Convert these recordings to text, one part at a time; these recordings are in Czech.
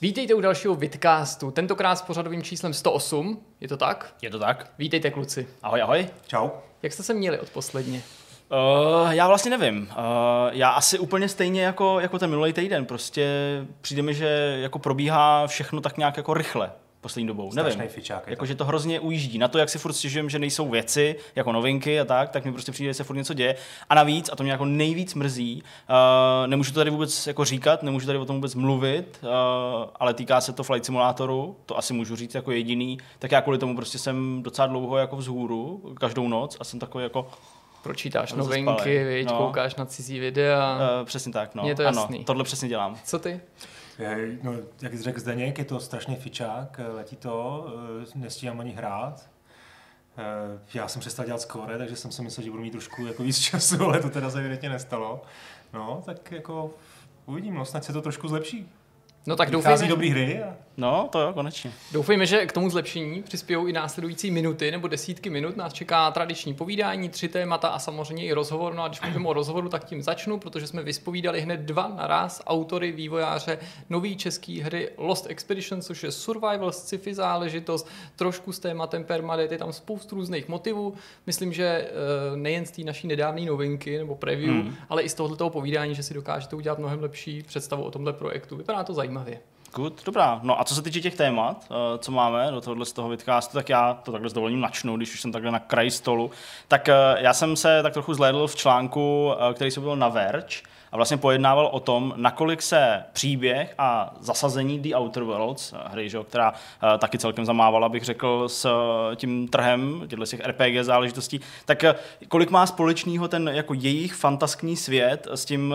Vítejte u dalšího Vidcastu, tentokrát s pořadovým číslem 108, je to tak? Je to tak? Vítejte kluci. Ahoj, ahoj. Čau. Jak jste se měli od posledně? Uh, já vlastně nevím. Uh, já asi úplně stejně jako, jako ten minulý týden. Prostě přijde mi, že jako probíhá všechno tak nějak jako rychle poslední dobou. Strašný Nevím. fičák je Jako, to. že to hrozně ujíždí. Na to, jak si furt stěžujem, že nejsou věci, jako novinky a tak, tak mi prostě přijde, že se furt něco děje. A navíc, a to mě jako nejvíc mrzí, uh, nemůžu to tady vůbec jako říkat, nemůžu tady o tom vůbec mluvit, uh, ale týká se to Flight Simulátoru, to asi můžu říct jako jediný, tak já kvůli tomu prostě jsem docela dlouho jako vzhůru, každou noc a jsem takový jako, Pročítáš Jsem novinky, viď, No. koukáš na cizí videa. uh, přesně tak, no. Je to ano, jasný. tohle přesně dělám. Co ty? Je, No, jak jsi řekl Zdeněk, je to strašný fičák, letí to, eh, nestíhám ani hrát. Eh, Já jsem přestal dělat skóre, takže jsem si myslel, že budu mít trošku jako víc času, ale to teda se evidentně nestalo. No, tak jako uvidím, no, snad se to trošku zlepší. No tak doufejme, dobrý hry a No, to jo, konečně. doufejme, že k tomu zlepšení přispějou i následující minuty nebo desítky minut. Nás čeká tradiční povídání, tři témata a samozřejmě i rozhovor. No a když mluvím o rozhovoru, tak tím začnu, protože jsme vyspovídali hned dva naraz autory, vývojáře nové české hry Lost Expedition, což je survival, sci-fi záležitost, trošku s tématem permadeath, je tam spoustu různých motivů. Myslím, že eh, nejen z té naší nedávné novinky nebo preview, hmm. ale i z tohoto povídání, že si dokážete udělat mnohem lepší představu o tomhle projektu. Vypadá to zajímavě. Good, dobrá. No a co se týče těch témat, eh, co máme do tohohle z toho vidcastu, tak já to takhle s dovolením načnu, když už jsem takhle na kraji stolu. Tak eh, já jsem se tak trochu zhlédl v článku, eh, který se byl na Verge, a vlastně pojednával o tom, nakolik se příběh a zasazení The Outer Worlds, eh, hry, že, která eh, taky celkem zamávala, bych řekl, s eh, tím trhem těchto těch RPG záležitostí, tak kolik má společného ten jako jejich fantaskní svět s tím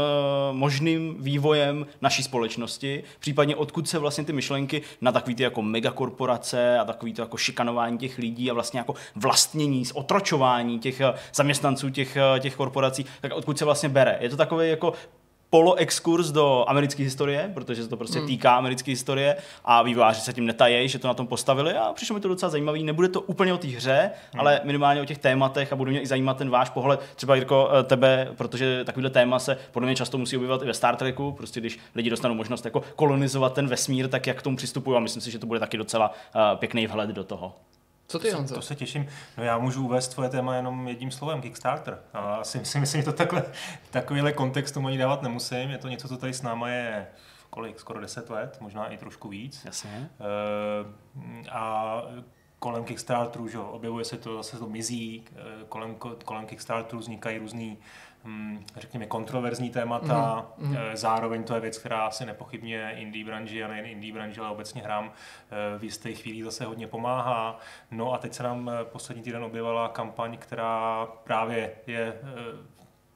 možným vývojem naší společnosti, případně odkud se vlastně ty myšlenky na takový ty jako megakorporace a takový to jako šikanování těch lidí a vlastně jako vlastnění, otročování těch zaměstnanců těch, těch korporací, tak odkud se vlastně bere. Je to takový jako poloexkurs do americké historie, protože se to prostě týká americké historie a vývojáři se tím netají, že to na tom postavili a přišlo mi to docela zajímavý. Nebude to úplně o té hře, ale minimálně o těch tématech a bude mě i zajímat ten váš pohled, třeba Jirko, eh, tebe, protože takovýhle téma se podle mě často musí objevovat i ve Star Treku, prostě když lidi dostanou možnost jako kolonizovat ten vesmír, tak jak k tomu přistupují a myslím si, že to bude taky docela uh, pěkný vhled do toho. Co ty, Honzo? to se těším. No já můžu uvést tvoje téma jenom jedním slovem, Kickstarter. A asi si myslím, že to takhle, takovýhle kontext tomu ani dávat nemusím. Je to něco, co tady s náma je kolik, skoro 10 let, možná i trošku víc. Jasně. Eh, a kolem Kickstarteru, že jo, objevuje se to, zase to mizí, eh, kolem, kolem Kickstarteru vznikají různý, řekněme, kontroverzní témata, mm-hmm. zároveň to je věc, která asi nepochybně indie branži a nejen indie branži, ale obecně hrám eh, v jisté chvíli zase hodně pomáhá. No a teď se nám eh, poslední týden objevila kampaň, která právě je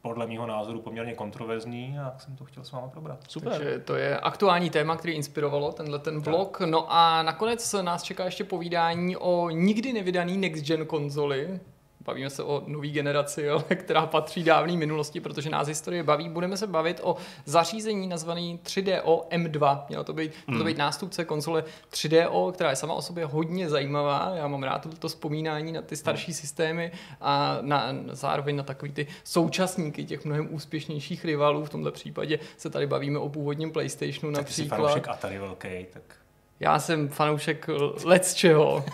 podle mého názoru poměrně kontroverzní a jsem to chtěl s váma probrat. Super. Takže to je aktuální téma, který inspirovalo tenhle ten blok. No a nakonec nás čeká ještě povídání o nikdy nevydaný next gen konzoli. Bavíme se o nové generaci, ale která patří dávné minulosti, protože nás historie baví. Budeme se bavit o zařízení nazvaný 3DO M2. Mělo to být, mělo to být nástupce konzole 3DO, která je sama o sobě hodně zajímavá. Já mám rád to vzpomínání na ty starší systémy a na, zároveň na takový ty současníky těch mnohem úspěšnějších rivalů. V tomto případě se tady bavíme o původním PlayStationu Tak jsi například. Atari velký, tak Já jsem fanoušek let's čeho.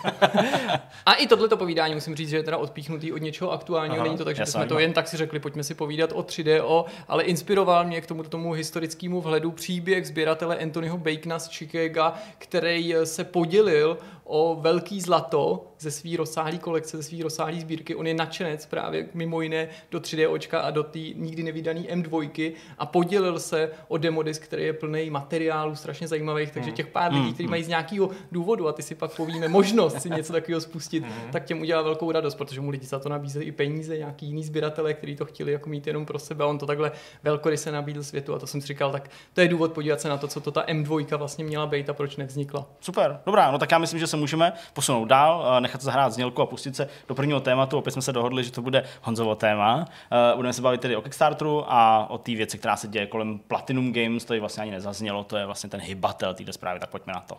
a i tohleto povídání musím říct, že je teda odpíchnutý od něčeho aktuálního. Aha, Není to tak, že jsme to jen tak si řekli, pojďme si povídat o 3DO, ale inspiroval mě k tomu, tomu historickému vhledu příběh sběratele Anthonyho Bacona z Chicaga, který se podělil o velký zlato ze svý rozsáhlý kolekce, ze svý rozsáhlý sbírky. On je nadšenec právě mimo jiné do 3DOčka a do té nikdy nevydaný M2 a podělil se o demodisk, který je plný materiálů strašně zajímavých, takže těch pár lidí, kteří mají z nějakého důvodu a ty si pak povíme možnost si něco takového spustit, tak těm udělá velkou radost, protože mu lidi za to nabízeli i peníze, nějaký jiný sběratele, kteří to chtěli jako mít jenom pro sebe a on to takhle velkoryse nabídl světu. A to jsem si říkal, tak to je důvod podívat se na to, co to ta M2 vlastně měla být a proč nevznikla. Super, dobrá, no tak já myslím, že se můžeme posunout dál, eh, nechat zahrát znělku a pustit se do prvního tématu. Opět jsme se dohodli, že to bude Honzovo téma. Eh, Budeme se bavit tedy o Kickstarteru a o té věci, která se děje kolem Platinum Games, to ji vlastně ani nezaznělo, to je vlastně ten hybatel této zprávy, tak pojďme na to.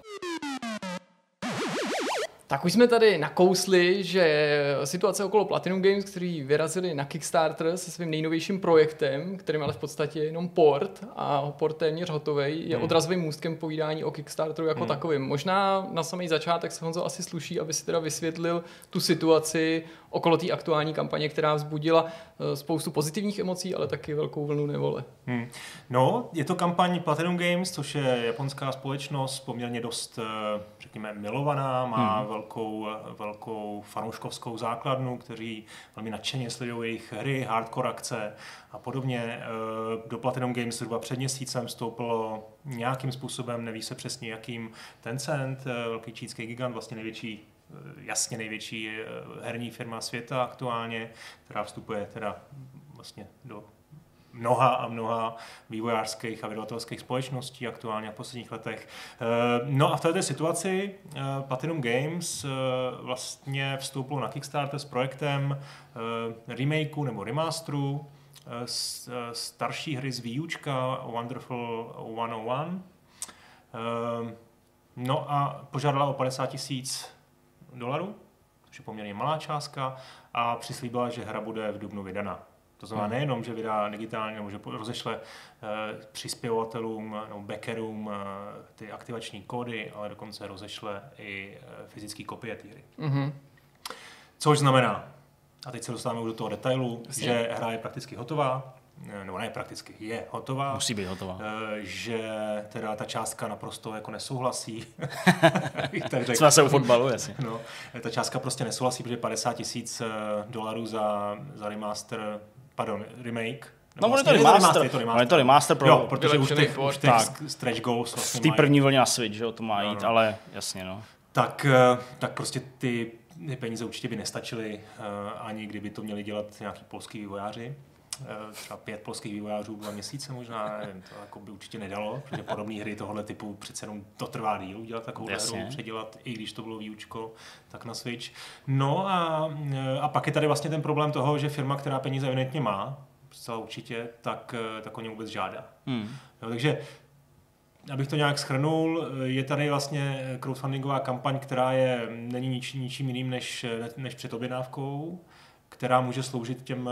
Tak už jsme tady nakousli, že situace okolo Platinum Games, který vyrazili na Kickstarter se svým nejnovějším projektem, kterým ale v podstatě je jenom port a port téměř hotový, je hmm. odrazovým můstkem povídání o Kickstarteru jako hmm. takovým. Možná na samý začátek se Honzo asi sluší, aby si teda vysvětlil tu situaci okolo té aktuální kampaně, která vzbudila eh, spoustu pozitivních emocí, ale taky velkou vlnu nevole. Hmm. No, je to kampaň Platinum Games, což je japonská společnost, poměrně dost, eh, řekněme, milovaná, má hmm. velkou, velkou fanouškovskou základnu, kteří velmi nadšeně sledují jejich hry, hardcore akce a podobně. Eh, do Platinum Games zhruba před měsícem vstoupilo nějakým způsobem, neví se přesně jakým, Tencent, velký čínský gigant, vlastně největší jasně největší herní firma světa aktuálně, která vstupuje teda vlastně do mnoha a mnoha vývojářských a vydavatelských společností aktuálně v posledních letech. Eh, no a v této situaci eh, Platinum Games eh, vlastně vstoupilo na Kickstarter s projektem remakeu nebo remasteru starší hry z výučka Wonderful 101. No a požádala o 50 tisíc dolarů, což je poměrně malá částka, a přislíbila, že hra bude v dubnu vydaná. To znamená hmm. nejenom, že vydá digitálně, nebo že rozešle uh, přispěvatelům nebo backerům uh, ty aktivační kódy, ale dokonce rozešle i uh, fyzický kopie té hry. Mm-hmm. Což znamená, a teď se dostáváme už do toho detailu, Jasně. že hra je prakticky hotová, nebo ne prakticky, je hotová. Musí být hotová. Že teda ta částka naprosto jako nesouhlasí. tak Jsme se u fotbalu, jasně. No, ta částka prostě nesouhlasí, protože 50 tisíc dolarů za, za remaster pardon, remake, No, vlastně, on je to remaster, je to remaster. On je to remaster pro... Jo, protože už těch, už těch stretch goals vlastně V té první vlně na Switch, že jo, to má jít, no, no. ale jasně, no. Tak, eh, tak prostě ty, ty peníze určitě by nestačily, uh, ani kdyby to měli dělat nějaký polský vývojáři. Uh, třeba pět polských vývojářů dva měsíce možná, nevím, to jako by určitě nedalo, protože podobné hry tohohle typu přece jenom to trvá díl udělat takovou hru, předělat, i když to bylo výučko, tak na Switch. No a, a pak je tady vlastně ten problém toho, že firma, která peníze evidentně má, zcela určitě, tak, eh, tak o ně vůbec žádá. Hmm. No, takže abych to nějak schrnul, je tady vlastně crowdfundingová kampaň, která je, není nič, ničím jiným než, než před objednávkou, která může sloužit těm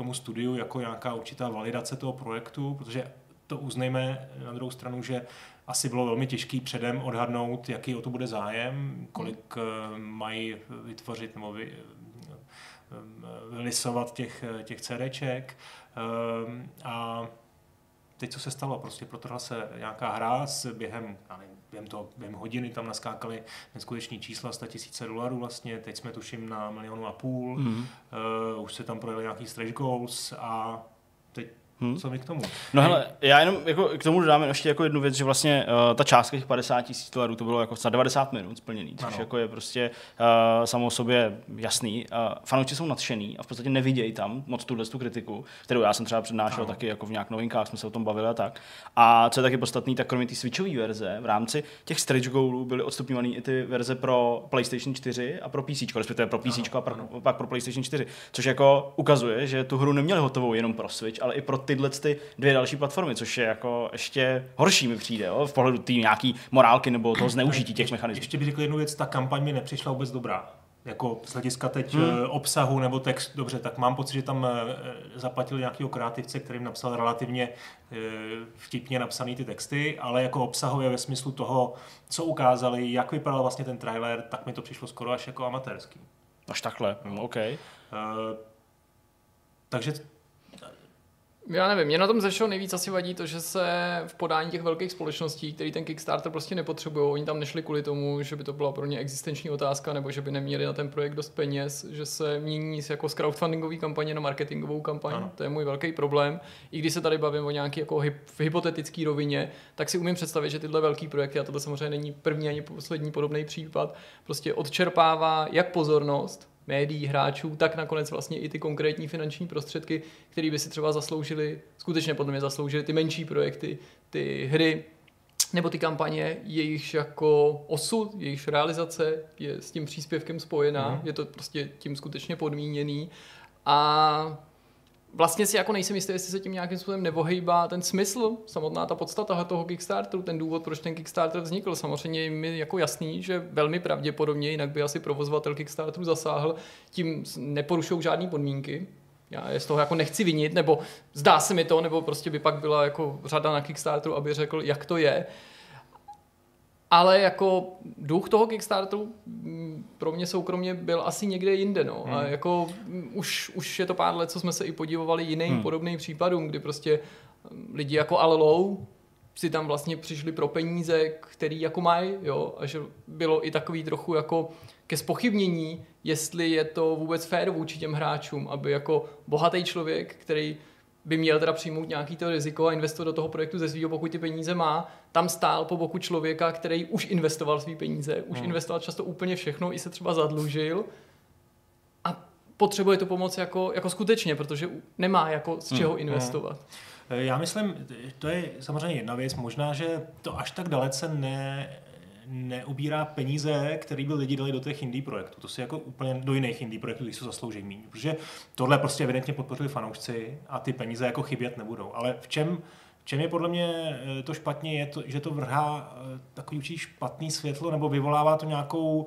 tomu studiu jako nějaká určitá validace toho projektu, protože to uznejme na druhou stranu, že asi bylo velmi těžké předem odhadnout, jaký o to bude zájem, kolik eh, mají vytvořit nebo vy, vylisovat těch, těch CDček. A teď co se stalo? Prostě protrhla se nějaká hra s během, nevím, během, toho, během hodiny tam naskákaly neskuteční čísla 100 tisíce dolarů vlastně, teď jsme tuším na milionu a půl, mm. uh, už se tam projeli nějaký stretch goals a teď Hmm. Co mi k tomu? No hele, já jenom jako k tomu dodám ještě jako jednu věc, že vlastně uh, ta částka těch 50 tisíc dolarů to bylo jako za 90 minut splněný, což ano. jako je prostě uh, samo o sobě jasný. Uh, fanoušci jsou nadšený a v podstatě nevidějí tam moc tuhle tu kritiku, kterou já jsem třeba přednášel ano. taky jako v nějak novinkách, jsme se o tom bavili a tak. A co je taky podstatný, tak kromě té switchové verze v rámci těch stretch goalů byly odstupňované i ty verze pro PlayStation 4 a pro PC, respektive pro PC ano, a pro, pak pro PlayStation 4, což jako ukazuje, že tu hru neměli hotovou jenom pro Switch, ale i pro tyhle ty dvě další platformy, což je jako ještě horší mi přijde, jo, v pohledu té nějaký morálky nebo toho zneužití těch mechanismů. Ještě bych řekl jednu věc, ta kampaň mi nepřišla vůbec dobrá jako z hlediska teď hmm. Eh, obsahu nebo text, dobře, tak mám pocit, že tam eh, zaplatili nějakého kreativce, kterým napsal relativně eh, vtipně napsaný ty texty, ale jako obsahově ve smyslu toho, co ukázali, jak vypadal vlastně ten trailer, tak mi to přišlo skoro až jako amatérský. Až takhle, no. OK. Uh, takže já nevím, mě na tom ze nejvíc asi vadí to, že se v podání těch velkých společností, který ten Kickstarter prostě nepotřebují, oni tam nešli kvůli tomu, že by to byla pro ně existenční otázka, nebo že by neměli na ten projekt dost peněz, že se mění jako z crowdfundingové kampaně na marketingovou kampaň. Ano. To je můj velký problém. I když se tady bavím o nějaký jako v hypotetické rovině, tak si umím představit, že tyhle velký projekty, a tohle samozřejmě není první ani poslední podobný případ, prostě odčerpává jak pozornost, médií, hráčů, tak nakonec vlastně i ty konkrétní finanční prostředky, které by si třeba zasloužili, skutečně podle mě zasloužili ty menší projekty, ty hry, nebo ty kampaně, jejichž jako osud, jejichž realizace je s tím příspěvkem spojená, mm. je to prostě tím skutečně podmíněný a vlastně si jako nejsem jistý, jestli se tím nějakým způsobem nevohejbá ten smysl, samotná ta podstata toho Kickstarteru, ten důvod, proč ten Kickstarter vznikl. Samozřejmě je mi jako jasný, že velmi pravděpodobně, jinak by asi provozovatel Kickstarteru zasáhl, tím neporušují žádné podmínky, já je z toho jako nechci vinit, nebo zdá se mi to, nebo prostě by pak byla jako řada na Kickstarteru, aby řekl, jak to je. Ale jako duch toho Kickstarteru mm, pro mě soukromně byl asi někde jinde. No. Hmm. A jako mm, už, už je to pár let, co jsme se i podívali jiným hmm. podobným případům, kdy prostě mm, lidi jako Alelou si tam vlastně přišli pro peníze, který jako mají, jo, a že bylo i takový trochu jako ke spochybnění, jestli je to vůbec fér vůči těm hráčům, aby jako bohatý člověk, který by měl teda přijmout nějaký to riziko a investovat do toho projektu ze svého, pokud ty peníze má, tam stál po boku člověka, který už investoval své peníze, už hmm. investoval často úplně všechno, i se třeba zadlužil a potřebuje tu pomoc jako, jako skutečně, protože nemá jako z čeho hmm. investovat. Hmm. Já myslím, to je samozřejmě jedna věc, možná, že to až tak dalece ne, neubírá peníze, které by lidi dali do těch indie projektů. To si jako úplně do jiných indie projektů, když jsou zaslouží méně. Protože tohle prostě evidentně podpořili fanoušci a ty peníze jako chybět nebudou. Ale v čem, v čem je podle mě eh, to špatně, je to, že to vrhá eh, takový určitý špatný světlo nebo vyvolává to nějakou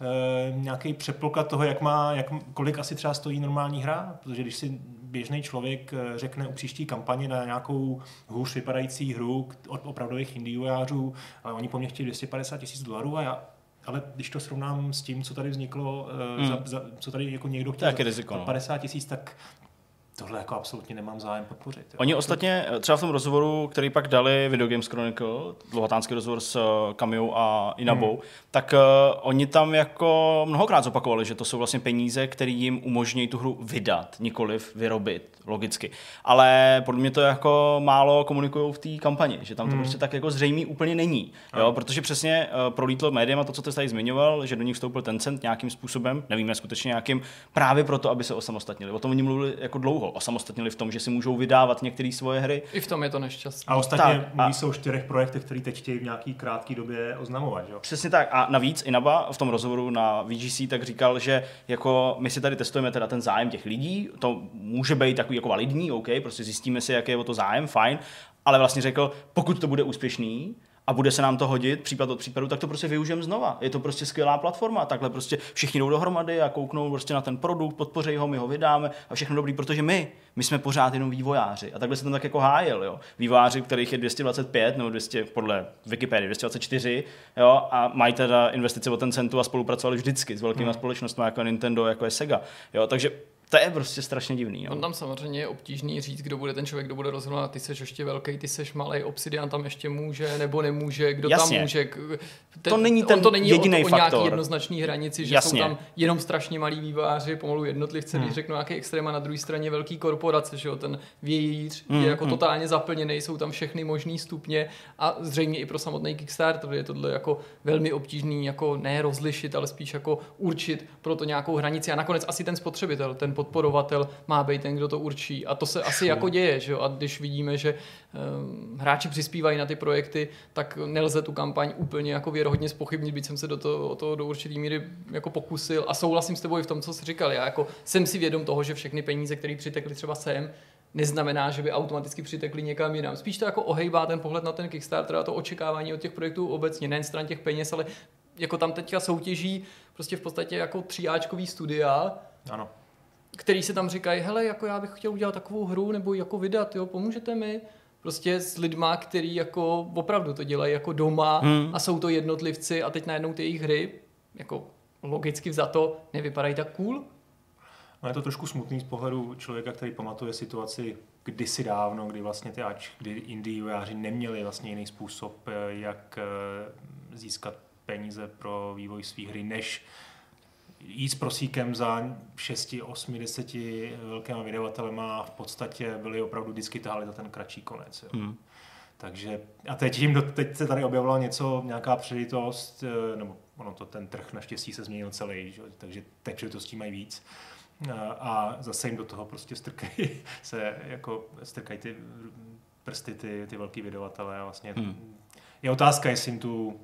e, nějaký přepoklad toho, jak má, jak, kolik asi třeba stojí normální hra, protože když si běžný člověk eh, řekne u příští kampaně na nějakou hůř vypadající hru od opravdových indiojářů, ale oni po mně chtějí 250 tisíc dolarů a já, ale když to srovnám s tím, co tady vzniklo, hmm. za, za, co tady jako někdo chtěl tak riziko, no. 50 tisíc, tak tohle jako absolutně nemám zájem podpořit. Jo. Oni ostatně, eh, třeba v tom rozhovoru, který pak dali Video Games Chronicle, dlouhatánský rozhovor s Kamiou eh, a Inabou, hmm. tak uh, oni tam jako mnohokrát zopakovali, že to jsou vlastně peníze, které jim umožní tu hru vydat, nikoliv vyrobit, logicky. Ale podle mě to jako málo komunikují v té kampani, že tam to hmm. prostě tak jako zřejmý úplně není. Jo? Protože přesně uh, prolítlo médium a to, co ty tady zmiňoval, že do nich vstoupil Tencent nějakým způsobem, nevíme skutečně nějakým, právě proto, aby se osamostatnili. O tom oni mluvili jako dlouho dlouho osamostatnili v tom, že si můžou vydávat některé svoje hry. I v tom je to nešťastné. A ostatně tak, mluví se o čtyřech projektech, které teď chtějí v nějaký krátké době oznamovat. Že? Přesně tak. A navíc Inaba v tom rozhovoru na VGC tak říkal, že jako my si tady testujeme teda ten zájem těch lidí, to může být takový jako validní, OK, prostě zjistíme si, jaký je o to zájem, fajn, ale vlastně řekl, pokud to bude úspěšný, a bude se nám to hodit případ od případu, tak to prostě využijeme znova. Je to prostě skvělá platforma, takhle prostě všichni jdou dohromady a kouknou prostě na ten produkt, podpoří ho, my ho vydáme a všechno dobrý, protože my, my jsme pořád jenom vývojáři. A takhle se tam tak jako hájil, jo. Vývojáři, kterých je 225 nebo 200, podle Wikipedie 224, jo, a mají teda investice o ten centu a spolupracovali vždycky s velkými hmm. společnostmi jako Nintendo, jako je Sega. Jo, takže to je prostě strašně divný. Jo. On tam samozřejmě je obtížný říct, kdo bude ten člověk, kdo bude rozhodovat, ty seš ještě velký, ty seš malý, Obsidian tam ještě může nebo nemůže, kdo Jasně. tam může. Ten, to není ten to není jediný o, faktor. o nějaký jednoznačný hranici, že Jasně. jsou tam jenom strašně malí výváři, pomalu jednotlivci, hmm. když řeknu nějaký extrém a na druhé straně velký korporace, že jo, ten vějíř hmm. je jako hmm. totálně zaplněný, jsou tam všechny možné stupně a zřejmě i pro samotný Kickstarter je tohle jako velmi obtížný, jako ne rozlišit, ale spíš jako určit pro to nějakou hranici a nakonec asi ten spotřebitel, ten podporovatel má být ten, kdo to určí. A to se asi jako děje, že jo? A když vidíme, že um, hráči přispívají na ty projekty, tak nelze tu kampaň úplně jako věrohodně spochybnit, byť jsem se do toho, o toho do určitý míry jako pokusil. A souhlasím s tebou i v tom, co jsi říkal. Já jako jsem si vědom toho, že všechny peníze, které přitekly třeba sem, neznamená, že by automaticky přitekli někam jinam. Spíš to jako ohejbá ten pohled na ten Kickstarter a to očekávání od těch projektů obecně, nejen stran těch peněz, ale jako tam teďka soutěží prostě v podstatě jako tříáčkový studia, ano který se tam říkají, hele, jako já bych chtěl udělat takovou hru nebo jako vydat, jo, pomůžete mi? Prostě s lidma, který jako opravdu to dělají jako doma hmm. a jsou to jednotlivci a teď najednou ty jejich hry, jako logicky za to, nevypadají tak cool. No je to trošku smutný z pohledu člověka, který pamatuje situaci kdysi dávno, kdy vlastně ty ač, kdy indie neměli vlastně jiný způsob, eh, jak eh, získat peníze pro vývoj svých hry, než jít s prosíkem za 6, 8, 10 velkými vydavatelema v podstatě byli opravdu vždycky tahali za ten kratší konec. Jo. Hmm. Takže a teď, jim do, teď se tady objevilo něco, nějaká příležitost, eh, nebo ono to ten trh naštěstí se změnil celý, že? takže teď příležitostí mají víc. Eh, a zase jim do toho prostě strkají se jako strkají ty prsty ty, ty velký vydavatelé a vlastně hmm. je otázka, jestli jim tu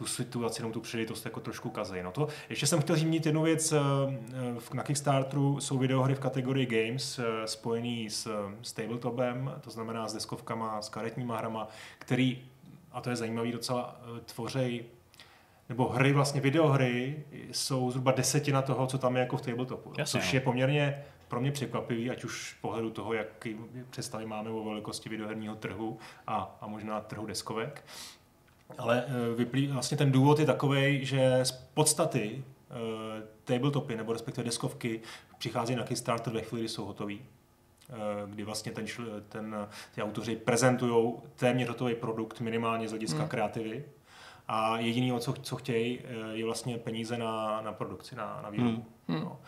tu situaci, tu příležitost jako trošku kazej. No to, ještě jsem chtěl zmínit jednu věc, eh, na Kickstarteru jsou videohry v kategorii Games spojený s, s tabletopem, to znamená s deskovkama, s karetníma hrama, který, a to je zajímavý docela, tvořej nebo hry, vlastně videohry, jsou zhruba desetina toho, co tam je jako v tabletopu. Jasně, což no. je poměrně pro mě překvapivý, ať už z pohledu toho, jaký představy máme o velikosti videoherního trhu a, a možná trhu deskovek. Ale e, vyplý, vlastně ten důvod je takový, že z podstaty uh, tabletopy nebo respektive deskovky přichází na Kickstarter ve chvíli, kdy jsou hotový e, kdy vlastně ten, ten, ty autoři prezentují téměř hotový produkt minimálně z hlediska hmm. kreativy a jediný, co, co chtějí, je vlastně peníze na, na produkci, na, na výrobu. Hmm. No.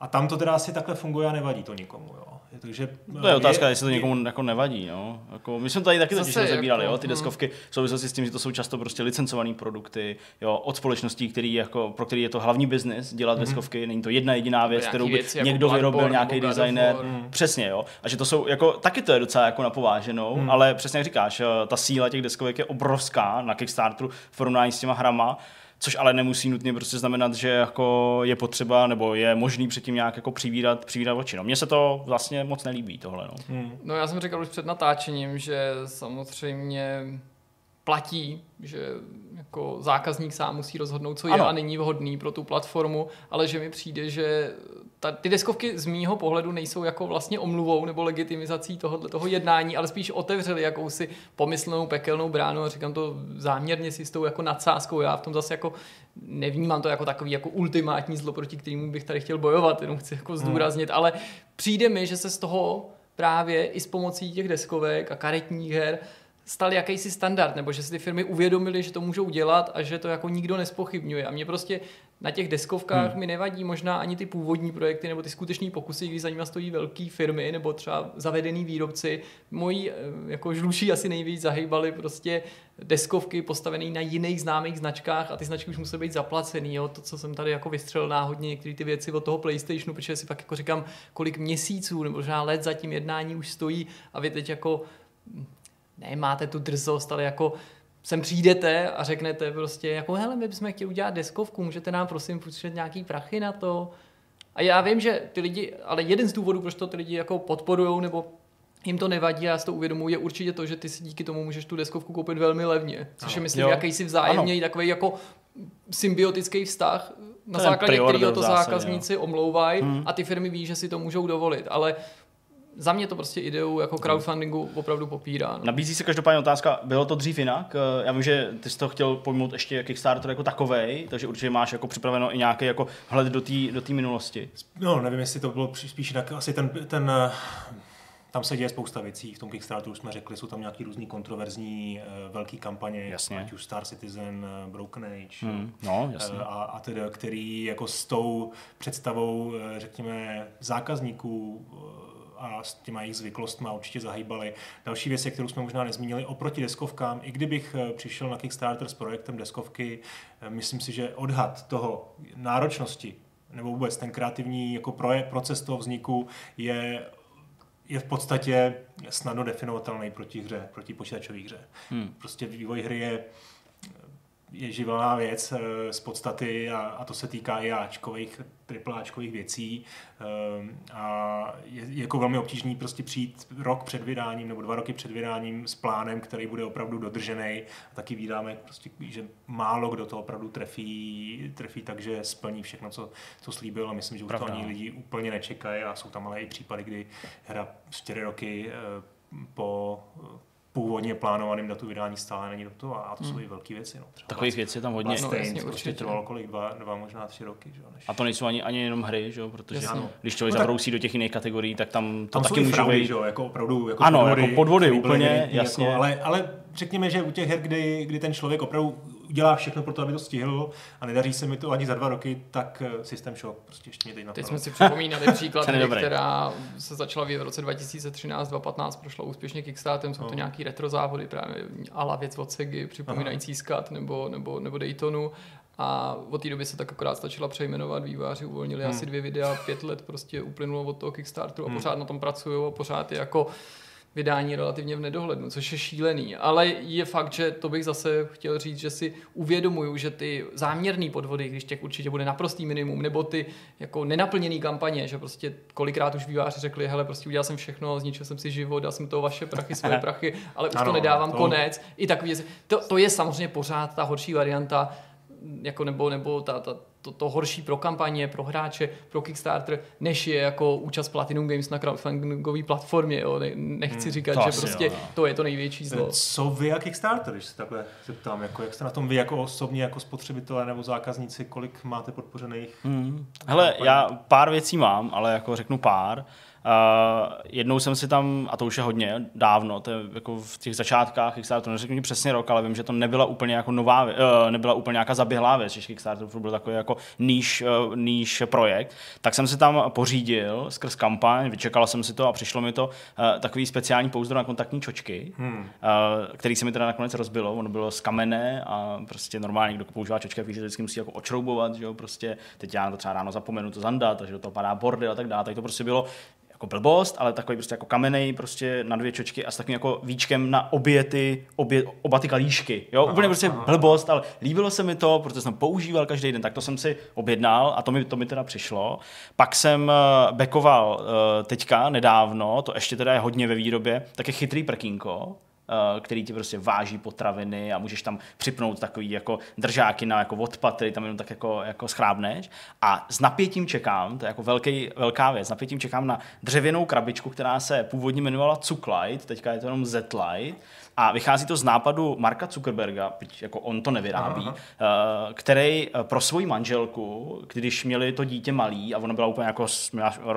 A tam to teda asi takhle funguje a nevadí to nikomu. Jo. Takže, to je otázka, je, jestli to někomu jako nevadí. No. Jako, my jsme tady taky totiž rozebírali, jako, jo, ty hm. deskovky v souvislosti s tím, že to jsou často prostě licencované produkty jo, od společností, který jako, pro který je to hlavní biznis dělat mm-hmm. deskovky. Není to jedna jediná věc, kterou by věci, jako někdo jako vyrobil, nějaký designer. Mm. Přesně, jo. A že to jsou, jako, taky to je docela jako napováženou, mm. ale přesně jak říkáš, ta síla těch deskovek je obrovská na Kickstarteru v porovnání s těma hrama což ale nemusí nutně prostě znamenat, že jako je potřeba nebo je možný předtím nějak jako přivídat, přivídat oči. No, mně se to vlastně moc nelíbí tohle. No. Hmm. no já jsem říkal už před natáčením, že samozřejmě platí, že jako zákazník sám musí rozhodnout, co je ano. a není vhodný pro tu platformu, ale že mi přijde, že ta, ty deskovky z mýho pohledu nejsou jako vlastně omluvou nebo legitimizací tohoto, toho jednání, ale spíš otevřeli jakousi pomyslnou pekelnou bránu a říkám to záměrně si s tou jako nadsázkou. Já v tom zase jako nevnímám to jako takový jako ultimátní zlo, proti kterému bych tady chtěl bojovat, jenom chci jako zdůraznit, hmm. ale přijde mi, že se z toho právě i s pomocí těch deskovek a karetních her stal jakýsi standard, nebo že si ty firmy uvědomili, že to můžou dělat a že to jako nikdo nespochybňuje. A mě prostě na těch deskovkách hmm. mi nevadí možná ani ty původní projekty nebo ty skutečné pokusy, když za nimi stojí velké firmy nebo třeba zavedený výrobci. Moji eh, jako žluší asi nejvíc zahýbali prostě deskovky postavené na jiných známých značkách a ty značky už musí být zaplacený. Jo? To, co jsem tady jako vystřelil náhodně, některé ty věci od toho PlayStationu, protože si pak jako říkám, kolik měsíců nebo možná let za tím jednání už stojí a vy teď jako nemáte tu drzost, ale jako sem přijdete a řeknete prostě jako hele, my bychom chtěli udělat deskovku, můžete nám prosím půjčit nějaký prachy na to. A já vím, že ty lidi, ale jeden z důvodů, proč to ty lidi jako podporují nebo jim to nevadí a já si to uvědomuji, je určitě to, že ty si díky tomu můžeš tu deskovku koupit velmi levně. Což je, myslím, jakýsi vzájemně takový jako symbiotický vztah, na to základě kterého to zákazníci omlouvají hmm. a ty firmy ví, že si to můžou dovolit. Ale za mě to prostě ideu jako crowdfundingu opravdu popírá. No. Nabízí se každopádně otázka, bylo to dřív jinak? Eh, já vím, že ty jsi to chtěl pojmout ještě Kickstarter jako takovej, takže určitě máš jako připraveno i nějaký jako hled do té do minulosti. No, nevím, jestli to bylo spíš jinak. Asi ten, ten eh, tam se děje spousta věcí. V tom Kickstarteru jsme řekli, jsou tam nějaký různý kontroverzní uh, velký kampaně, Jasně. ať už Star Citizen, Broken Age, hmm. no, jasně. A, a teda, který jako s tou představou, řekněme, zákazníků a s těma jejich zvyklostmi určitě zahýbali. Další věc, kterou jsme možná nezmínili, oproti deskovkám, i kdybych eh, přišel na Kickstarter s projektem deskovky, eh, myslím si, že odhad toho náročnosti nebo vůbec ten kreativní jako projekt, proces toho vzniku je je v podstatě snadno definovatelný proti hře, proti počítačové hře. Hmm. Prostě vývoj hry je je živelná věc eh, z podstaty a, a to se týká i Ačkových, tripláčkových věcí. Ehm, a je, je jako velmi obtížný prostě přijít rok před vydáním nebo dva roky před vydáním s plánem, který bude opravdu dodržený a taky vídáme, prostě, že málo kdo to opravdu trefí, trefí tak, že splní všechno, co, co slíbil. A myslím, že už to ani lidi úplně nečekají. A jsou tam ale i případy, kdy hra čtyři roky eh, po původně plánovaným datu vydání stále není to a to jsou hmm. i velké věci. No. Třeba Takových věcí je tam hodně. no, jasně, prostě trvalo kolik, dva, dva, možná tři roky. Že? Než... A to nejsou ani, ani jenom hry, že? protože jasně. když člověk no, zabrousí do těch jiných kategorií, tak tam to tam taky může být. Že? Jako opravdu jako ano, podvody, jako podvody úplně, jako- jasně. Jako, ale, ale řekněme, že u těch her, kdy, kdy ten člověk opravdu udělá všechno pro to, aby to stihl a nedaří se mi to ani za dva roky, tak eh, systém shock prostě ještě mě teď Teď jsme si připomínali příklad, která se začala v roce 2013-2015, prošla úspěšně Kickstarterem, jsou to no. nějaký retro závody, právě ala věc od Segy, připomínající Skat nebo, nebo, nebo Daytonu a od té doby se tak akorát stačila přejmenovat, výváři uvolnili hmm. asi dvě videa, pět let prostě uplynulo od toho Kickstarteru a hmm. pořád na tom pracují a pořád je jako vydání relativně v nedohlednu, což je šílený. Ale je fakt, že to bych zase chtěl říct, že si uvědomuju, že ty záměrné podvody, když těch určitě bude naprostý minimum, nebo ty jako nenaplněný kampaně, že prostě kolikrát už výváři řekli, hele, prostě udělal jsem všechno, zničil jsem si život, dal jsem to vaše prachy, svoje prachy, ale už ano, to nedávám, to... konec. I takový, to, to je samozřejmě pořád ta horší varianta, jako nebo, nebo ta, ta, to, to horší pro kampaně, pro hráče, pro Kickstarter, než je jako účast Platinum Games na crowdfundingové platformě. Jo. Ne, nechci hmm, říkat, že prostě jo, no. to je to největší zlo. Co vy a Kickstarter, když se takhle zeptám, jako, jak jste na tom vy jako osobně, jako spotřebitelé nebo zákazníci, kolik máte podpořených? Hmm. Hele, já pár věcí mám, ale jako řeknu pár. Uh, jednou jsem si tam, a to už je hodně dávno, to je jako v těch začátkách Kickstarteru, neřeknu mi přesně rok, ale vím, že to nebyla úplně jako nová, uh, nebyla úplně nějaká zaběhlá věc, že Kickstarter byl takový jako níž, uh, níž projekt, tak jsem si tam pořídil skrz kampaň, vyčekal jsem si to a přišlo mi to uh, takový speciální pouzdro na kontaktní čočky, hmm. uh, který se mi teda nakonec rozbilo, ono bylo z kamene a prostě normálně, kdo používá čočky, ví, že vždycky musí jako očroubovat, že jo, prostě teď já na to třeba ráno zapomenu to zandat, takže do toho padá bordy a tak dále, tak to prostě bylo jako blbost, ale takový prostě jako kamenej prostě na dvě čočky a s takovým jako víčkem na obě ty, obě, oba ty kalíšky. Jo, aha, úplně prostě aha. blbost, ale líbilo se mi to, protože jsem používal každý den, tak to jsem si objednal a to mi, to mi teda přišlo. Pak jsem eh, bekoval eh, teďka nedávno, to ještě teda je hodně ve výrobě, tak je chytrý prkínko, který ti prostě váží potraviny a můžeš tam připnout takový jako držáky na jako odpad, který tam jenom tak jako, jako schrábneš. A s napětím čekám, to je jako velký, velká věc, s napětím čekám na dřevěnou krabičku, která se původně jmenovala Cuklite, teďka je to jenom Z-Lite, a vychází to z nápadu Marka Zuckerberga, jako on to nevyrábí, Aha. Eh, který eh, pro svoji manželku, když měli to dítě malý a ona byla úplně jako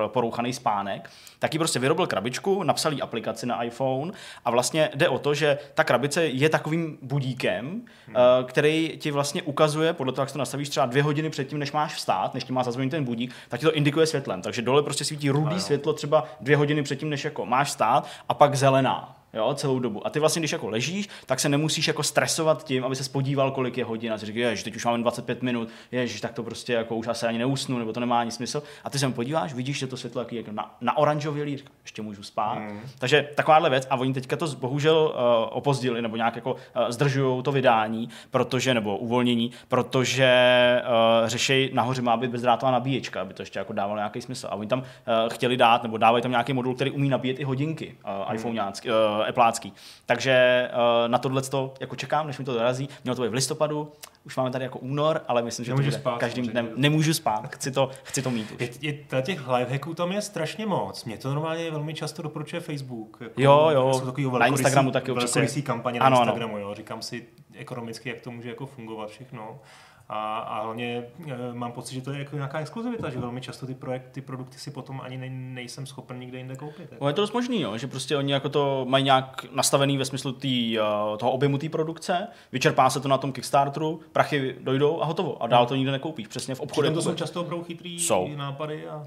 porouchaný spánek, tak ji prostě vyrobil krabičku, napsal jí aplikaci na iPhone a vlastně jde o to, že ta krabice je takovým budíkem, hmm. který ti vlastně ukazuje, podle toho, jak to nastavíš třeba dvě hodiny předtím, než máš vstát, než ti má zazvonit ten budík, tak ti to indikuje světlem. Takže dole prostě svítí rudý světlo třeba dvě hodiny předtím, než jako máš vstát a pak zelená jo, celou dobu. A ty vlastně, když jako ležíš, tak se nemusíš jako stresovat tím, aby se spodíval, kolik je hodin a si říkáš, že teď už máme 25 minut, ježiš, tak to prostě jako už asi ani neusnu, nebo to nemá ani smysl. A ty se podíváš, vidíš, že to světlo jaký, jako na, na oranžově ještě můžu spát. Mm. Takže takováhle věc a oni teďka to bohužel uh, opozdili nebo nějak jako uh, zdržují to vydání, protože, nebo uvolnění, protože uh, řešej, nahoře má být bezdrátová nabíječka, aby to ještě jako dávalo nějaký smysl. A oni tam uh, chtěli dát, nebo dávají tam nějaký modul, který umí nabíjet i hodinky uh, mm. iPhoneácký, uh, Appleácký. Takže uh, na tohle to jako čekám, než mi to dorazí. Mělo to být v listopadu, už máme tady jako únor, ale myslím, že Nemůžu to bude spát, každým dnem. Nemůžu spát, chci to, chci to mít už. Je, je, těch lifehacků tam je strašně moc. Mě to normálně velmi často doporučuje Facebook. Jako, jo, jo, na Instagramu taky určitě. kampaně na ano, Instagramu, ano. jo. Říkám si ekonomicky, jak to může jako fungovat všechno. A, a hlavně e, mám pocit, že to je jako nějaká exkluzivita, že velmi často ty, projekt, ty produkty si potom ani ne, nejsem schopen nikde jinde koupit. Jako. Je to dost možný, jo, že prostě oni jako to mají nějak nastavený ve smyslu tý, uh, toho objemu té produkce, vyčerpá se to na tom Kickstarteru, prachy dojdou a hotovo. A dál to nikde nekoupíš, přesně v obchodě. to jsou často opravdu chytrý jsou. nápady a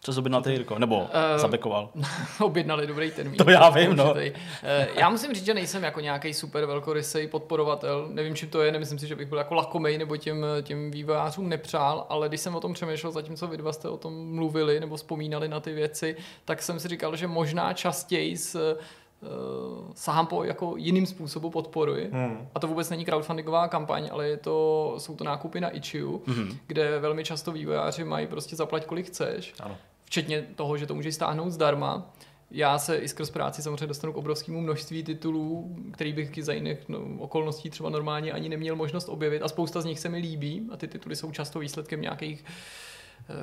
co jsi objednal ty, Jirko? Nebo uh, zabekoval? objednali dobrý termín. To já vím, no. Uh, já musím říct, že nejsem jako nějaký super velkorysej podporovatel. Nevím, čím to je, nemyslím si, že bych byl jako lakomej nebo těm, těm vývojářům nepřál, ale když jsem o tom přemýšlel, zatímco vy dva jste o tom mluvili nebo vzpomínali na ty věci, tak jsem si říkal, že možná častěji s uh, sahám po jako jiným způsobu podpory. Hmm. A to vůbec není crowdfundingová kampaň, ale je to, jsou to nákupy na Itch.io, hmm. kde velmi často vývojáři mají prostě zaplať kolik chceš. Ano. Včetně toho, že to můžeš stáhnout zdarma. Já se i skrz práci samozřejmě dostanu k obrovskému množství titulů, který bych za jiných no, okolností třeba normálně ani neměl možnost objevit a spousta z nich se mi líbí a ty tituly jsou často výsledkem nějakých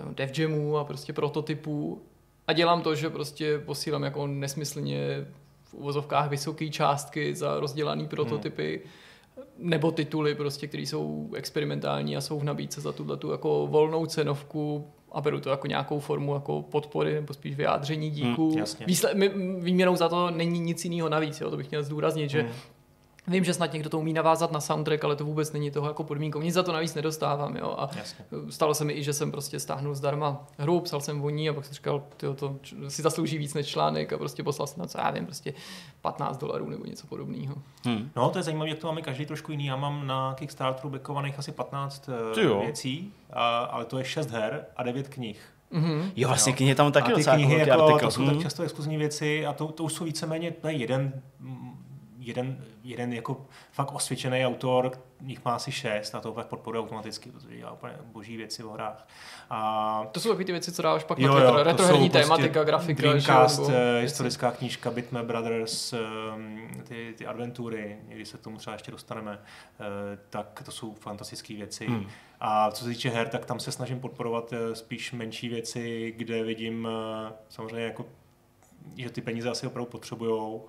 uh, dev jamů a prostě prototypů a dělám to, že prostě posílám jako nesmyslně uvozovkách vysoké částky za rozdělaný prototypy, hmm. nebo tituly, prostě, které jsou experimentální a jsou v nabídce za tuhle tu jako volnou cenovku a beru to jako nějakou formu jako podpory nebo spíš vyjádření díku. Hmm, Výsle- výměnou za to není nic jiného navíc, jo? to bych měl zdůraznit, že hmm. Vím, že snad někdo to umí navázat na soundtrack, ale to vůbec není toho jako podmínkou. Nic za to navíc nedostávám. Jo? A Jasně. stalo se mi i, že jsem prostě stáhnul zdarma hru, psal jsem o ní a pak jsem říkal, tyjo, to si zaslouží víc než článek a prostě poslal jsem na co já vím, prostě 15 dolarů nebo něco podobného. Hmm. No, to je zajímavé, jak to máme každý trošku jiný. Já mám na Kickstarteru backovaných asi 15 Tyjo. věcí, a, ale to je 6 her a 9 knih. Mm-hmm. Jo, vlastně knihy tam taky a ty docela knihy, jako, artikl. to jsou tak Hmm. často exkluzivní věci a to, to už jsou víceméně to je jeden, jeden, jeden jako fakt osvědčený autor, jich má asi šest a to pak podporuje automaticky, protože dělá úplně boží věci v hrách. A To jsou takové ty věci, co dáváš pak Jo, na jo, Twitter. to Retroherní prostě tématika, grafika. Dreamcast, že jo, nebo eh, historická knížka Bitmap Brothers, eh, ty, ty adventury, někdy se k tomu třeba ještě dostaneme, eh, tak to jsou fantastické věci. Hmm. A co se týče her, tak tam se snažím podporovat eh, spíš menší věci, kde vidím samozřejmě jako že ty peníze asi opravdu potřebujou.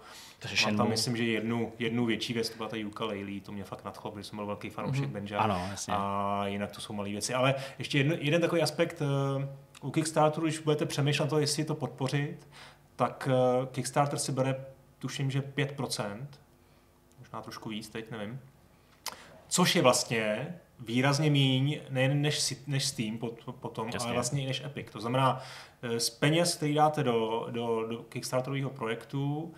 Takže Mám tam, myslím, že jednu, jednu věcí věc, to byla ta ukulele, to mě fakt nadchlo, protože jsem byl velký fanoušek mm-hmm. Benja. Ano, jasně. A jinak to jsou malé věci. Ale ještě jedno, jeden takový aspekt eh, u Kickstarteru, když budete přemýšlet to, jestli to podpořit, tak eh, Kickstarter si bere, tuším, že 5%, možná trošku víc, teď nevím. Což je vlastně výrazně míň nejen než, než Steam pot, potom, Jasně. ale vlastně i než Epic. To znamená, eh, z peněz, který dáte do, do, do Kickstarterového projektu,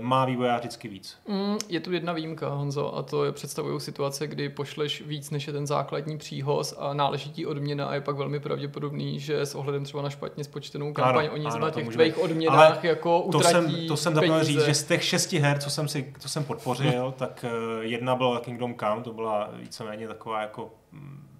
má vývojář vždycky víc. Mm, je tu jedna výjimka, Honzo, a to je představují situace, kdy pošleš víc než je ten základní příhoz a náleží ti odměna a je pak velmi pravděpodobný, že s ohledem třeba na špatně spočtenou kampaň Ano, oni ano, na to těch tvých odměnách Ale jako To utratí jsem, to jsem zapomněl říct, že z těch šesti her, co jsem, si, co jsem podpořil, tak eh, jedna byla Kingdom Come, to byla víceméně taková jako mm,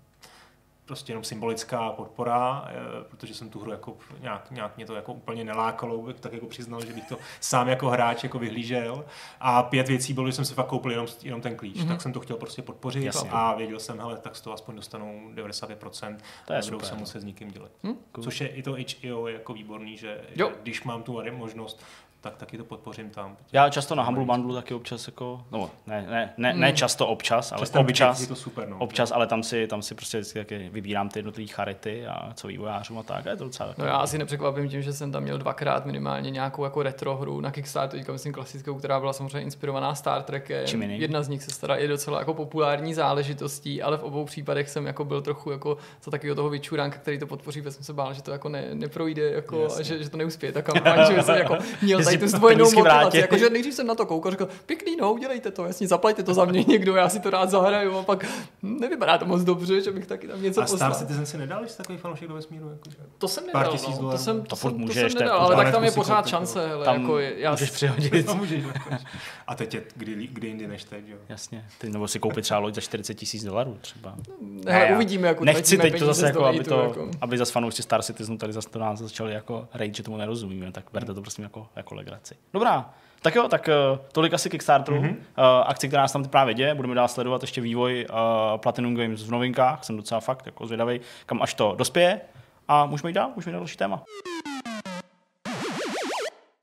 prostě jenom symbolická podpora, eh, protože jsem tu hru jako nějak, nějak mě to jako úplně nelákalo, bych tak jako přiznal, že bych to sám jako hráč jako vyhlížel. A pět věcí bylo, že jsem si fakt koupil jenom, jenom ten klíč, Mhm. mm-hmm. tak jsem to chtěl prostě podpořit Jasně. a věděl jsem, hele, tak z toho aspoň dostanu 95%, To je nebudou super, se muset s nikým dělat. Hm? Cool. Což je i to HEO je jako výborný, že, Jo. že když mám tu možnost, tak taky to podpořím tam. Já často na Humble Bundle taky občas jako, no ne, ne, ne, ne Hmm. často občas, ale Přes ten občas, je to super, no. občas, ale tam si, tam si prostě vždycky taky vybírám ty jednotlivé charity a co vývojářům a tak, a je to docela No já asi nepřekvapím tím, že jsem tam měl dvakrát minimálně nějakou jako retro hru na Kickstarter, teďka myslím klasickou, která byla samozřejmě inspirovaná Star Trekem. Čím jiným? Jedna z nich se stará je docela jako populární záležitostí, ale v obou případech jsem jako byl trochu jako za takového toho vyčuránka, který to podpoří, protože jsem se bál, že to jako ne, neprojde jako, Jasně. že, že, to neuspěje ta kampaň, že jsem jako měl tu zdvojenou motivaci, vrátit. jako, že nejdřív jsem na to koukal, řekl, pěkný, no, udělejte to, jasně, zaplaťte to za mě někdo, já si to rád zahraju a pak hm, nevypadá to moc dobře, že bych taky tam něco a poslal. Star Citizen si nedal, že jsi takový fanoušek do vesmíru? Jako? To jsem Pár nedal, tisíc no. to jsem, To to, furt to můžeš, jsem nedal, ale tak tam je pořád šance, hele, Tam jako já, můžeš přihodit. Dokončit. A teď je kdy, kdy jindy než teď, jo. Jasně, ty, nebo si koupit třeba loď za 40 tisíc dolarů třeba. hele, já uvidíme, jako Nechci teď to zase jako, aby, to, jako. aby zase fanoušci Star Citizenu tady zase to nás začali jako rejt, že tomu nerozumíme, tak berte to prosím jako, jako legraci. Dobrá, tak jo, tak uh, tolik asi Kickstarteru, mm-hmm. uh, akci, která nás tam právě děje, budeme dál sledovat ještě vývoj uh, Platinum Games v novinkách, jsem docela fakt jako zvědavý, kam až to dospěje a můžeme jít dál, můžeme jít na další téma.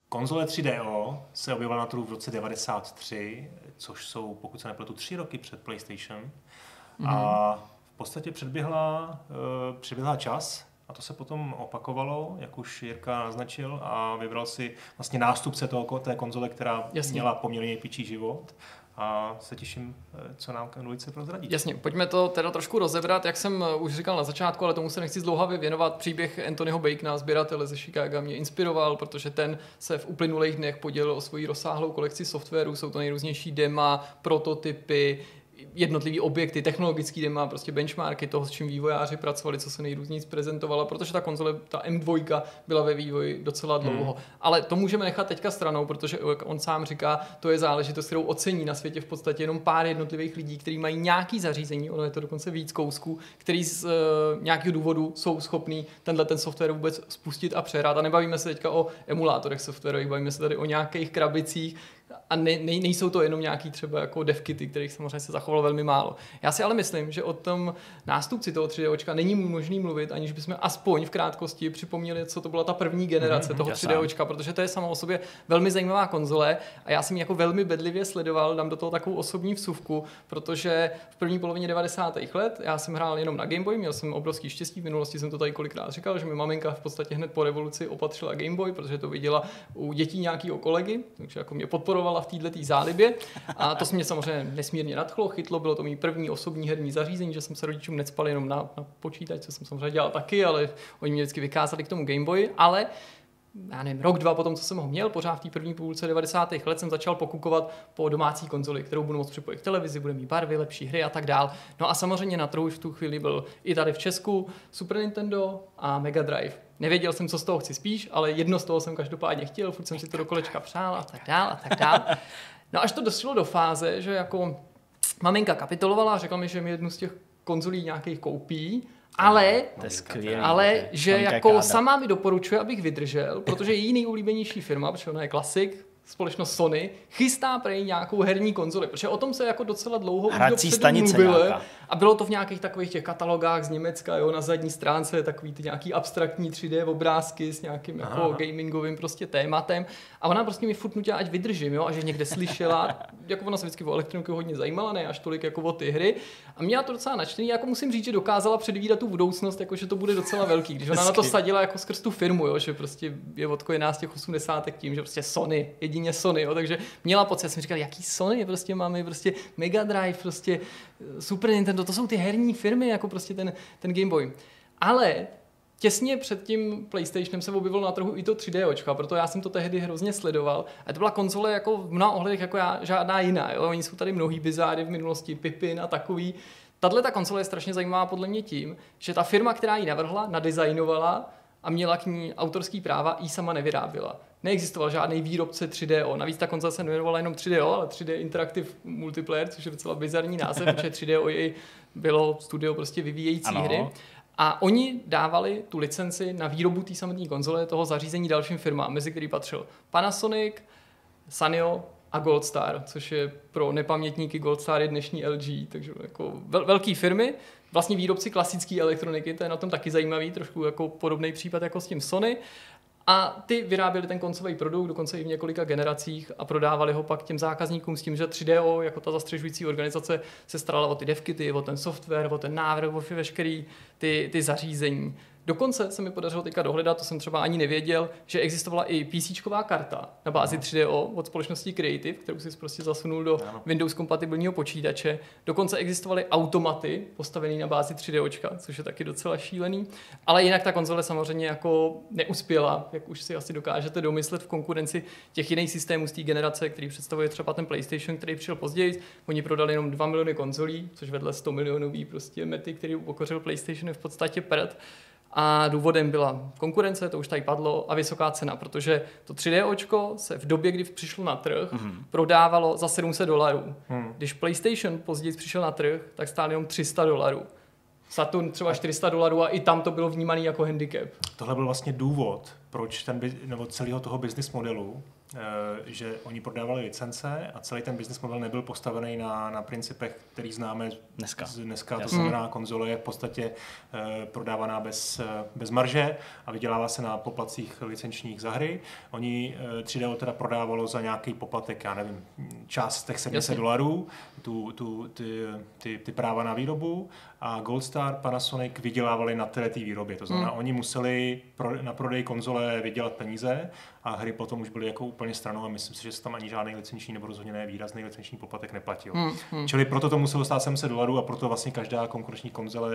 Konzole 3DO se objevila na trhu v roce 93, což jsou, pokud se nepletu, tři roky před PlayStation. Mm-hmm. A v podstatě předběhla, uh, předběhla čas a to se potom opakovalo, jak už Jirka naznačil, a vybral si vlastně nástupce toho, té konzole, která Jasně. měla poměrně pičí život. A se těším, eh, co nám dvojice prozradí. Jasně, pojďme to teda trošku rozebrat, jak jsem uh, už říkal na začátku, ale tomu se nechci zdlouhavě věnovat. Příběh Anthonyho Bacona, sběratele ze Chicaga, mě inspiroval, protože ten se v uplynulých dnech podělil o svoji rozsáhlou kolekci softwaru, jsou to nejrůznější dema, prototypy, jednotlivý objekty, technologický dema, prostě benchmarky toho, s čím vývojáři pracovali, co se nejrůzněji prezentovala, protože ta konzole, ta M2 byla ve vývoji docela dlouho. Hmm. Ale to můžeme nechat teďka stranou, protože jak on sám říká, to je záležitost, kterou ocení na světě v podstatě jenom pár jednotlivých lidí, kteří mají nějaký zařízení, ono je to dokonce víc kousků, který z uh, nějakého důvodu jsou schopní tenhle ten software vůbec spustit a přehrát. A nebavíme se teďka o emulátorech softwarových, bavíme se tady o nějakých krabicích, a ne, ne, nejsou to jenom nějaký třeba jako devkity, kterých samozřejmě se zachovalo velmi málo. Já si ale myslím, že o tom nástupci toho 3D očka není možný mluvit, aniž bychom aspoň v krátkosti připomněli, co to byla ta první generace mm, toho 3D očka, protože to je samo o sobě velmi zajímavá konzole a já jsem ji jako velmi bedlivě sledoval, dám do toho takovou osobní vsuvku, protože v první polovině 90. let já jsem hrál jenom na Game Boy, měl jsem obrovský štěstí, v minulosti jsem to tady kolikrát říkal, že mi maminka v podstatě hned po revoluci opatřila Game Boy, protože to viděla u dětí nějakého kolegy, takže jako mě podporovala v této zálibě. A to se mě samozřejmě nesmírně nadchlo, chytlo, bylo to mý první osobní herní zařízení, že jsem se rodičům necpal jenom na, na počítač, co jsem samozřejmě dělal taky, ale oni mě vždycky vykázali k tomu Game Boy, ale já nevím, rok, dva potom, co jsem ho měl, pořád v té první půlce 90. let jsem začal pokukovat po domácí konzoli, kterou budu moct připojit k televizi, bude mít barvy, lepší hry a tak dál. No a samozřejmě na trhu už v tu chvíli byl i tady v Česku Super Nintendo a Mega Drive. Nevěděl jsem, co z toho chci spíš, ale jedno z toho jsem každopádně chtěl, furt jsem si to do kolečka přál a tak dál a tak dál. No až to došlo do fáze, že jako maminka kapitolovala a řekla mi, že mi jednu z těch konzolí nějakých koupí, ale, To je skvělý. ale že jako káda. sama mi doporučuje, abych vydržel, protože její nejoblíbenější firma, protože ona je klasik, společnost Sony, chystá prej nějakou herní konzoli, protože o tom se jako docela dlouho už Hrací dopředu stanice mluvilo. nějaká. A bylo to v nějakých takových těch katalogách z Německa, jo, na zadní stránce takový ty nějaký abstraktní 3D obrázky s nějakým jako Aha. gamingovým prostě tématem. A ona prostě mi furt nutila, ať vydržím, jo, a že někde slyšela, jako ona se vždycky o elektroniku hodně zajímala, ne až tolik jako o ty hry. A měla to docela načtený, jako musím říct, že dokázala předvídat tu budoucnost, jako že to bude docela velký, když ona na to sadila jako skrz tu firmu, jo, že prostě je odkojená z těch 80 tím, že prostě Sony, jedině Sony, jo, takže měla pocit, jsem říkal, jaký Sony, prostě máme prostě Mega Drive, prostě eh, Super Nintendo, to jsou ty herní firmy, jako prostě ten, ten Game Boy. Ale Těsně před tím PlayStationem se objevilo na trhu i to 3D očka, proto já jsem to tehdy hrozně sledoval. A to byla konzole jako v mnoha ohledech jako já, žádná jiná. Jo? Oni jsou tady mnohý bizáry v minulosti, Pippin a takový. Tahle ta konzole je strašně zajímavá podle mě tím, že ta firma, která ji navrhla, nadizajnovala a měla k ní autorský práva, ji sama nevyráběla. Neexistoval žádný výrobce 3DO. Navíc ta konzole se nejmenovala jenom 3DO, ale 3D Interactive Multiplayer, což je docela bizarní název, protože 3DO jej bylo studio prostě vyvíjející Ano. hry. A oni dávali tu licenci na výrobu té samotné konzole, toho zařízení dalším firmám, mezi který patřil Panasonic, Sanyo a Goldstar, což je pro nepamětníky Goldstar je dnešní LG, takže jako vel, velký firmy, vlastně výrobci klasické elektroniky, to je na tom taky zajímavý, trošku jako podobný případ jako s tím Sony. A ty vyráběli ten koncový produkt, dokonce i v několika generacích a prodávali ho pak těm zákazníkům s tím, že 3DO jako ta zastřešující organizace se starala o ty devkity, o ten software, o ten návrh, o veškerý ty, ty zařízení. Dokonce se mi podařilo teďka dohledat, to jsem třeba ani nevěděl, že existovala i PC karta na bázi 3DO od společnosti Creative, kterou si prostě zasunul do Ano. Windows kompatibilního počítače. Dokonce existovaly automaty postavené na bázi 3D, což je taky docela šílený. Ale jinak ta konzole samozřejmě jako neuspěla, jak už si asi dokážete domyslet v konkurenci těch jiných systémů z té generace, který představuje třeba ten PlayStation, který přišel později. Oni prodali jenom 2 miliony konzolí, což vedle 100 milionový prostě mety, který ukořil PlayStation je v podstatě prd. A důvodem byla konkurence, to už tady padlo, a vysoká cena, protože to 3D očko se v době, kdy přišlo na trh, mm-hmm. prodávalo za 700 dolarů. Hmm. Když PlayStation později přišel na trh, tak stál jenom 300 dolarů. Saturn třeba 400 dolarů a i tam to bylo vnímané jako handicap. Tohle byl vlastně důvod, proč ten, nebo celého toho business modelu, že oni prodávali licence a celý ten business model nebyl postavený na, na principech, který známe Dneska. z dneska. To znamená, konzole je v podstatě eh, prodávaná bez, eh, bez marže a vydělává se na poplacích licenčních za hry. Oni eh, 3DO teda prodávalo za nějaký poplatek, já nevím, část těch 700 Jasně. dolarů, tu, tu, ty, ty, ty práva na výrobu a Goldstar, Panasonic vydělávali na té výrobě. To znamená, Hmm. oni museli pro, na prodej konzole vydělat peníze a hry potom už byly jako úplně stranou a myslím si, že se tam ani žádný licenční nebo rozhodně ne výrazný licenční poplatek neplatil. Hmm, hmm. Čili proto to muselo stát 700 dolarů a proto vlastně každá konkurenční konzole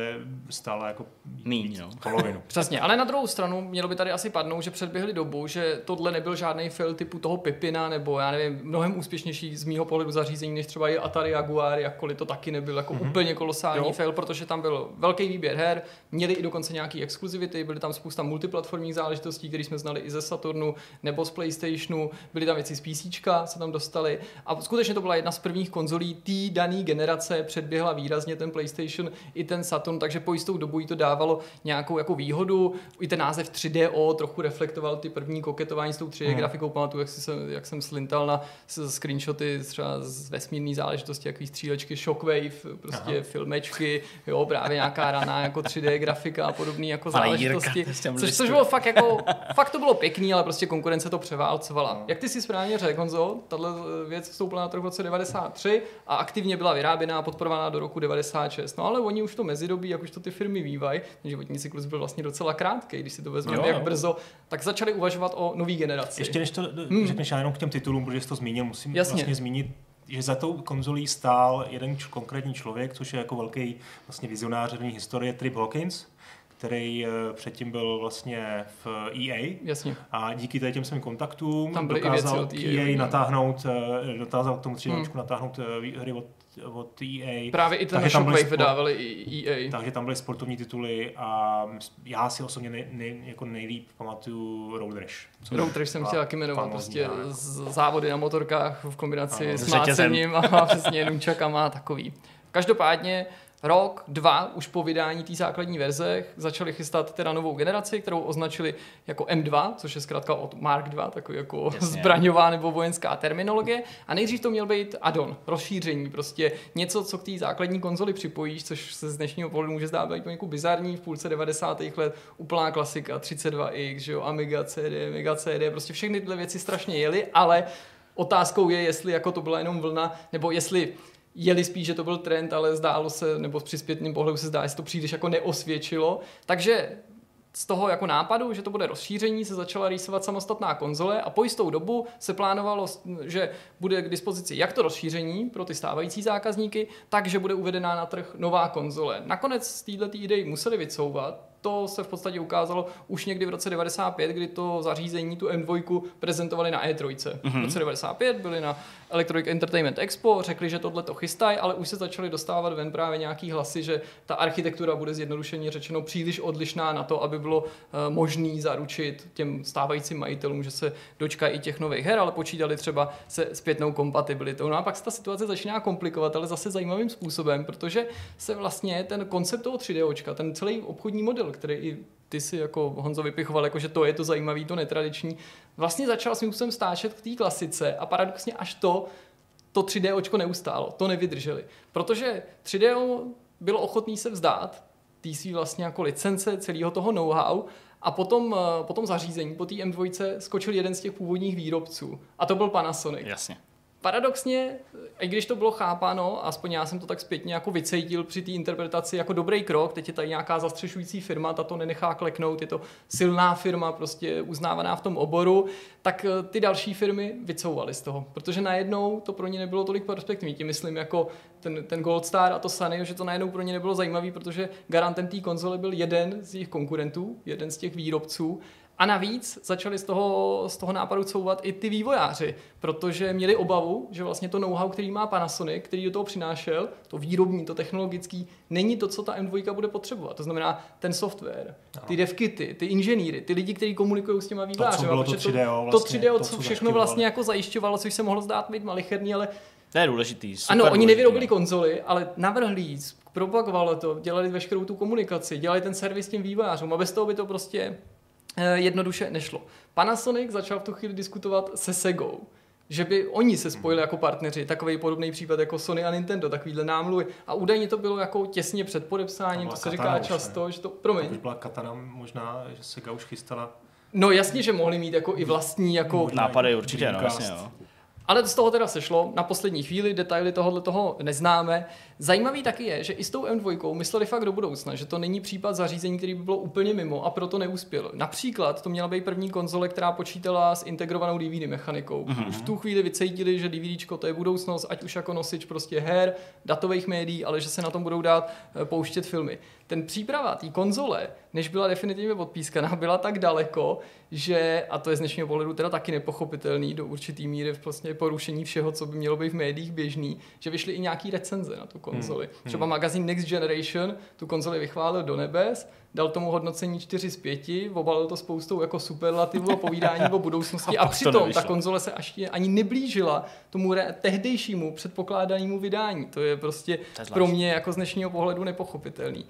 stála jako Míň, no. polovinu. Přesně, ale na druhou stranu mělo by tady asi padnout, že předběhli dobu, že tohle nebyl žádný fail typu toho Pipina, nebo já nevím, mnohem úspěšnější z mýho pohledu zařízení, než třeba i Atari Jaguar, jakkoliv to taky nebyl jako mm-hmm. úplně kolosální Jo. fail, protože tam byl velký výběr her, měli i dokonce nějaký exkluzivity, byly tam spousta multiplatformních záležitostí, které jsme znali i ze Saturnu nebo z PlayStationu, byly tam věci z PC, se tam dostali a skutečně to byla jedna z prvních konzolí té dané generace, předběhla výrazně ten PlayStation i ten Saturn, takže po jistou dobu jí to dávalo nějakou jako výhodu. I ten název 3DO trochu reflektoval ty první koketování s tou 3D Hmm. grafikou. Pamatuju, jak, jsem, jak jsem slintal na screenshoty třeba z vesmírné záležitosti, jaký střílečky, Shockwave, prostě Aha. filmečky, jo, právě nějaká raná jako 3D grafika a podobné jako záležitosti. Což, což bylo fakt jako, fakt to bylo pěkný, ale prostě konkurence to převálcovala. No. Jak ty si správně řekl, Honzo, tahle věc vstoupila na trh v roce 93 a aktivně byla vyráběná a podporovaná do roku 96. No ale oni už to mezidobí, jak už to ty firmy vývají, ten životní cyklus byl vlastně docela krátký, když si to vezmeme, Jo, jak jo. brzo, tak začali uvažovat o nový generaci. Ještě než to Hmm. hmm. řekneš, já jenom k těm titulům, protože jsi to zmínil, musím Jasně. vlastně zmínit, že za tou konzolí stál jeden č- konkrétní člověk, což je jako velký vlastně vizionář historie, Trip Hawkins, který eh, předtím byl vlastně v EA. Jasně. A díky tady těm svým kontaktům Tam i dokázal od EA, EA no. natáhnout, eh, dokázal k tomu třídečku natáhnout eh, hry od, od EA. Právě i ten Takže tam byly sport- vydávali i EA. Takže tam byly sportovní tituly a já si osobně nej, nej, jako nejlíp pamatuju Road Rash. Road Rash jsem chtěl taky jmenovat, prostě jako. z- závody na motorkách v kombinaci Ano, s mácením a přesně nunčakama a takový. Každopádně rok, dva už po vydání té základní verze začali chystat teda novou generaci, kterou označili jako M2, což je zkrátka od Mark II, takový jako Jasně. zbraňová nebo vojenská terminologie. A nejdřív to měl být add-on, rozšíření, prostě něco, co k té základní konzoli připojíš, což se z dnešního pohledu může zdát být poněkud bizarní, v půlce 90. let úplná klasika, 32X, že jo, Amiga CD, Mega CD, prostě všechny tyhle věci strašně jeli, ale otázkou je, jestli jako to byla jenom vlna, nebo jestli jeli spíš, že to byl trend, ale zdálo se, nebo při zpětným pohledu se zdá, že to příliš jako neosvědčilo. Takže z toho jako nápadu, že to bude rozšíření, se začala rýsovat samostatná konzole a po jistou dobu se plánovalo, že bude k dispozici jak to rozšíření pro ty stávající zákazníky, tak že bude uvedená na trh nová konzole. Nakonec z této idei museli vycouvat, to se v podstatě ukázalo už někdy v roce 95, kdy to zařízení, tu M2, prezentovali na E3. Mm-hmm. V roce 95 byli na Electronic Entertainment Expo, řekli, že tohle to chystají, ale už se začaly dostávat ven právě nějaký hlasy, že ta architektura bude zjednodušeně řečeno příliš odlišná na to, aby bylo uh, možné zaručit těm stávajícím majitelům, že se dočkají i těch nových her, ale počítali třeba se zpětnou kompatibilitou. No a pak se ta situace začíná komplikovat, ale zase zajímavým způsobem, protože se vlastně ten koncept toho 3Dočka, ten celý obchodní model, který i ty si jako Honzo vypichoval, jako že to je to zajímavý, to netradiční, vlastně začal svým způsobem stáčet k té klasice a paradoxně až to, to 3D očko neustálo, to nevydrželi. Protože 3D bylo ochotný se vzdát té svý vlastně jako licence, celého toho know-how a potom, eh, potom zařízení, po té M2 skočil jeden z těch původních výrobců a to byl Panasonic. Jasně. Paradoxně, i když to bylo chápáno, aspoň já jsem to tak zpětně jako vycejtil při té interpretaci jako dobrý krok, teď je tady nějaká zastřešující firma, ta to nenechá kleknout, je to silná firma, prostě uznávaná v tom oboru, tak eh, ty další firmy vycouvaly z toho, protože najednou to pro ně nebylo tolik perspektivní. Tím myslím jako ten, ten Gold Star a to Sunny, že to najednou pro ně nebylo zajímavý, protože garantem té konzole byl jeden z jejich konkurentů, jeden z těch výrobců, a navíc začali z toho, z toho nápadu couvat i ty vývojáři, protože měli obavu, že vlastně to know-how, který má Panasonic, který do toho přinášel, to výrobní, to technologický, není to, co ta M2 bude potřebovat. To znamená ten software, ty devkity, ty inženýry, ty lidi, kteří komunikují s těma vývojáři. bylo to 3DO to, vlastně, 3DO, to, co co všechno vlastně jako zajišťovalo, což se mohlo zdát být malicherný, ale To je důležitý. Super ano, oni důležitý, nevyrobili konzoli, ale navrhli ji, propagovali to, dělali veškerou tu komunikaci, dělali ten servis těm vývojářům a bez toho by to prostě jednoduše nešlo. Panasonic začal v tu chvíli diskutovat se Segou, že by oni se spojili jako partneři, takový podobný případ jako Sony a Nintendo, takovýhle námluvy. A údajně to bylo jako těsně před podepsáním, to se říká už, často, ne? že to, Už promiň. byla Katana možná, že Sega už chystala. No jasně, že mohli mít jako i vlastní jako Nápady určitě, no, jasně, no. Ale z toho teda sešlo, na poslední chvíli detaily tohohle toho neznáme. Zajímavý taky je, že i s tou M2 mysleli fakt do budoucna, že to není případ zařízení, který by bylo úplně mimo a proto neuspěl. Například to měla být první konzole, která počítala s integrovanou DVD mechanikou. Mm-hmm. Už v tu chvíli vycítili, že DVDčko to je budoucnost, ať už jako nosič prostě her, datových médií, ale že se na tom budou dát eh, pouštět filmy. Ten příprava té konzole, než byla definitivně odpískaná, byla tak daleko, že, a to je z dnešního pohledu teda taky nepochopitelný, do určitý míry v vlastně porušení všeho, co by mělo být v médiích běžný, že vyšly i nějaký recenze na tu konzoli. Hmm. Třeba magazín Next Generation tu konzoli vychválil do nebes, dal tomu hodnocení 4 z 5, obalil to spoustou jako superlativů a povídání o budoucnosti A přitom ta konzole se až ani neblížila tomu re- tehdejšímu předpokládanému vydání. To je prostě To je pro mě jako z dnešního pohledu nepochopitelný.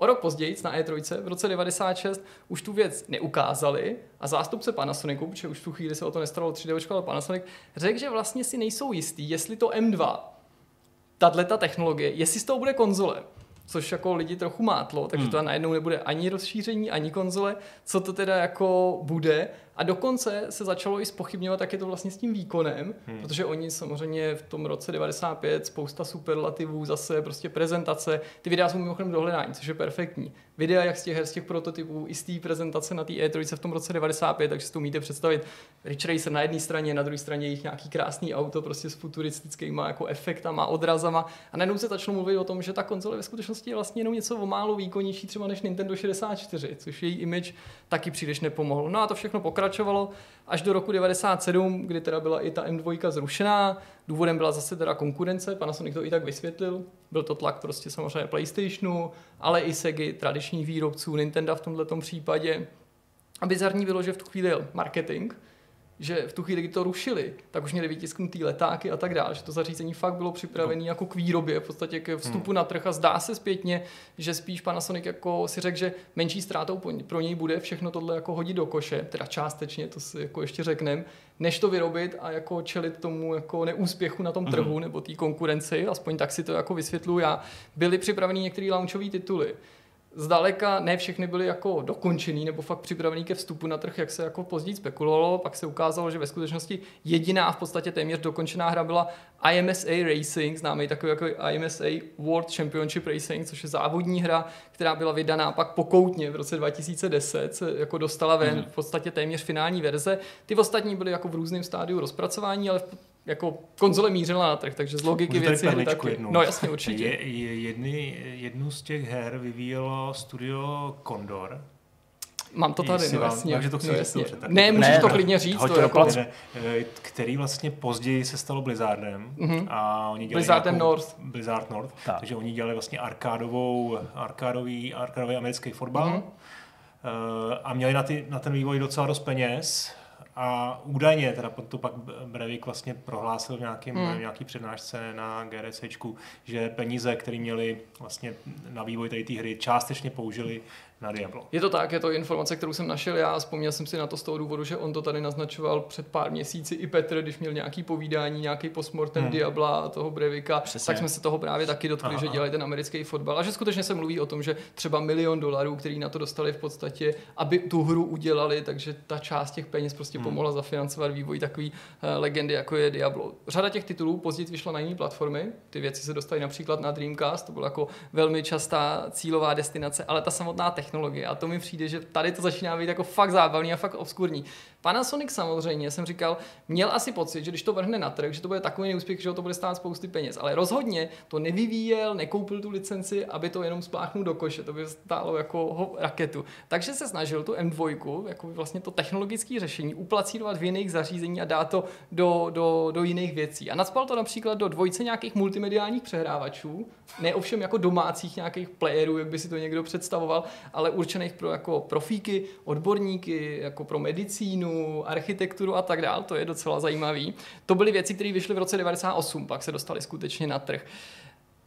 O rok později na E3 v roce 96 už tu věc neukázali a zástupce Panasonicu, protože už v tu chvíli se o to nestaralo 3D, ale Panasonic, řekl, že vlastně si nejsou jistý, jestli to M2, tahle ta technologie, jestli z toho bude konzole, což jako lidi trochu mátlo, takže Hmm. to najednou nebude ani rozšíření, ani konzole, co to teda jako bude. A dokonce se začalo i spochybňovat, jak je to vlastně s tím výkonem, hmm. protože oni samozřejmě v tom roce 95 spousta superlativů, zase prostě prezentace, ty videa jsou mimochodem dohledání, což je perfektní. Videa jak z těch her, z těch prototypů, i z té prezentace na té E3 v tom roce 95, takže si to umíte představit. Rich Racer na jedné straně, na druhé straně jich nějaký krásný auto, prostě s futuristickými jako efektama, odrazama. A najednou se začalo mluvit o tom, že ta konzole ve skutečnosti je vlastně jenom něco o málo výkonnější třeba než Nintendo 64, což její image taky příliš nepomohlo. No a to všechno pokračovalo až do roku 97, kdy teda byla i ta M2 zrušená. Důvodem byla zase teda konkurence, Panasonic to i tak vysvětlil. Byl to tlak prostě samozřejmě PlayStationu, ale i Sega, tradičních výrobců, Nintendo v tomto případě. A bizarní bylo, že v tu chvíli marketing, že v tu chvíli, kdy to rušili, tak už měli vytisknutý letáky a tak dále, že to zařízení fakt bylo připravené jako k výrobě, v podstatě k vstupu hmm. na trh a zdá se zpětně, že spíš Panasonic jako si řekl, že menší ztrátou pro něj bude všechno tohle jako hodit do koše, teda částečně, to si jako ještě řekneme, než to vyrobit a jako čelit tomu jako neúspěchu na tom hmm. trhu nebo té konkurenci, aspoň tak si to jako vysvětluju já, byly připraveny některé launchové tituly zdaleka ne všechny byly jako dokončený nebo fakt připravený ke vstupu na trh, jak se jako později spekulovalo. Pak se ukázalo, že ve skutečnosti jediná v podstatě téměř dokončená hra byla IMSA Racing, známý takový jako IMSA World Championship Racing, což je závodní hra, která byla vydaná pak pokoutně v roce 2010, se jako dostala ven mm. v podstatě téměř finální verze. Ty ostatní byly jako v různém stádiu rozpracování, ale v jako konzole mířila na trh, takže z logiky věci je taky. Jednu. No jasně, určitě. Je, je, jedny, jednu z těch her vyvíjelo studio Condor, Mám to tady, no jasně. Takže to no, jasně. Ne, můžeš ne, to klidně říct. To jako... Eh, který vlastně později se stalo Blizzardem. Mm-hmm. A oni dělali Blizzardem nějakou, North. Blizzard North. Tak. Takže oni dělali vlastně arkádovou, arkádový, arkádový americký fotbal. Mm-hmm. Uh, a měli na, ty, na ten vývoj docela dost peněz a údajně, teda to pak Brevik vlastně prohlásil v nějakým, hmm. nějaký přednášce na GRCčku, že peníze, které měli vlastně na vývoj té hry, částečně použili na Diablo. Je to tak, je to informace, kterou jsem našel já. Vzpomněl jsem si na to z toho důvodu, že on to tady naznačoval před pár měsíci i Petr, když měl nějaký povídání, nějaký postmortem hmm. Diabla a toho Brevika, Přesně. tak jsme se toho právě taky dotkli, Aha. že dělají ten americký fotbal. A že skutečně se mluví o tom, že třeba milion dolarů, který na to dostali v podstatě, aby tu hru udělali, takže ta část těch peněz prostě hmm. pomohla zafinancovat vývoj takový uh, legendy, jako je Diablo. Řada těch titulů později vyšla na jiné platformy. Ty věci se dostaly například na Dreamcast, to byla jako velmi častá cílová destinace, ale ta samotná technologie technologie a to mi přijde, že tady to začíná být jako fakt zábavný a fakt obskurní. Panasonic samozřejmě, jsem říkal, měl asi pocit, že když to vrhne na trh, že to bude takový neúspěch, že to bude stát spousty peněz, ale rozhodně to nevyvíjel, nekoupil tu licenci, aby to jenom spláchnul do koše, to by stálo jako raketu. Takže se snažil tu M2, jako vlastně to technologické řešení, uplacírovat v jiných zařízení a dát to do, do, do jiných věcí. A nadspal to například do dvojce nějakých multimediálních přehrávačů, ne ovšem jako domácích nějakých playerů, jak by si to někdo představoval, ale určených pro jako profíky, odborníky, jako pro medicínu, architekturu a tak dále. To je docela zajímavý. To byly věci, které vyšly v roce 98, pak se dostaly skutečně na trh.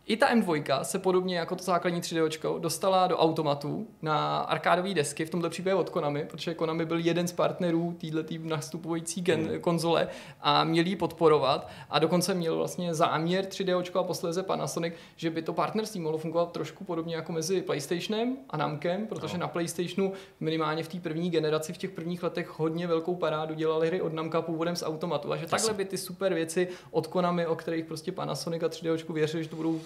I ta M2 se podobně jako to základní 3D dostala do automatu na arkádové desky, v tomto případě od Konami, protože Konami byl jeden z partnerů této nastupující gen, hmm. konzole a měl ji podporovat a dokonce měl vlastně záměr 3D a posléze Panasonic, že by to partnerství mohlo fungovat trošku podobně jako mezi PlayStationem a Namkem, protože no. na PlayStationu minimálně v té první generaci v těch prvních letech hodně velkou parádu dělali hry od Namka původem z automatu a že takhle by ty super věci od Konami, o kterých prostě Panasonic a 3D věřili, že to budou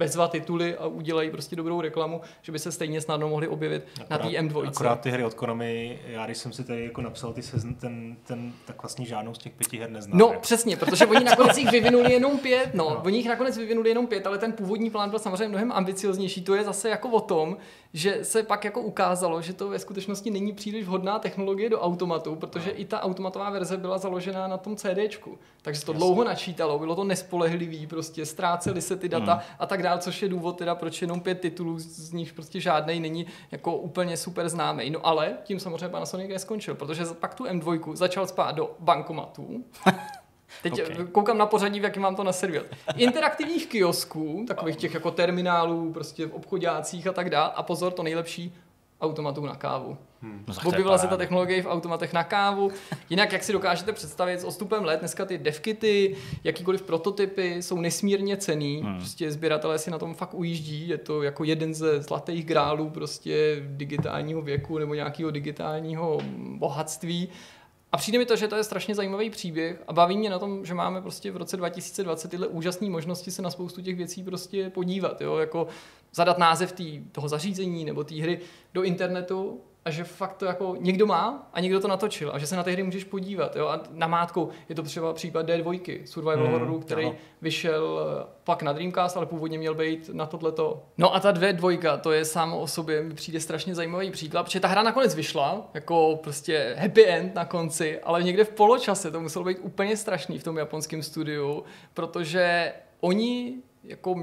bezva tituly a udělají prostě dobrou reklamu, že by se stejně snadno mohli objevit akorát, na té M2. Akorát ty hry od Konami, já když jsem si tady jako napsal ty sezn, ten, ten, tak vlastně žádnou z těch pěti her neznám. No jako. přesně, protože oni nakonec jich vyvinuli jenom pět, no, no. oni jich nakonec vyvinuli jenom pět, ale ten původní plán byl samozřejmě mnohem ambicioznější. To je zase jako o tom, že se pak jako ukázalo, že to ve skutečnosti není příliš vhodná technologie do automatu, protože no. i ta automatová verze byla založená na tom CDčku. Takže to Jasně. dlouho načítalo, bylo to nespolehlivý, prostě ztrácely se ty data hmm. A tak dále, což je důvod teda, proč jenom pět titulů, z nich prostě žádný není jako úplně super známý. No ale tím samozřejmě Panasonic neskončil, protože pak tu M2 začal spát do bankomatů. Teď okay. koukám na pořadí, v jakém mám to naservovat. Interaktivních kiosků, takových těch jako terminálů, prostě v obchodácích a tak dále. A pozor, to nejlepší, automatů na kávu. Hmm. No, Objevila se ta technologie v automatech na kávu. Jinak, jak si dokážete představit, s odstupem let dneska ty devkity, jakýkoliv prototypy jsou nesmírně cený. Hmm. Prostě sběratelé si na tom fakt ujíždí. Je to jako jeden ze zlatých grálů prostě digitálního věku nebo nějakého digitálního bohatství. A přijde mi to, že to je strašně zajímavý příběh a baví mě na tom, že máme prostě v roce 2020 tyhle úžasné možnosti se na spoustu těch věcí prostě podívat, jo, jako zadat název tý, toho zařízení nebo té hry do internetu a že fakt to jako někdo má a někdo to natočil a že se na té hry můžeš podívat. Jo? A na mátku je to třeba případ D2, survival hmm, horroru, který ano. vyšel eh, pak na Dreamcast, ale původně měl být na tohleto. No a ta D2, to je samo o sobě, mi přijde strašně zajímavý příklad, protože ta hra nakonec vyšla, jako prostě happy end na konci, ale někde v poločase to muselo být úplně strašný v tom japonském studiu, protože oni jako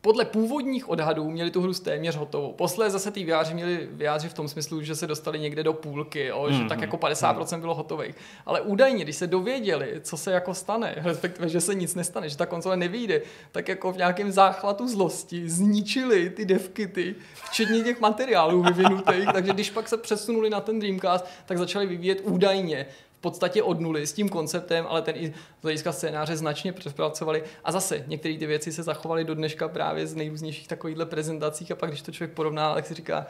podle původních odhadů měli tu hru téměř hotovou. Posledně zase ty vyjádři měli vyjádři v tom smyslu, že se dostali někde do půlky, jo, mm-hmm. že tak mhm. jako 50% mm. bylo hotových. Ale údajně, když se dověděli, co se jako stane, respektive, že se nic nestane, že ta konzole nevyjde, tak jako v nějakém záchvatu zlosti zničili ty devky, ty, včetně těch materiálů vyvinutých, takže když pak se přesunuli na ten Dreamcast, tak začali vyvíjet údajně podstatě od nuly s tím konceptem, ale ten i z hlediska scénáře značně přepracovali. A zase některé ty věci se zachovaly do dneška právě z nejrůznějších takovýchhle prezentacích a pak když to člověk porovná, tak si říká,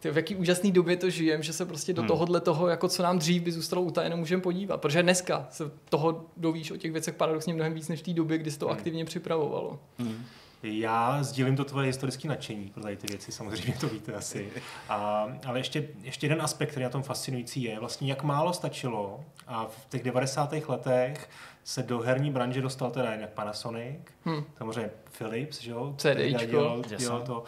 ty, v jaký úžasný době to žijem, že se prostě do hmm. tohohle toho, jako co nám dřív by zůstalo utajeno, můžeme podívat. Protože dneska se toho dovíš o těch věcech paradoxně mnohem víc než v té době, kdy se to hmm. aktivně připravovalo. Hmm. Já sdílím to tvoje historické nadšení pro tady ty věci, samozřejmě to víte asi. A, ale ještě, ještě jeden aspekt, který na tom fascinující je, vlastně jak málo stačilo a v těch 90. letech se do herní branže dostal teda jinak Panasonic, hmm. samozřejmě Philips, že jo? CDIčko. Dělal, dělal to uh,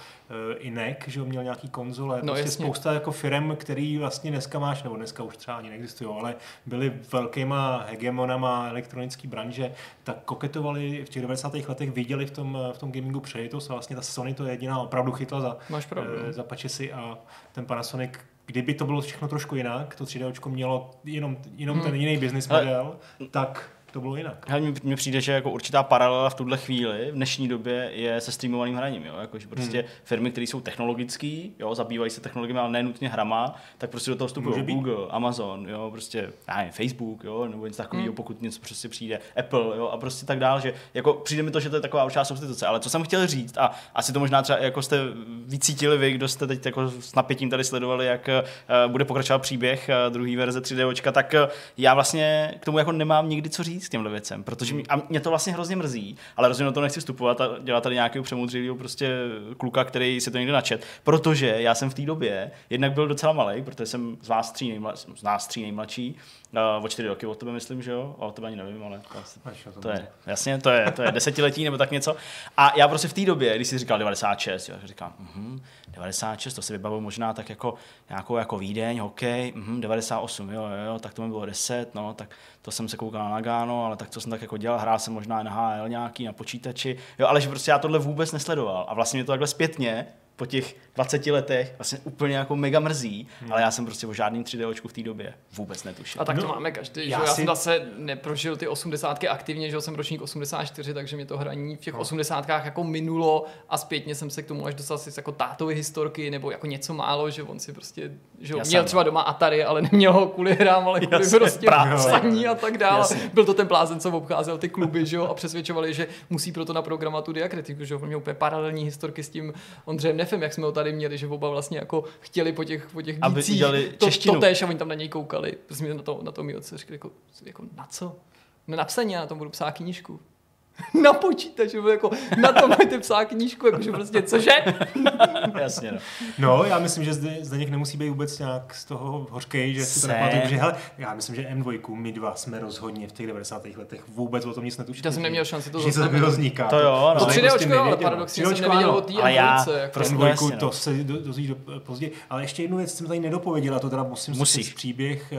i NEC, že jo, měl nějaký konzole. No, prostě jasně. spousta jako firm, který vlastně dneska máš, nebo dneska už třeba ani neexistují, ale byly velkýma hegemonama elektronické branže, tak koketovali v těch 90. letech, viděli v tom, v tom gamingu přejitost a vlastně ta Sony to je jediná opravdu chytla za, Máš pravdu. Uh, za pačesy a ten Panasonic kdyby to bylo všechno trošku jinak, to 3D mělo jenom, jenom hmm. ten jiný business model, Ale... tak to bylo jinak. Hele, mně přijde, že jako určitá paralela v tuhle chvíli, v dnešní době, je se streamovaným hraním. Jo? Jako, že prostě hmm. firmy, které jsou technologické, jo, zabývají se technologiemi, ale nenutně hrama, tak prostě do toho vstupují Google, Amazon, jo, prostě, já nevím, Facebook, jo, nebo něco takového, hmm. pokud něco prostě přijde, Apple, jo, a prostě tak dál, že jako přijde mi to, že to je taková určitá substituce. Ale co jsem chtěl říct, a asi to možná třeba jako jste vycítili vy, kdo jste teď jako s napětím tady sledovali, jak uh, bude pokračovat příběh uh, druhý verze 3D, tak uh, já vlastně k tomu jako nemám nikdy co říct říct k těmhle věcem, protože mě, a mě to vlastně hrozně mrzí, ale rozhodně do toho nechci vstupovat a dělat tady nějakého přemudřilého prostě kluka, který si to někde načet, protože já jsem v té době jednak byl docela malý, protože jsem z vás tří, nejmla, z nás tří nejmladší, uh, o čtyři roky od tebe myslím, že jo, o tebe ani nevím, ale to, to je, jasně, to je, to je desetiletí nebo tak něco. A já prostě v té době, když jsi říkal 96, jo, říkám, uh-huh, 96, to si vybavu možná tak jako nějakou jako Vídeň, hokej, uh-huh, 98, jo, jo, tak to mi bylo 10, no, tak to jsem se koukal na Nagano, ale tak co jsem tak jako dělal, hrál jsem možná NHL nějaký na počítači, jo, ale že prostě já tohle vůbec nesledoval a vlastně mě to takhle zpětně po těch 20 letech vlastně úplně jako mega mrzí, hmm. ale já jsem prostě o žádným 3D v té době vůbec netušil. A tak to no, máme každý, já, že? já si... jsem zase neprožil ty 80 aktivně, že jsem ročník 84, takže mě to hraní v těch no. 80 jako minulo a zpětně jsem se k tomu až dostal si jako tátovi historky nebo jako něco málo, že on si prostě, že já měl jsem, třeba doma Atari, ale neměl ho kvůli hrám, ale kvůli jasně, prostě psaní a tak dále. Jasně. Byl to ten blázen, co obcházel ty kluby, že jo, a přesvědčovali, že musí proto naprogramovat tu diakritiku, že jo, měl úplně paralelní historky s tím Ondřejem Nefem, jak jsme ho tady měli, že oba vlastně jako chtěli po těch, po těch Aby dících to, to též a oni tam na něj koukali. Prostě na to, na to mi otce řekli, jako, jako na co? Na napsaní, já na tom budu psát knížku. na počítači, jako na to máte psát knížku, jakože prostě, cože? Jasně, no. No, já myslím, že zde, zde něk nemusí být vůbec nějak z toho hořkej, že si to nepamatuju, že hele, já myslím, že M2, my dva jsme rozhodně v těch 90. letech vůbec o tom nic netušili. Já jsem neměl šanci to zastavit. Že to vzniká. To jo, no. To 3 prostě ale paradoxně jsem neviděl o té Ale já, jako. M2, to se dozví do, později. Ale ještě jednu věc jsem tady nedopověděla, to teda musím Musíš. příběh uh,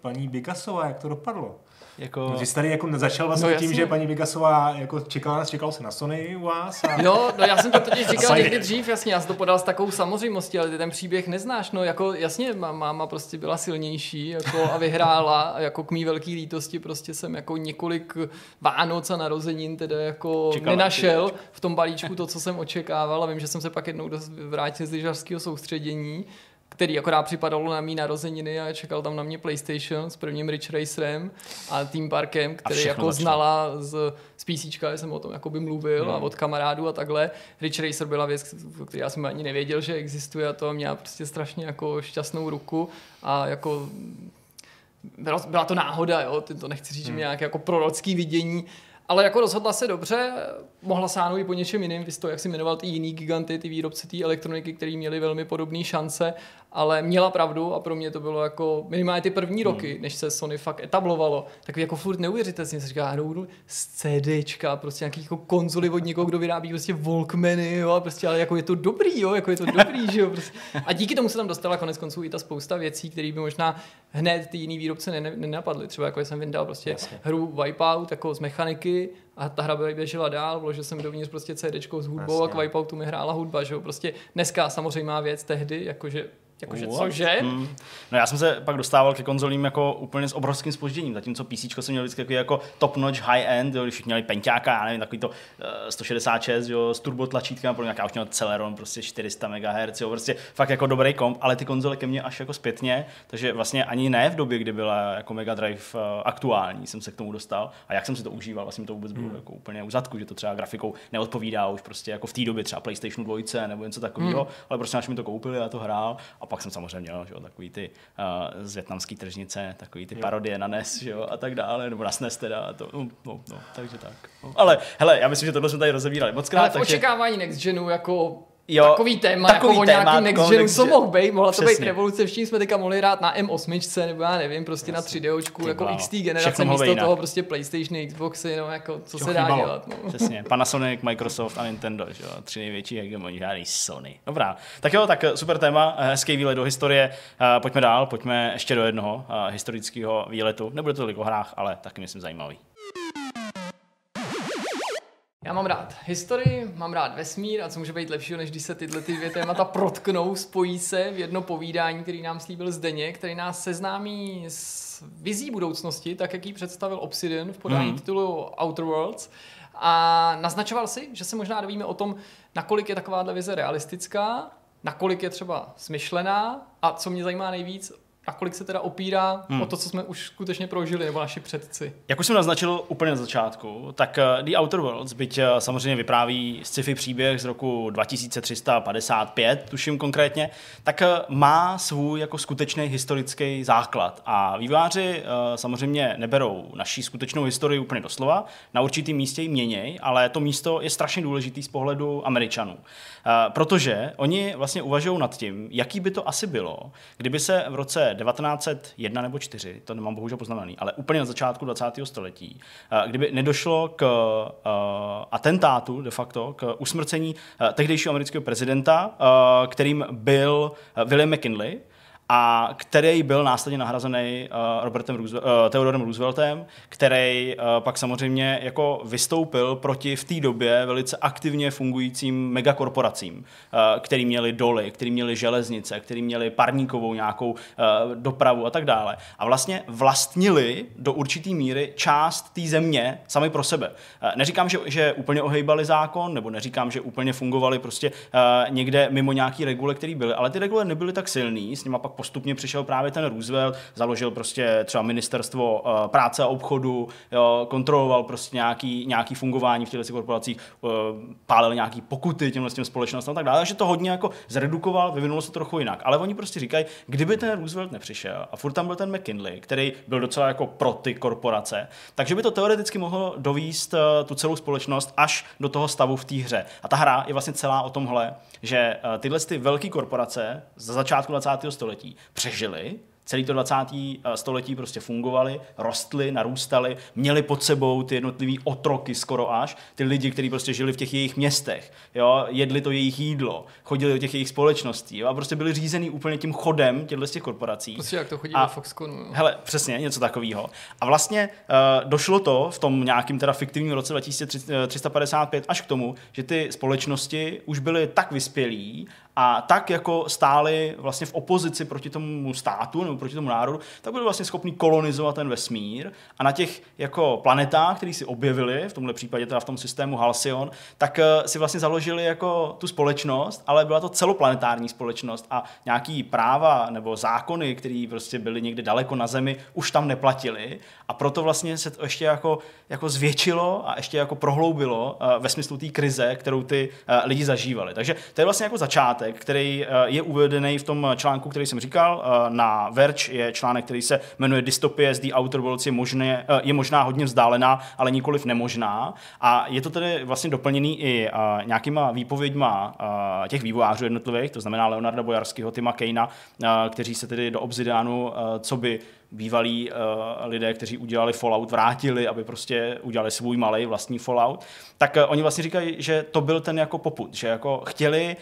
paní Bigasová, jak to dopadlo. Jako... Vy jste tady jako začal vlastně no, tím, že paní Vigasová jako čekala, čekal se na Sony u vás. A... Jo, no já jsem to totiž říkal někdy dřív, jasně, já jsem to podal s takovou samozřejmostí, ale ty ten příběh neznáš, no jako jasně, máma prostě byla silnější jako a vyhrála a jako k mý velký lítosti prostě jsem jako několik Vánoc a narozenin teda jako Čekala, nenašel v tom balíčku to, co jsem očekával a vím, že jsem se pak jednou vrátil z lyžařského soustředění který akorát připadalo na mý narozeniny a čekal tam na mě PlayStation s prvním Rich Racerem a Team Parkem, který jako začne. znala z, z PC, jsem o tom jakoby mluvil hmm. a od kamarádů a takhle. Rich Racer byla věc, který já jsem ani nevěděl, že existuje a to měla prostě strašně jako šťastnou ruku a jako byla, byla to náhoda, jo, to nechci říct, že Hmm. mě nějaké jako prorocký vidění, ale jako rozhodla se dobře, mohla sáhnout i po něčem jiným, vy to, jak si jmenoval ty jiný giganty, ty výrobci té elektroniky, který měli velmi podobné šance, ale měla pravdu a pro mě to bylo jako minimálně ty první Hmm. roky, než se Sony fakt etablovalo, tak jako furt neuvěřitelně se říká, hrou z CDčka, prostě nějaký jako konzoly od někoho, kdo vyrábí prostě Walkmany, jo, a prostě, ale jako je to dobrý, jo, jako je to dobrý, že jo, prostě. A díky tomu se tam dostala konec konců i ta spousta věcí, které by možná hned ty jiný výrobce ne- ne- nenapadly. Třeba jako jsem vyndal prostě Jasně. hru Wipeout jako z mechaniky a ta hra by běžela dál, vložil jsem dovnitř prostě CDčko s hudbou a k Jasně. Wipeoutu mi hrála hudba, že jo, prostě dneska samozřejmě má věc tehdy, jakože Jakože cože? Hmm. No já jsem se pak dostával ke konzolím jako úplně s obrovským spožděním, zatímco PC jsem měl vždycky jako top notch high end, jo, když všichni měli penťáka, já nevím, takový to uh, 166 jo, s turbo tlačítkama, pro nějaká už měl Celeron, prostě 400 MHz, jo, prostě fakt jako dobrý komp, ale ty konzole ke mně až jako zpětně, takže vlastně ani ne v době, kdy byla jako Mega Drive uh, aktuální, jsem se k tomu dostal a jak jsem si to užíval, vlastně to vůbec bylo Hmm. jako úplně u zadku, že to třeba grafikou neodpovídá už prostě jako v té době třeba PlayStationu 2 nebo něco takového, Hmm. ale prostě až mi to koupili, já to hrál a pak jsem samozřejmě měl, že jo, takový ty uh, z větnamský tržnice, takový ty Jo. parodie na NES, že jo, a tak dále, nebo na SNES teda, a to, no, no, no, takže tak. No. Ale hele, já myslím, že tohle jsme tady rozebírali moc krát, Ale v takže... očekávání Next Genu jako Jo, takový téma, takový jako o téma, nějaký Next jako Genu, Next co mohl být, mohla to být revoluce, všichni jsme teďka mohli hrát na M8, nebo já nevím, prostě na 3DOčku, Ty jako bláho. XT Všechno generace, místo jinak. toho prostě PlayStation, Xboxy, no jako, co Co se dá dělat, no. Přesně, Panasonic, Microsoft a Nintendo, že jo, tři největší hegemoni, žádný Sony. Dobrá, tak jo, tak eh, super téma, eh, hezký výlet do historie. Eh, Pojďme dál, pojďme ještě do jednoho historického výletu. Nebude to tolik o hrách, ale taky myslím zajímavý. Já mám rád historii, mám rád vesmír a co může být lepšího, než když se tyhle ty dvě témata protknou, spojí se v jedno povídání, který nám slíbil Zdeně, který nás seznámí s vizí budoucnosti, tak jak ji představil Obsidian v podání Mhm. titulu Outer Worlds. A naznačoval si, že se možná dovíme o tom, nakolik je takováhle vize realistická, nakolik je třeba smyšlená a co mě zajímá nejvíc, nakolik se teda opírá Hmm. o to, co jsme už skutečně prožili, nebo naši předci. Jak už jsem naznačil úplně na začátku, tak eh, The Outer Worlds, byť eh, samozřejmě vypráví sci-fi příběh z roku 2355, tuším konkrétně, tak eh, má svůj jako skutečný historický základ. A výváři samozřejmě neberou naší skutečnou historii úplně doslova, na určitém místě ji měněj, ale to místo je strašně důležitý z pohledu Američanů. Protože oni vlastně uvažují nad tím, jaký by to asi bylo, kdyby se v roce 1901 nebo 4, to nemám bohužel poznamenaný, ale úplně na začátku 20. století, eh, kdyby nedošlo k uh, atentátu de facto, k usmrcení uh, tehdejšího amerického prezidenta, kterým byl William McKinley, a který byl následně nahrazený uh, Robertem Roosevelt, uh, Theodorem Rooseveltem, který uh, pak samozřejmě jako vystoupil proti v té době velice aktivně fungujícím megakorporacím, který měli doly, který měli železnice, který měli parníkovou nějakou dopravu a tak dále. A vlastně vlastnili do určité míry část té země sami pro sebe. Neříkám, že, že úplně ohejbali zákon, nebo neříkám, že úplně fungovali prostě někde mimo nějaký regule, které byly, ale ty regule nebyly tak silný, s nima pak postupně přišel právě ten Roosevelt, založil prostě třeba ministerstvo uh, práce a obchodu, jo, kontroloval prostě nějaký, nějaký fungování v těchto korporacích, uh, pálil nějaký pokuty těmhle těm společnostem a tak dále, takže to hodně jako zredukoval, vyvinulo se trochu jinak. Ale oni prostě říkají, kdyby ten Roosevelt nepřišel a furt tam byl ten McKinley, který byl docela jako pro ty korporace, takže by to teoreticky mohlo dovíst uh, tu celou společnost až do toho stavu v té hře. A ta hra je vlastně celá o tomhle, že tyhle ty velké korporace za začátku 20. století přežily, celý to 20. století prostě fungovali, rostly, narůstali, měli pod sebou ty jednotlivý otroky skoro až, ty lidi, kteří prostě žili v těch jejich městech, jo, jedli to jejich jídlo, chodili do těch jejich společností jo, a prostě byli řízený úplně tím chodem těchto z těch korporací. Prostě jak to chodí A- ve Foxconu. Jo. Hele, přesně, něco takového. A vlastně uh, došlo to v tom nějakým teda fiktivním roce 2355 až k tomu, že ty společnosti už byly tak vyspělí a tak jako stály vlastně v opozici proti tomu státu nebo proti tomu národu, tak byli vlastně schopni kolonizovat ten vesmír. A na těch jako planetách, které si objevili, v tomhle případě teda v tom systému Halcyon, tak uh, si vlastně založili jako tu společnost, ale byla to celoplanetární společnost a nějaký práva nebo zákony, které prostě byly někde daleko na Zemi, už tam neplatily a proto vlastně se to ještě jako, jako zvětšilo a ještě jako prohloubilo uh, ve smyslu té krize, kterou ty uh, lidi zažívali. Takže to je vlastně jako začátek začátek, který je uvedený v tom článku, který jsem říkal. Na Verge je článek, který se jmenuje Dystopie z The Outer Worlds je, možné, je možná hodně vzdálená, ale nikoliv nemožná. A je to tedy vlastně doplněný i nějakýma výpověďma těch vývojářů jednotlivých, to znamená Leonarda Bojarského, Tima Kejna, kteří se tedy do Obsidianu, co by bývalí uh, lidé, kteří udělali Fallout, vrátili, aby prostě udělali svůj malý vlastní Fallout, tak uh, oni vlastně říkají, že to byl ten jako poput, že jako chtěli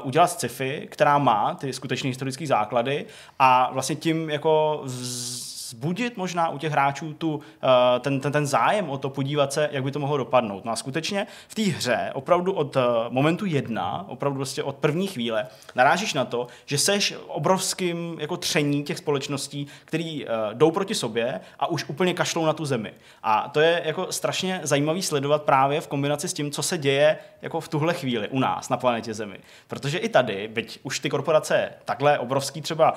uh, udělat sci-fi, která má ty skutečné historické základy a vlastně tím jako vz vzbudit možná u těch hráčů tu, eh, ten, ten, ten zájem o to podívat se, jak by to mohlo dopadnout. No a skutečně v té hře opravdu od eh, momentu jedna, opravdu prostě od první chvíle, narážíš na to, že seš obrovským jako tření těch společností, který uh, jdou proti sobě a už úplně kašlou na tu zemi. A to je jako strašně zajímavý sledovat právě v kombinaci s tím, co se děje jako v tuhle chvíli u nás na planetě Zemi. Protože i tady, byť už ty korporace takhle obrovský třeba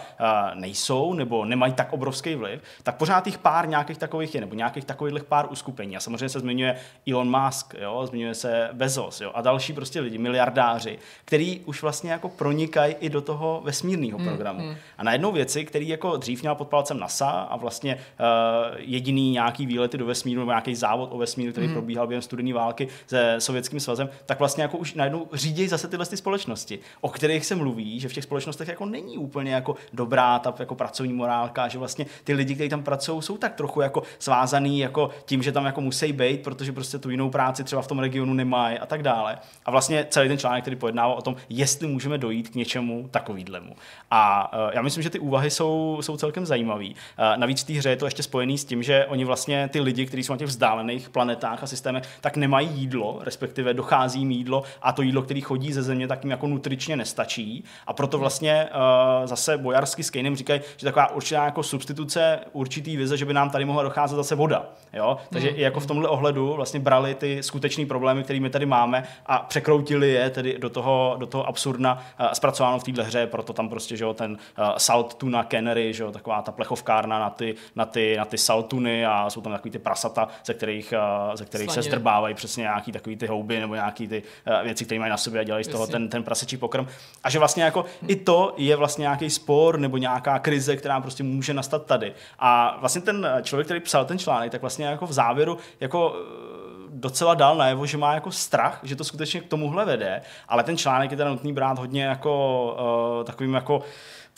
nejsou nebo nemají tak obrovský vliv, tak pořád těch pár nějakých takových je, nebo nějakých takových pár uskupení. A samozřejmě se zmiňuje Elon Musk, jo, zmiňuje se Bezos jo, a další prostě lidi, miliardáři, který už vlastně jako pronikají i do toho vesmírného hmm, programu. Hmm, hmm. A najednou věci, který jako dřív měl pod palcem NASA a vlastně uh, jediný nějaký výlety do vesmíru nebo nějaký závod o vesmíru, který hmm. probíhal během studené války se Sovětským svazem, tak vlastně jako už najednou řídí zase tyhle ty společnosti, o kterých se mluví, že v těch společnostech jako není úplně jako dobrá ta jako pracovní morálka, že vlastně ty lidi, kteří tam pracují, jsou tak trochu jako svázaný jako tím, že tam jako musí být, protože prostě tu jinou práci třeba v tom regionu nemají a tak dále. A vlastně celý ten článek, který pojednává o tom, jestli můžeme dojít k něčemu takovýhlemu. A uh, já myslím, že ty úvahy jsou, jsou celkem zajímavé. Uh, navíc v té hře je to ještě spojený s tím, že oni vlastně ty lidi, kteří jsou na těch vzdálených planetách a systémech, tak nemají jídlo, respektive dochází jim jídlo a to jídlo, který chodí ze země, tak jim jako nutričně nestačí. A proto vlastně uh, zase bojarsky s Kejnem říkají, že taková určitá jako substituce určitý vize, že by nám tady mohla docházet zase voda. Jo? Takže hmm. i jako v tomhle ohledu vlastně brali ty skutečné problémy, které my tady máme a překroutili je tedy do toho, do toho absurdna uh, zpracováno v téhle hře, proto tam prostě že jo, ten uh, salt tuna cannery, že jo, taková ta plechovkárna na ty, na ty, na ty saltuny a jsou tam takový ty prasata, ze kterých, uh, ze kterých se zdrbávají přesně nějaký takový ty houby nebo nějaký ty věci, které mají na sobě a dělají z toho ten, ten prasečí pokrm. A že vlastně jako hmm. i to je vlastně nějaký spor nebo nějaká krize, která prostě může nastat tady. A vlastně ten člověk, který psal ten článek, tak vlastně jako v závěru jako eh, docela dal najevo, že má jako strach, že to skutečně k tomuhle vede, ale ten článek je teda nutný brát hodně jako uh, takovým jako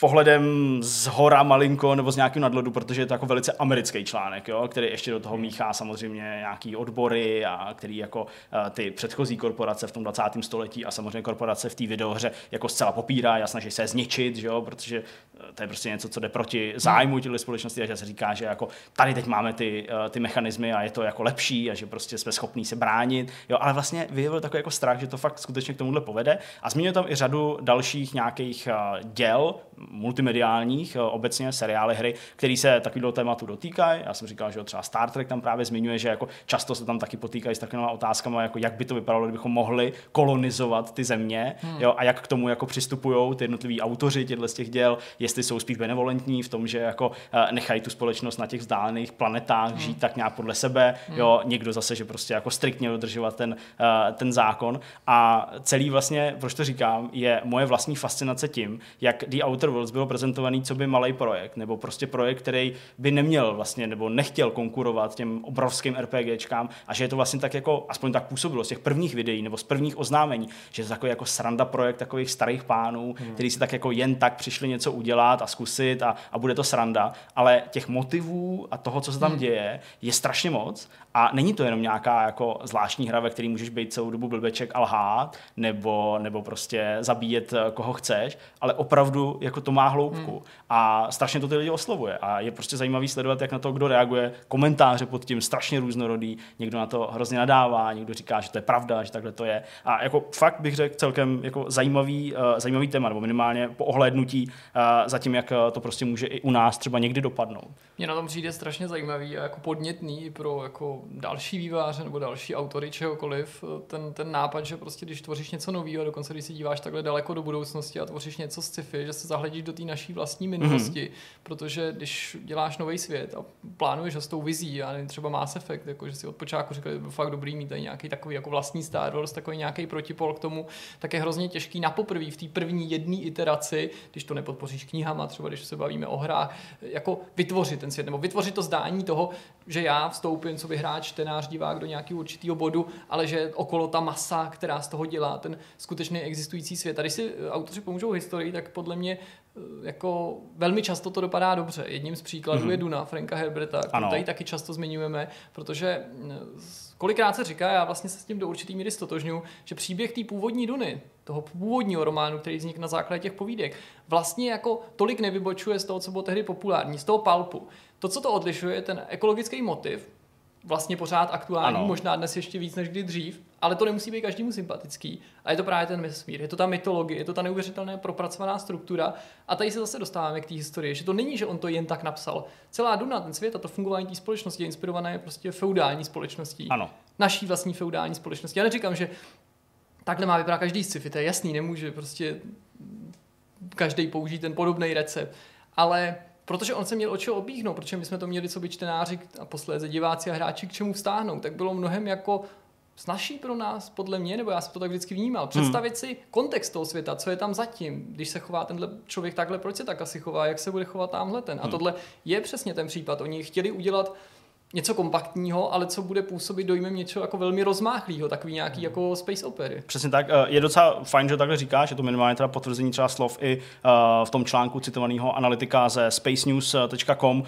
pohledem z hora malinko nebo z nějakého nadlodu, protože je to jako velice americký článek, jo, který ještě do toho míchá samozřejmě nějaký odbory a který jako uh, ty předchozí korporace v tom 20. století a samozřejmě korporace v té videohře jako zcela popírá a snaží se zničit, že jo, protože eh, to je prostě něco, co jde proti zájmu těchto společnosti a že se říká, že jako tady teď máme ty, uh, ty mechanismy a je to jako lepší a že prostě jsme schopní se bránit, jo, ale vlastně vyjevil takový jako strach, že to fakt skutečně k tomuhle povede a zmiňuje tam i řadu dalších nějakých děl, multimediálních, eh, obecně seriály, hry, které se takového tématu dotýkají. Já jsem říkal, že třeba Star Trek tam právě zmiňuje, že jako často se tam taky potýkají s takovými otázkami, jako jak by to vypadalo, kdybychom mohli kolonizovat ty země hmm. jo, a jak k tomu jako přistupují ty jednotliví autoři těchto z těch děl, jestli jsou spíš benevolentní v tom, že jako eh, nechají tu společnost na těch vzdálených planetách hmm. žít tak nějak podle sebe, hmm. jo, někdo zase, že prostě jako striktně dodržovat ten, uh, ten zákon a celý vlastně, proč to říkám, je moje vlastní fascinace tím, jak The Outer Worlds bylo prezentovaný co by malý projekt, nebo prostě projekt, který by neměl vlastně, nebo nechtěl konkurovat těm obrovským RPGčkám a že je to vlastně tak jako, aspoň tak působilo z těch prvních videí nebo z prvních oznámení, že je to takový jako sranda projekt takových starých pánů, hmm. který si tak jako jen tak přišli něco udělat a zkusit a, a bude to sranda, ale těch motivů a toho, co se tam hmm. děje, je strašně moc a není to jenom nějaká jako zvláštní hra, ve které můžeš být celou dobu blbeček a lhát, nebo, nebo prostě zabíjet eh, koho chceš, ale opravdu jako to má hloubku. Hmm. A strašně to ty lidi oslovuje. A je prostě zajímavý sledovat, jak na to kdo reaguje. Komentáře pod tím strašně různorodý. Někdo na to hrozně nadává, někdo říká, že to je pravda, že takhle to je. A jako fakt bych řekl celkem jako zajímavý, uh, zajímavý téma, nebo minimálně po ohlédnutí uh, za tím, jak to prostě může i u nás třeba někdy dopadnout. Mně na tom přijde strašně zajímavý a jako podnětný pro jako další výváře nebo další autory čehokoliv, ten, ten nápad, že prostě když tvoříš něco nového, dokonce když si díváš takhle daleko do budoucnosti a tvoříš něco sci-fi, že se nahledíš do té naší vlastní minulosti, mm-hmm. protože když děláš nový svět a plánuješ ho s tou vizí, a třeba Mass Effect, jako že si od počátku říkali, že by fakt dobrý mít tady nějaký takový jako vlastní Star Wars, takový nějaký protipol k tomu, tak je hrozně těžký na poprvé v té první jedné iteraci, když to nepodpoříš knihama, třeba když se bavíme o hrách, jako vytvořit ten svět, nebo vytvořit to zdání toho, že já vstoupím, co by hráč, čtenář, divák do nějakého určitého bodu, ale že okolo ta masa, která z toho dělá ten skutečný existující svět. A když si autoři pomůžou historii, tak podle mě eh, jako velmi často to dopadá dobře. Jedním z příkladů mm-hmm. je Duna Franka Herberta, který tady taky často zmiňujeme, protože mm, kolikrát se říká, já vlastně se s tím do určitý míry stotožňu, že příběh té původní Duny, toho původního románu, který vznikl na základě těch povídek, vlastně jako tolik nevybočuje z toho, co bylo tehdy populární, z toho palpu. To, co to odlišuje, je ten ekologický motiv, vlastně pořád aktuální, ano. možná dnes ještě víc než kdy dřív, ale to nemusí být každému sympatický. A je to právě ten vesmír, je to ta mytologie, je to ta neuvěřitelná propracovaná struktura. A tady se zase dostáváme k té historii, že to není, že on to jen tak napsal. Celá Duna, ten svět a to fungování té společnosti je inspirované prostě feudální společností. Ano. Naší vlastní feudální společnosti. Já neříkám, že takhle má vypadat každý sci-fi, to je jasný, nemůže prostě každý použít ten podobný recept. Ale protože on se měl o čeho obíhnout, protože my jsme to měli, co by čtenáři a posléze diváci a hráči k čemu vstáhnout, tak bylo mnohem jako snažší pro nás, podle mě, nebo já jsem to tak vždycky vnímal, představit hmm. si kontext toho světa, co je tam zatím, když se chová tenhle člověk takhle, proč se tak asi chová, jak se bude chovat tamhle ten. A hmm. tohle je přesně ten případ. Oni chtěli udělat něco kompaktního, ale co bude působit dojmem něčeho jako velmi rozmáchlého, takový nějaký hmm. jako space opery. Přesně tak. Eh, je docela fajn, že takhle říkáš, je to minimálně teda potvrzení třeba slov i uh, v tom článku citovaného analytika ze spacenews.com uh,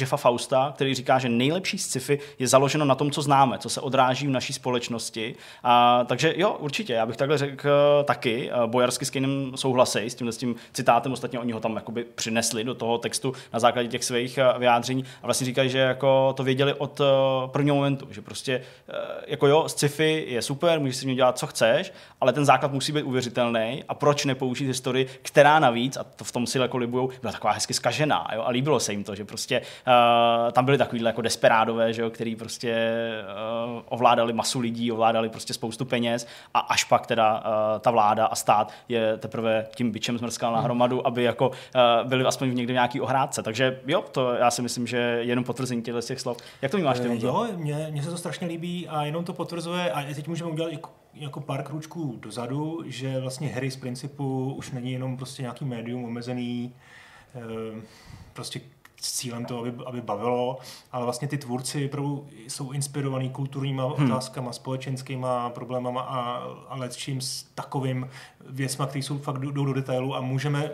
Jeffa Fausta, který říká, že nejlepší sci-fi je založeno na tom, co známe, co se odráží v naší společnosti. Uh, takže jo, určitě, já bych takhle řekl taky. Bojarsky s Kejnem souhlasí s tímhle s tím citátem, ostatně oni ho tam jakoby přinesli do toho textu na základě těch svých vyjádření a vlastně říkají, že jako to věděli věděli od uh, prvního momentu, že prostě uh, jako jo, sci-fi je super, můžeš si mě dělat, co chceš, ale ten základ musí být uvěřitelný a proč nepoužít historii, která navíc, a to v tom si jako libujou, byla taková hezky skažená jo, a líbilo se jim to, že prostě uh, tam byli takovýhle jako desperádové, že jo, který prostě uh, ovládali masu lidí, ovládali prostě spoustu peněz a až pak teda uh, ta vláda a stát je teprve tím bičem zmrskal na hromadu, aby jako uh, byli aspoň v někde nějaký ohrádce. Takže jo, to já si myslím, že jenom potvrzení těchto těch slov. Jak to máš ty? Eh, jo, mně, mně se to strašně líbí a jenom to potvrzuje, a teď můžeme udělat jako, jako pár kručků dozadu, že vlastně hry z principu už není jenom prostě nějaký médium omezený, eh, prostě s cílem to, aby, aby bavilo, ale vlastně ty tvůrci jsou inspirovaní kulturníma hmm. otázkama, společenskýma problémama a, a čím s takovým věcma, které jsou fakt jdou do detailu a můžeme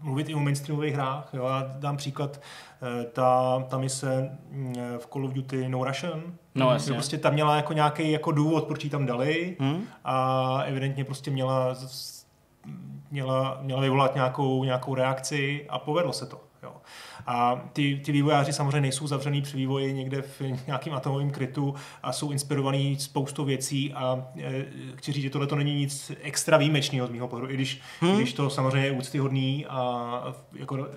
mluvit i o mainstreamových hrách. Jo. Já dám příklad, eh, ta, ta mise mm, v Call of Duty No Russian, No, jasně. Prostě tam měla jako nějaký jako důvod, proč ji tam dali hmm. a evidentně prostě měla, měla, měla vyvolat nějakou, nějakou reakci a povedlo se to. A ty, ty vývojáři samozřejmě nejsou zavřený při vývoji někde v nějakým atomovém krytu a jsou inspirovaní spoustou věcí a e, chci říct, že tohle to není nic extra výjimečného z mého pohledu, i když, hmm. když to samozřejmě je úctyhodný a jako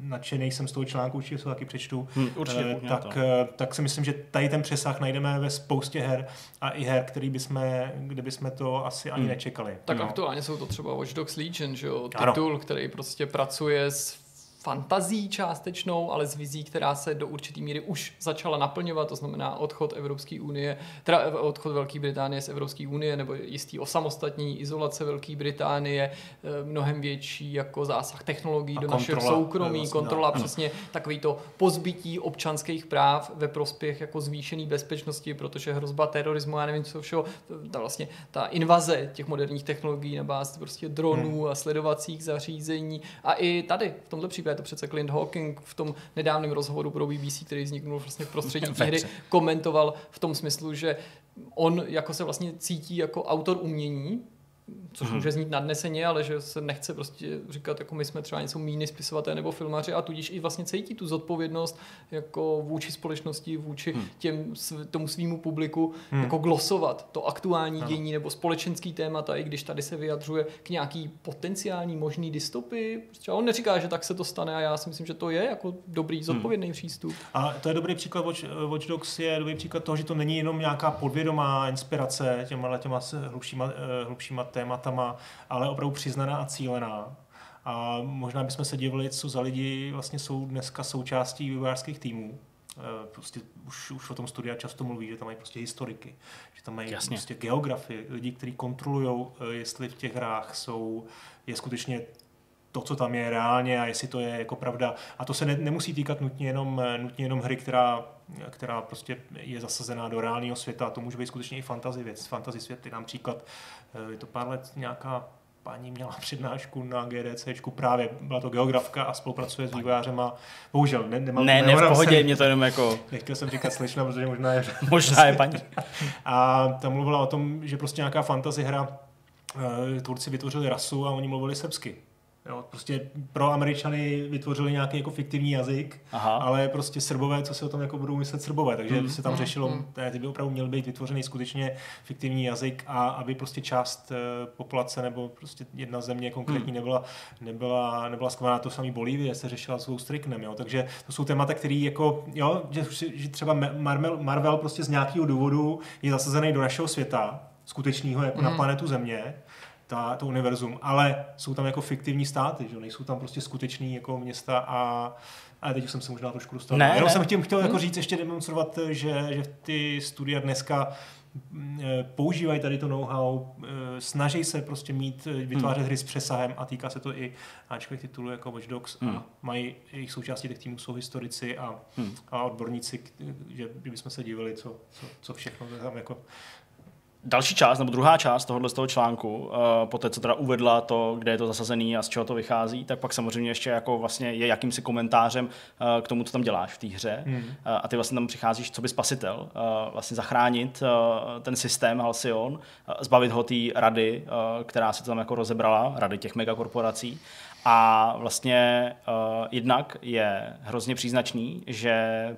nadšený jsem z toho článku, určitě to taky přečtu, hmm, určitě, e, tak, to. E, tak si myslím, že tady ten přesah najdeme ve spoustě her a i her, který bychom, kde bychom to asi ani hmm. nečekali. Tak no. aktuálně jsou to třeba Watch Dogs Legion, že jo? titul, ano. který prostě pracuje s fantazí částečnou, ale s vizí, která se do určité míry už začala naplňovat, to znamená odchod Evropské unie, teda odchod Velké Británie z Evropské unie, nebo jistý osamostatní izolace Velké Británie, eh, mnohem větší jako zásah technologií A do našeho soukromí, vlastně, kontrola no. přesně takový to pozbytí občanských práv ve prospěch jako zvýšené bezpečnosti, protože hrozba terorismu, já nevím co všeho, ta vlastně ta invaze těch moderních technologií na bázi prostě dronů hmm. a sledovacích zařízení a i tady v tomto případě to přece Clint Hawking v tom nedávném rozhovoru pro BBC, který vzniknul vlastně v prostředí hry, komentoval v tom smyslu, že on jako se vlastně cítí jako autor umění, což mm-hmm. může znít nadneseně, ale že se nechce prostě říkat, jako my jsme třeba něco míny spisovaté nebo filmaři a tudíž i vlastně cítí tu zodpovědnost jako vůči společnosti, vůči mm. těm, tomu svýmu publiku, mm. jako glosovat to aktuální dění nebo společenský témata, i když tady se vyjadřuje k nějaký potenciální možný dystopy. Prostě on neříká, že tak se to stane a já si myslím, že to je jako dobrý, hmm. zodpovědný mm. přístup. A to je dobrý příklad, Watch, Watch Dogs je dobrý příklad toho, že to není jenom nějaká podvědomá inspirace těma, těma hlubšíma, hlubšíma tématama, ale opravdu přiznaná a cílená. A možná bychom se divili, co za lidi vlastně jsou dneska součástí vývojářských týmů. Eh, prostě už, už o tom studia často mluví, že tam mají prostě historiky, že tam mají Jasně. prostě geografii, lidi, kteří kontrolují, jestli v těch hrách jsou, je skutečně to, co tam je reálně a jestli to je jako pravda. A to se ne, nemusí týkat nutně jenom, nutně jenom hry, která, která prostě je zasazená do reálného světa. To může být skutečně i fantasy věc, fantasy světy. Například eh, je to pár let nějaká paní měla přednášku na GDCčku právě, byla to geografka a spolupracuje s vývojářem a bohužel ne, nemám Ne, ne, v pohodě, mě to jenom jako... Nechtěl jsem říkat slečna, protože možná je... možná je paní. A tam mluvila o tom, že prostě nějaká fantasy hra, eh, tvůrci vytvořili rasu a oni mluvili srbsky. Jo, prostě pro Američany vytvořili nějaký jako fiktivní jazyk, Aha. ale prostě Srbové, co si o tom jako budou myslet Srbové, takže Mm. se tam Mm, řešilo, mm. ty by opravdu měl být vytvořený skutečně fiktivní jazyk a aby prostě část eh, populace nebo prostě jedna země konkrétní nebyla, nebyla, nebyla schovaná to samý Bolívie, se řešila svou striknem, jo, takže to jsou témata, které jako, jo, že, že třeba Marvel, Marvel prostě z nějakého důvodu je zasazený do našeho světa, skutečného jako na Mhm. planetu Země, ta, to univerzum, ale jsou tam jako fiktivní státy, že? nejsou tam prostě skutečný jako města a a teď jsem se možná trošku dostal. Ne, Jenom ne. jsem chtěl, chtěl jako říct, ještě demonstrovat, že, že ty studia dneska eh, používají tady to know-how, eh, snaží se prostě mít, eh, vytvářet hry s přesahem a týká se to i Ačkových titulů jako Watch Dogs Hmm. a mají jejich součástí těch týmů jsou historici a, Hmm. a odborníci, že bychom se divili, co, co, co všechno tam jako Další část, nebo druhá část tohohle z toho článku, uh, po té, co teda uvedla to, kde je to zasazený a z čeho to vychází, tak pak samozřejmě ještě jako vlastně je jakýmsi komentářem uh, k tomu, co tam děláš v té hře. Hmm. Uh, a ty vlastně tam přicházíš, co by spasitel, uh, vlastně zachránit uh, ten systém Halcyon, uh, zbavit ho té rady, uh, která se tam jako rozebrala, rady těch megakorporací. A vlastně uh, jednak je hrozně příznačný, že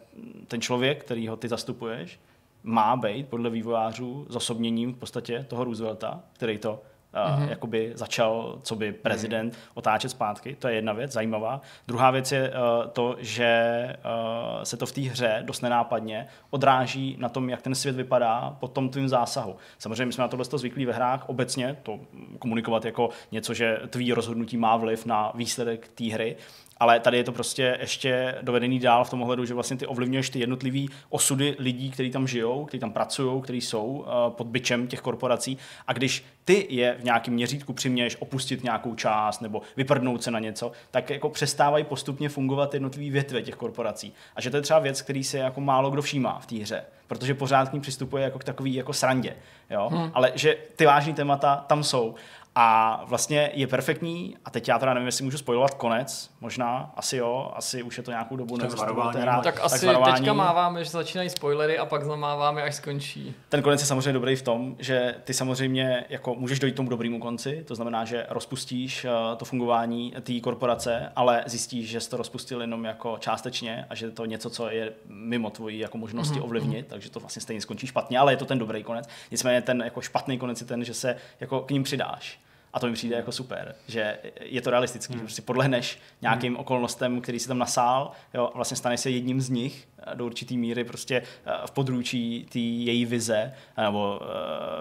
ten člověk, který ho ty zastupuješ, má být podle vývojářů zosobněním v podstatě toho Roosevelta, který to uh, Mhm. mm-hmm. jakoby začal, co by prezident otáčet zpátky. To je jedna věc, zajímavá. Druhá věc je uh, to, že uh, se to v té hře dost nenápadně odráží na tom, jak ten svět vypadá po tom tvým zásahu. Samozřejmě my jsme na tohle zvyklí ve hrách obecně, to komunikovat jako něco, že tvý rozhodnutí má vliv na výsledek té hry, ale tady je to prostě ještě dovedený dál v tom ohledu, že vlastně ty ovlivňuješ ty jednotlivý osudy lidí, kteří tam žijou, kteří tam pracují, kteří jsou uh, pod byčem těch korporací a když ty je v nějakém měřítku přiměješ opustit nějakou část nebo vyprdnout se na něco, tak jako přestávají postupně fungovat jednotlivý větve těch korporací. A že to je třeba věc, který se jako málo kdo všímá v té hře, protože pořád k ní přistupuje jako k takový jako srandě. Jo? Hmm. Ale že ty vážné témata tam jsou. A vlastně je perfektní, a teď já teda nevím, jestli můžu spojovat konec, možná, asi jo, asi už je to nějakou dobu, Tak varováním. budete hrát, Tak asi s varováním. teďka máváme, že začínají spoilery a pak zamáváme, až skončí. Ten konec je samozřejmě dobrý v tom, že ty samozřejmě jako můžeš dojít k tomu dobrému konci, to znamená, že rozpustíš uh, to fungování té korporace, ale zjistíš, že jsi to rozpustil jenom jako částečně a že je to něco, co je mimo tvoji jako možnosti Mhm, mm-hmm. ovlivnit, takže to vlastně stejně skončí špatně, ale je to ten dobrý konec. Nicméně ten jako špatný konec je ten, že se jako k ním přidáš. A to mi přijde jako super, že je to realistický, že prostě podlehneš nějakým okolnostem, který si tam nasál, jo, a vlastně staneš se jedním z nich do určitý míry prostě eh, v područí té její vize, eh, nebo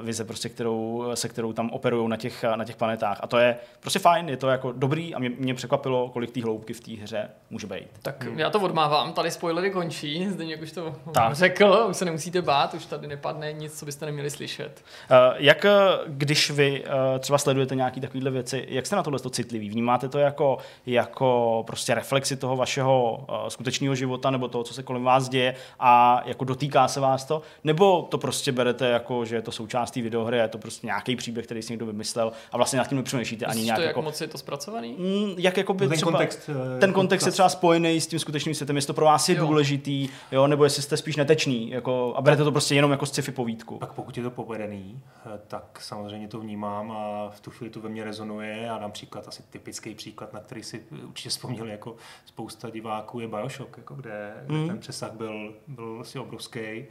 vize, prostě, kterou, se kterou tam operují na těch, na těch planetách. A to je prostě fajn, je to jako dobrý a mě, mě překvapilo, kolik té hloubky v té hře může být. Tak hmm. já to odmávám, tady spoilery končí, zde už to Tak. řekl, už se nemusíte bát, už tady nepadne nic, co byste neměli slyšet. Jak eh, když vy třeba sledujete nějaké takovéhle věci, jak jste na tohle to citlivý? Vnímáte to jako, jako prostě reflexi toho vašeho skutečného života nebo toho, co se kolem vás děje a jako dotýká se vás to? Nebo to prostě berete jako, že je to součást té videohry a je to prostě nějaký příběh, který si někdo vymyslel a vlastně nad tím nepřemýšlíte ani nějak to, jak jako... moc je to zpracovaný? Mm, jak jako by No ten třeba, kontext, eh, ten kontext je třeba spojený s tím skutečným světem, jestli to pro vás je Jo. důležitý, jo, nebo jestli jste spíš netečný, jako, a berete to prostě jenom jako sci-fi povídku. Pak pokud je to povedený, eh, tak samozřejmě to vnímám a v tu chvíli to ve mně rezonuje a například asi typický příklad, na který si určitě vzpomněli jako spousta diváků, je Bioshock, jako kde, kde Mm. ten přesah byl, byl vlastně obrovský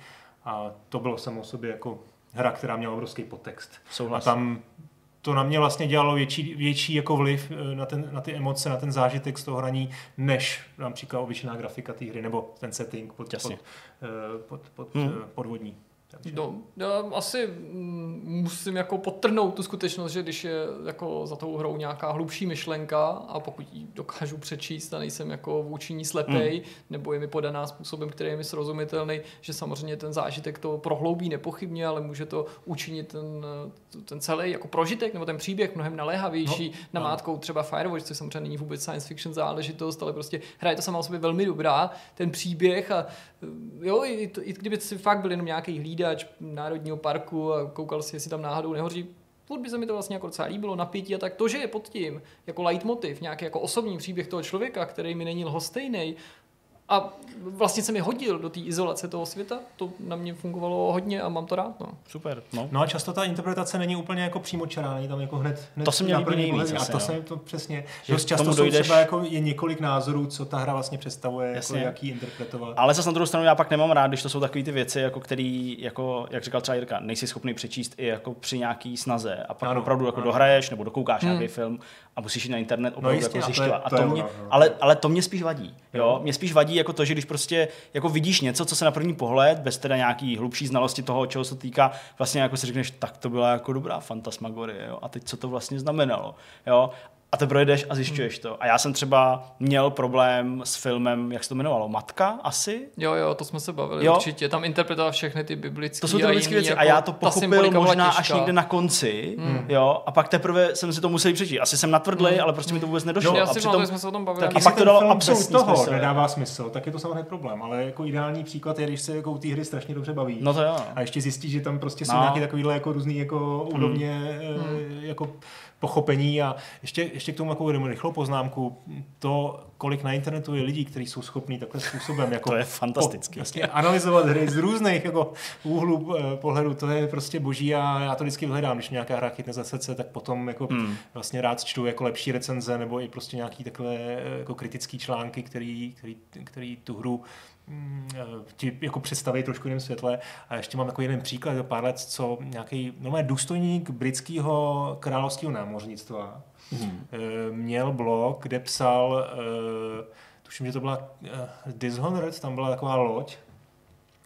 a to bylo samo o sobě jako hra, která měla obrovský podtext. Souhlas. A tam to na mě vlastně dělalo větší, větší jako vliv eh, na, ten, na ty emoce, na ten zážitek z toho hraní, než například obyčejná grafika té hry, nebo ten setting pod, pod, Jasně. eh, pod, pod, Hmm. eh, podvodní. Takže... No, já asi mm, musím jako podtrhnout tu skutečnost, že když je jako za tou hrou nějaká hlubší myšlenka a pokud ji dokážu přečíst a nejsem jako vůči ní slepej, hmm. nebo je mi podaná způsobem, který je mi srozumitelný, že samozřejmě ten zážitek to prohloubí nepochybně, ale může to učinit ten, ten celý jako prožitek nebo ten příběh mnohem naléhavější no, namátkou no. třeba Firewatch, což samozřejmě není vůbec science fiction záležitost, ale prostě hra je to sama o sobě velmi dobrá, ten příběh a jo, i, to, i kdyby si fakt byl jenom nějaký hlídač národního parku a koukal si, jestli tam náhodou nehoří, furt by se mi to vlastně jako docela líbilo, napětí a tak. To, že je pod tím jako leitmotiv, nějaký jako osobní příběh toho člověka, který mi není lhostejný, a vlastně se mi hodil do té izolace toho světa, to na mě fungovalo hodně a mám to rád. No. Super. No. no a často ta interpretace není úplně jako přímo čará, není tam jako hned, hned to se mě líbí nejvíc. A to se to přesně, že dost často jsou třeba jako je několik názorů, co ta hra vlastně představuje, jako jak ji interpretovat. Ale zase na druhou stranu já pak nemám rád, když to jsou takové ty věci, jako který, jako, jak říkal třeba Jirka, nejsi schopný přečíst i jako při nějaký snaze a pak ano, opravdu jako ano. dohraješ nebo dokoukáš hmm. nějaký film a musíš jít na internet opravdu no jistě, jako zjišťovat. A to, je, to, mě, ale, ale to mě spíš vadí. Jo? Mě spíš vadí jako to, že když prostě jako vidíš něco, co se na první pohled, bez teda nějaký hlubší znalosti toho, čeho se týká, vlastně jako si řekneš, tak to byla jako dobrá fantasmagorie, jo? a teď co to vlastně znamenalo. Jo? A ty projdeš a zjišťuješ to. A já jsem třeba měl problém s filmem, jak se to jmenovalo, Matka asi? Jo, jo, to jsme se bavili jo. určitě. Tam interpretoval všechny ty biblické To jsou ty biblické věci jako a já to pochopil možná až někde na konci, hmm. jo, a pak teprve jsem si to musel přečíst. Asi jsem natvrdlý, hmm. ale prostě mi to vůbec nedošlo. Jo, a přitom, jsme se o tom bavili. Tak a pak to dalo absolutně toho smysl. nedává smysl, tak je to samozřejmě problém, ale jako ideální příklad je, když se jako té hry strašně dobře baví. No to jo. A ještě zjistíš, že tam prostě jsou no. nějaké takovéhle jako různý jako úrovně hmm. jako pochopení a ještě, ještě k tomu jako rychlou poznámku, to, kolik na internetu je lidí, kteří jsou schopní takhle způsobem jako to je fantastický. Po, analyzovat hry z různých jako úhlů eh, pohledu, to je prostě boží a já to vždycky vyhledám, když nějaká hra chytne za srdce, tak potom jako hmm. vlastně rád čtu jako lepší recenze nebo i prostě nějaký takhle eh, jako kritický články, který, který, který tu hru ti jako představí trošku jiném světle. A ještě mám takový jeden příklad, do pár let, co nějaký no, důstojník britského královského námořnictva hmm. měl blog, kde psal, eh, tuším, že to byla Dishonored, tam byla taková loď,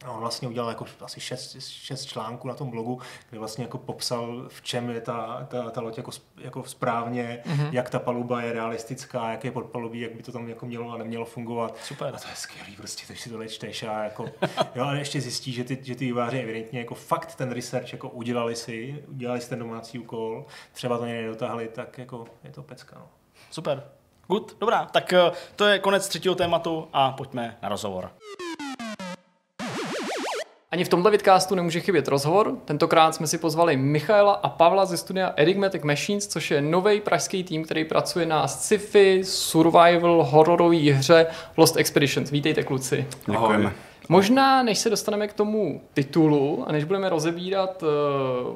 a on vlastně udělal jako asi šest, šest článků na tom blogu, kde vlastně jako popsal, v čem je ta, ta, ta loď jako, jako správně, mm-hmm. jak ta paluba je realistická, jak je podpalubí, jak by to tam jako mělo a nemělo fungovat. Super. A to je skvělý, prostě, když si tohle čteš a jako, jo, a ještě zjistí, že ty, že ty výváři evidentně jako fakt ten research jako udělali si, udělali si ten domácí úkol, třeba to někde dotáhli, tak jako je to pecka. No. Super. Good, dobrá, tak eh, to je konec třetího tématu a pojďme na rozhovor. Ani v tomhle vidcastu nemůže chybět rozhovor. Tentokrát jsme si pozvali Michaela a Pavla ze studia Enigmatic Machines, což je nový pražský tým, který pracuje na sci-fi, survival, hororové hře Lost Expeditions. Vítejte kluci. Děkujeme. Možná, než se dostaneme k tomu titulu a než budeme rozebírat uh,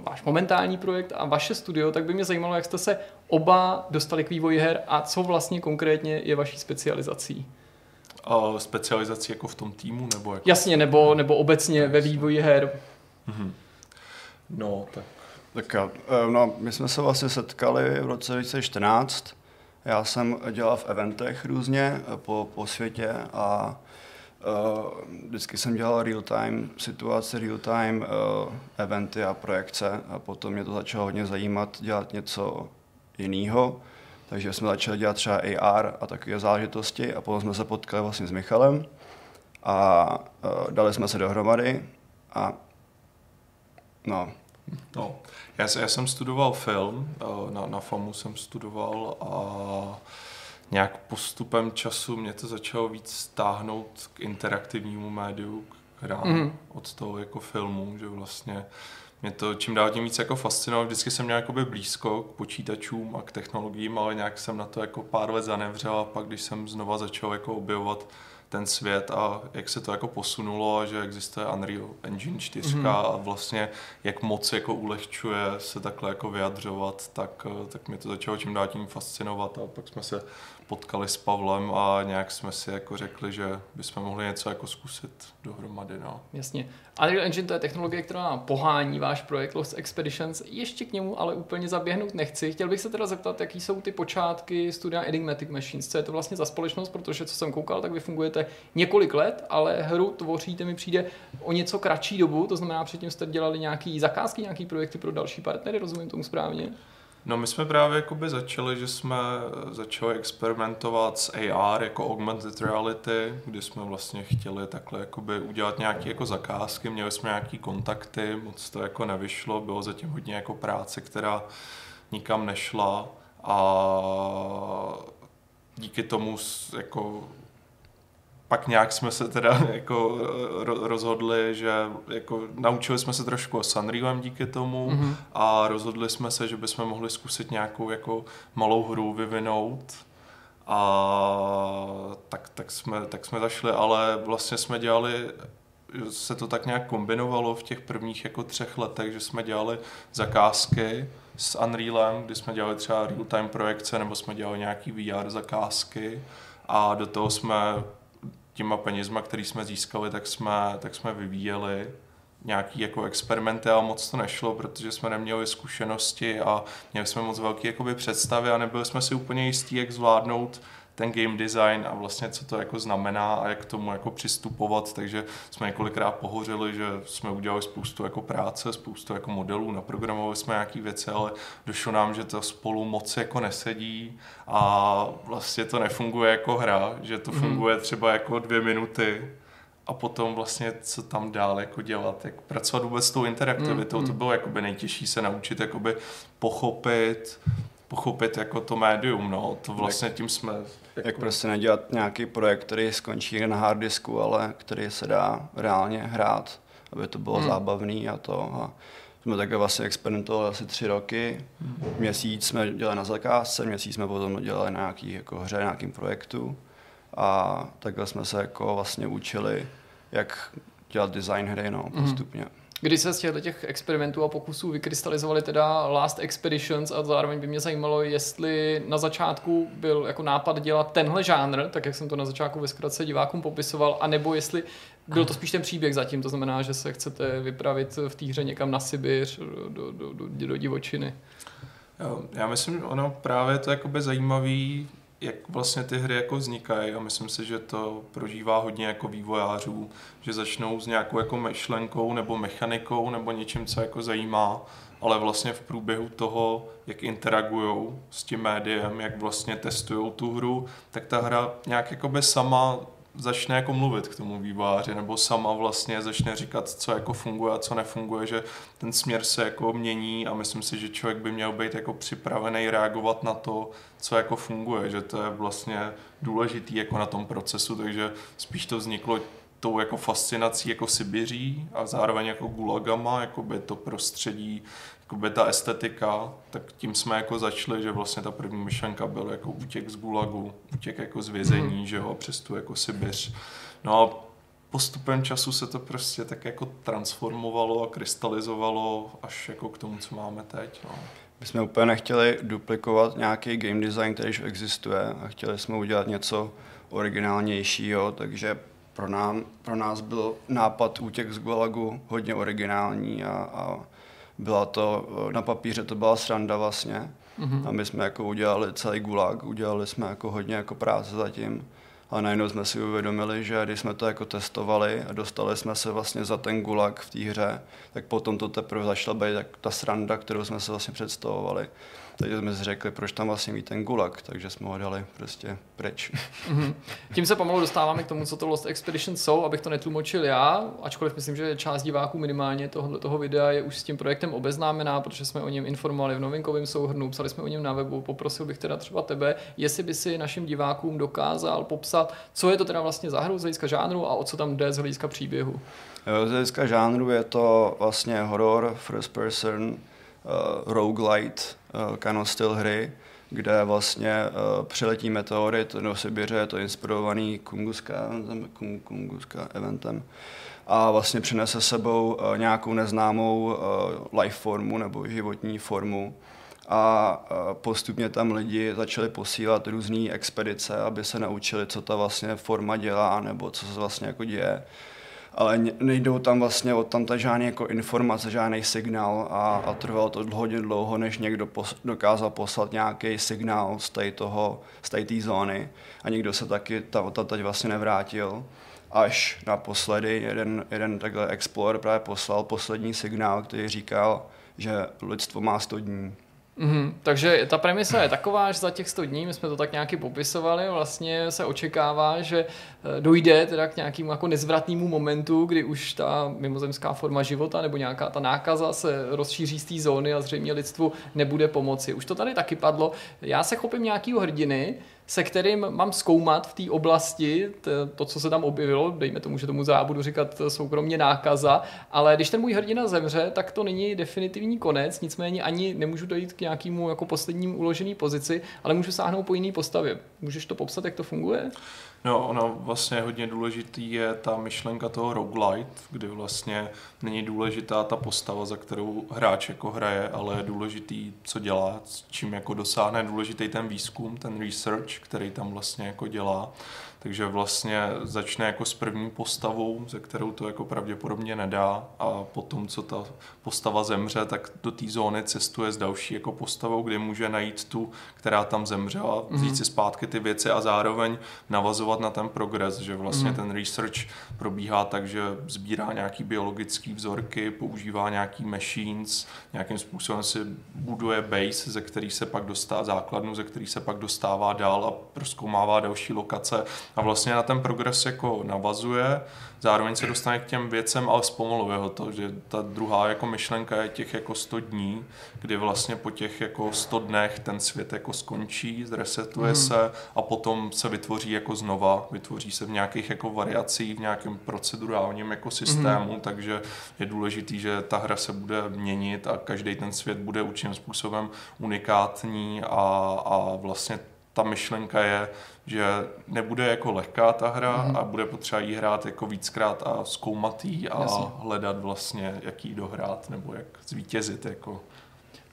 váš momentální projekt a vaše studio, tak by mě zajímalo, jak jste se oba dostali k vývoji her a co vlastně konkrétně je vaší specializací uh, specializaci jako v tom týmu? Nebo jako... Jasně, nebo, nebo obecně ve vývoji her. Mm-hmm. No, tak. Tak jo, eh, no, my jsme se vlastně setkali v roce 2014. Já jsem dělal v eventech různě eh, po, po světě a uh, vždycky jsem dělal real-time situace, real-time uh, eventy a projekce a potom mě to začalo hodně zajímat dělat něco jiného. Takže jsme začali dělat třeba AR a takové záležitosti a potom jsme se potkali vlastně s Michalem a uh, dali jsme se dohromady a no. no já, já jsem studoval film, uh, na, na FAMu jsem studoval a nějak postupem času mě to začalo víc stáhnout k interaktivnímu médiu, k hrám mm. od toho jako filmu, že vlastně mě to čím dál tím víc jako fascinovalo. Vždycky jsem měl jakoby blízko k počítačům a k technologiím, ale nějak jsem na to jako pár let zanevřel a pak když jsem znova začal jako objevovat ten svět a jak se to jako posunulo a že existuje Unreal Engine 4 mm-hmm. a vlastně jak moc jako ulehčuje se takhle jako vyjadřovat, tak, tak mě to začalo čím dál tím fascinovat a pak jsme se potkali s Pavlem a nějak jsme si jako řekli, že bychom mohli něco jako zkusit dohromady. No. Jasně. Unreal Engine to je technologie, která pohání váš projekt Lost Expeditions. Ještě k němu ale úplně zaběhnout nechci. Chtěl bych se teda zeptat, jaký jsou ty počátky studia Enigmatic Machines. Co je to vlastně za společnost, protože co jsem koukal, tak vy fungujete několik let, ale hru tvoříte mi přijde o něco kratší dobu, to znamená předtím jste dělali nějaký zakázky, nějaký projekty pro další partnery, rozumím tomu správně? No my jsme právě jakoby začali, že jsme začali experimentovat s AR jako augmented reality, kdy jsme vlastně chtěli takhle jakoby udělat nějaké jako zakázky, měli jsme nějaké kontakty, moc to jako nevyšlo, bylo zatím hodně jako práce, která nikam nešla a díky tomu jako pak nějak jsme se teda jako rozhodli, že jako naučili jsme se trošku s Unrealem díky tomu mm-hmm. a rozhodli jsme se, že bychom mohli zkusit nějakou jako malou hru vyvinout a tak, tak, jsme, tak jsme zašli, ale vlastně jsme dělali se to tak nějak kombinovalo v těch prvních jako třech letech, že jsme dělali zakázky s Unrealem, kdy jsme dělali třeba real-time projekce nebo jsme dělali nějaký VR zakázky a do toho jsme těma penězma, který jsme získali, tak jsme, tak jsme vyvíjeli nějaký jako experimenty, ale moc to nešlo, protože jsme neměli zkušenosti a měli jsme moc velké jakoby, představy a nebyli jsme si úplně jistí, jak zvládnout ten game design a vlastně co to jako znamená a jak k tomu jako přistupovat, takže jsme několikrát pohořili, že jsme udělali spoustu jako práce, spoustu jako modelů, naprogramovali jsme nějaké věci, ale došlo nám, že to spolu moc jako nesedí a vlastně to nefunguje jako hra, že to mhm. funguje třeba jako dvě minuty a potom vlastně co tam dál jako dělat, jak pracovat vůbec s tou interaktivitou, mm, to bylo jakoby nejtěžší se naučit jakoby pochopit, pochopit jako to médium, no, to vlastně tím jsme... Jako... Jak prostě nedělat nějaký projekt, který skončí na hard disku, ale který se dá reálně hrát, aby to bylo hmm. zábavný a to. A jsme takhle vlastně experimentovali asi tři roky. Hmm. Měsíc jsme dělali na zakázce, měsíc jsme potom dělali na nějaký jako hře, nějakým projektu. A takhle jsme se jako vlastně učili, jak dělat design hry no, hmm. postupně. Hmm. Kdy se z těchto těch experimentů a pokusů vykrystalizovaly teda Last Expeditions a zároveň by mě zajímalo, jestli na začátku byl jako nápad dělat tenhle žánr, tak jak jsem to na začátku ve zkratce divákům popisoval, anebo jestli byl to spíš ten příběh zatím, to znamená, že se chcete vypravit v té hře někam na Sibiř, do, do, do, do divočiny. Já myslím, ono právě to je zajímavý jak vlastně ty hry jako vznikají a myslím si, že to prožívá hodně jako vývojářů, že začnou s nějakou jako myšlenkou nebo mechanikou nebo něčím, co jako zajímá, ale vlastně v průběhu toho, jak interagují s tím médiem, jak vlastně testují tu hru, tak ta hra nějak jako by sama začne jako mluvit k tomu vývojáři, nebo sama vlastně začne říkat, co jako funguje a co nefunguje, že ten směr se jako mění a myslím si, že člověk by měl být jako připravený reagovat na to, co jako funguje, že to je vlastně důležitý jako na tom procesu, takže spíš to vzniklo tou jako fascinací jako Sibiří a zároveň jako gulagama, jako by to prostředí jakoby ta estetika, tak tím jsme jako začali, že vlastně ta první myšlenka byl jako útěk z Gulagu, útěk jako z vězení, mm. že jo, přes tu jako Sibiř. No a postupem času se to prostě tak jako transformovalo a krystalizovalo až jako k tomu, co máme teď. No. My jsme úplně nechtěli duplikovat nějaký game design, který už existuje a chtěli jsme udělat něco originálnějšího, takže pro, nám, pro nás byl nápad Útěk z Gulagu hodně originální a, a byla to, na papíře to byla sranda vlastně. Mm-hmm. A my jsme jako udělali celý gulag, udělali jsme jako hodně jako práce zatím. A najednou jsme si uvědomili, že když jsme to jako testovali a dostali jsme se vlastně za ten gulag v té hře, tak potom to teprve začala být tak ta sranda, kterou jsme se vlastně představovali. Takže jsme si řekli, proč tam vlastně mít ten gulag, takže jsme ho dali prostě pryč. Mm-hmm. Tím se pomalu dostáváme k tomu, co to Lost Expedition jsou, abych to netlumočil já, ačkoliv myslím, že část diváků minimálně tohle, toho videa je už s tím projektem obeznámená, protože jsme o něm informovali v novinkovém souhrnu, psali jsme o něm na webu, poprosil bych teda třeba tebe, jestli by si našim divákům dokázal popsat, co je to teda vlastně za hru z hlediska žánru a o co tam jde z hlediska příběhu. Z hlediska žánru je to vlastně horror, first person, uh, roguelite uh, of styl hry, kde vlastně uh, přiletí meteorit do Sibiře, je to inspirovaný Kunguska, Kung, Kunguska eventem a vlastně přinese sebou uh, nějakou neznámou uh, life formu nebo životní formu. A postupně tam lidi začali posílat různé expedice, aby se naučili, co ta vlastně forma dělá, nebo co se vlastně jako děje ale nejdou tam vlastně od tam ta žádný jako informace, žádný signál a, a trvalo to hodně dlouho, než někdo pos, dokázal poslat nějaký signál z té toho, z té zóny a nikdo se taky ta, ta teď vlastně nevrátil. Až naposledy jeden, jeden takhle explorer právě poslal poslední signál, který říkal, že lidstvo má 100 dní. Mm-hmm. Takže ta premisa je taková, že za těch 100 dní, my jsme to tak nějaký popisovali, vlastně se očekává, že eh, dojde teda k nějakému jako nezvratnému momentu, kdy už ta mimozemská forma života nebo nějaká ta nákaza se rozšíří z té zóny a zřejmě lidstvu nebude pomoci. Už to tady taky padlo. Já se chopím nějakého hrdiny, se kterým mám zkoumat v té oblasti to, co se tam objevilo, dejme tomu, že tomu já budu říkat soukromně nákaza, ale když ten můj hrdina zemře, tak to není definitivní konec, nicméně ani nemůžu dojít k nějakému jako posledním uložený pozici, ale můžu sáhnout po jiný postavě. Můžeš to popsat, jak to funguje? No, ono vlastně hodně důležitý je ta myšlenka toho roguelite, kdy vlastně není důležitá ta postava, za kterou hráč jako hraje, ale je důležitý, co dělá, čím jako dosáhne, důležitý ten výzkum, ten research, který tam vlastně jako dělá. Takže vlastně začne jako s první postavou, ze kterou to jako pravděpodobně nedá a potom, co ta postava zemře, tak do té zóny cestuje s další jako postavou, kde může najít tu, která tam zemřela, vzít mm-hmm. si zpátky ty věci a zároveň navazovat na ten progres, že vlastně mm-hmm. ten research probíhá tak, že sbírá nějaký biologický vzorky, používá nějaký machines, nějakým způsobem si buduje base, ze který se pak dostává základnu, ze který se pak dostává dál a proskoumává další lokace a vlastně na ten progres jako navazuje, zároveň se dostane k těm věcem, ale zpomaluje ho to, že ta druhá jako myšlenka je těch jako 100 dní, kdy vlastně po těch jako 100 dnech ten svět jako skončí, zresetuje mm. se a potom se vytvoří jako znova, vytvoří se v nějakých jako variacích, v nějakém procedurálním jako systému, mm. takže je důležitý, že ta hra se bude měnit a každý ten svět bude určitým způsobem unikátní a, a vlastně ta myšlenka je, že nebude jako lehká ta hra mm-hmm. a bude potřeba jí hrát jako víckrát a zkoumat jí a Jasně. hledat vlastně, jak jí dohrát nebo jak zvítězit. Jako.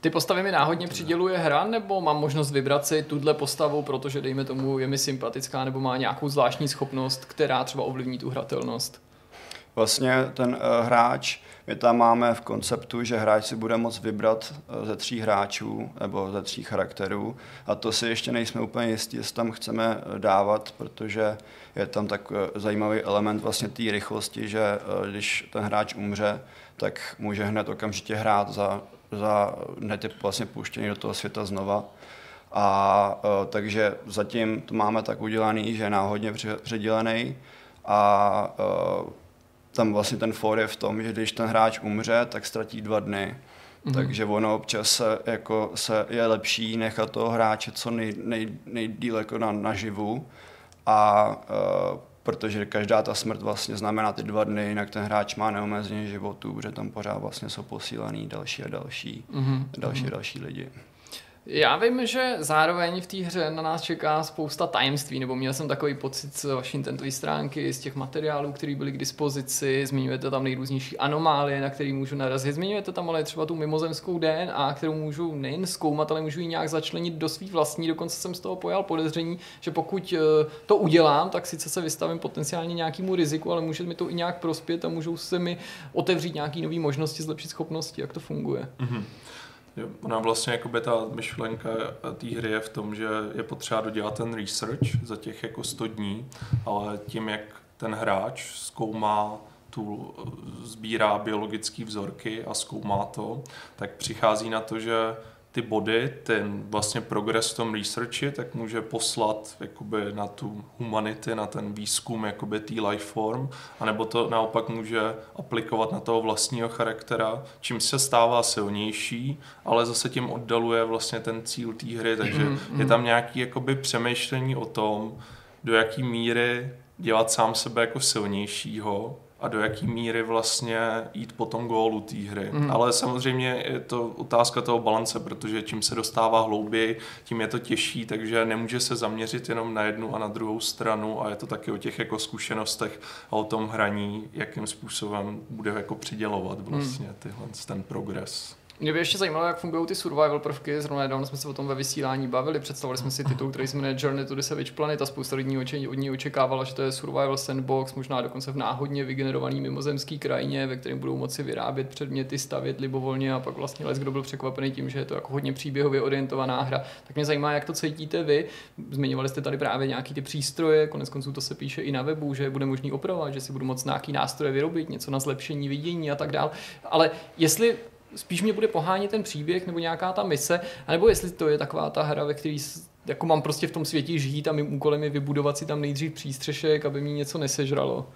Ty postavy mi náhodně přiděluje hra, nebo mám možnost vybrat si tuhle postavu, protože dejme tomu je mi sympatická, nebo má nějakou zvláštní schopnost, která třeba ovlivní tu hratelnost? Vlastně ten uh, hráč my tam máme v konceptu, že hráč si bude moct vybrat eh, ze tří hráčů nebo ze tří charakterů a to si ještě nejsme úplně jistí, jestli tam chceme eh, dávat, protože je tam tak eh, zajímavý element vlastně té rychlosti, že když ten hráč umře, tak může hned okamžitě hrát za, za hned je vlastně puštěný do toho světa znova. A takže zatím to máme tak udělaný, že je náhodně předělený a tam vlastně ten for je v tom, že když ten hráč umře, tak ztratí dva dny. Mm-hmm. Takže ono občas se, jako se je lepší nechat toho hráče co nej, nej, nejdíl jako na, naživu a uh, protože každá ta smrt vlastně znamená ty dva dny, jinak ten hráč má neomezeně životů, protože tam pořád vlastně jsou posílaný další a další, mm-hmm. další a další lidi. Já vím, že zároveň v té hře na nás čeká spousta tajemství, nebo měl jsem takový pocit z vaší intentové stránky, z těch materiálů, které byly k dispozici, zmiňujete tam nejrůznější anomálie, na které můžu narazit, zmiňujete tam ale třeba tu mimozemskou DNA, kterou můžu nejen zkoumat, ale můžu ji nějak začlenit do svých vlastní, dokonce jsem z toho pojal podezření, že pokud eh, to udělám, tak sice se vystavím potenciálně nějakému riziku, ale může mi to i nějak prospět a můžou se mi otevřít nějaké nové možnosti, zlepšit schopnosti, jak to funguje. Mm-hmm. Ona vlastně jakoby ta myšlenka té hry je v tom, že je potřeba dodělat ten research za těch jako 100 dní, ale tím, jak ten hráč zkoumá tu, sbírá biologické vzorky a zkoumá to, tak přichází na to, že ty body, ten vlastně progres v tom researchi, tak může poslat jakoby na tu humanity, na ten výzkum jakoby té life form, anebo to naopak může aplikovat na toho vlastního charaktera, čím se stává silnější, ale zase tím oddaluje vlastně ten cíl té hry, takže mm-hmm. je tam nějaký jakoby přemýšlení o tom, do jaký míry dělat sám sebe jako silnějšího a do jaký míry vlastně jít po tom gólu té hry. Mm. Ale samozřejmě je to otázka toho balance, protože čím se dostává hlouběji, tím je to těžší, takže nemůže se zaměřit jenom na jednu a na druhou stranu a je to taky o těch jako zkušenostech a o tom hraní, jakým způsobem bude jako přidělovat vlastně mm. tyhle, ten progres. Mě by ještě zajímalo, jak fungují ty survival prvky. Zrovna nedávno jsme se o tom ve vysílání bavili. Představili jsme si titul, který se jmenuje Journey to the Savage Planet a spousta lidí od ní očekávala, že to je survival sandbox, možná dokonce v náhodně vygenerovaný mimozemský krajině, ve kterém budou moci vyrábět předměty, stavět libovolně a pak vlastně les, kdo byl překvapený tím, že je to jako hodně příběhově orientovaná hra. Tak mě zajímá, jak to cítíte vy. Zmiňovali jste tady právě nějaký ty přístroje, konec konců to se píše i na webu, že bude možný opravovat, že si budu moct nějaký nástroje vyrobit, něco na zlepšení vidění a tak dál. Ale jestli spíš mě bude pohánět ten příběh nebo nějaká ta mise, anebo jestli to je taková ta hra, ve které jako mám prostě v tom světě žít a mým úkolem je vybudovat si tam nejdřív přístřešek, aby mi něco nesežralo.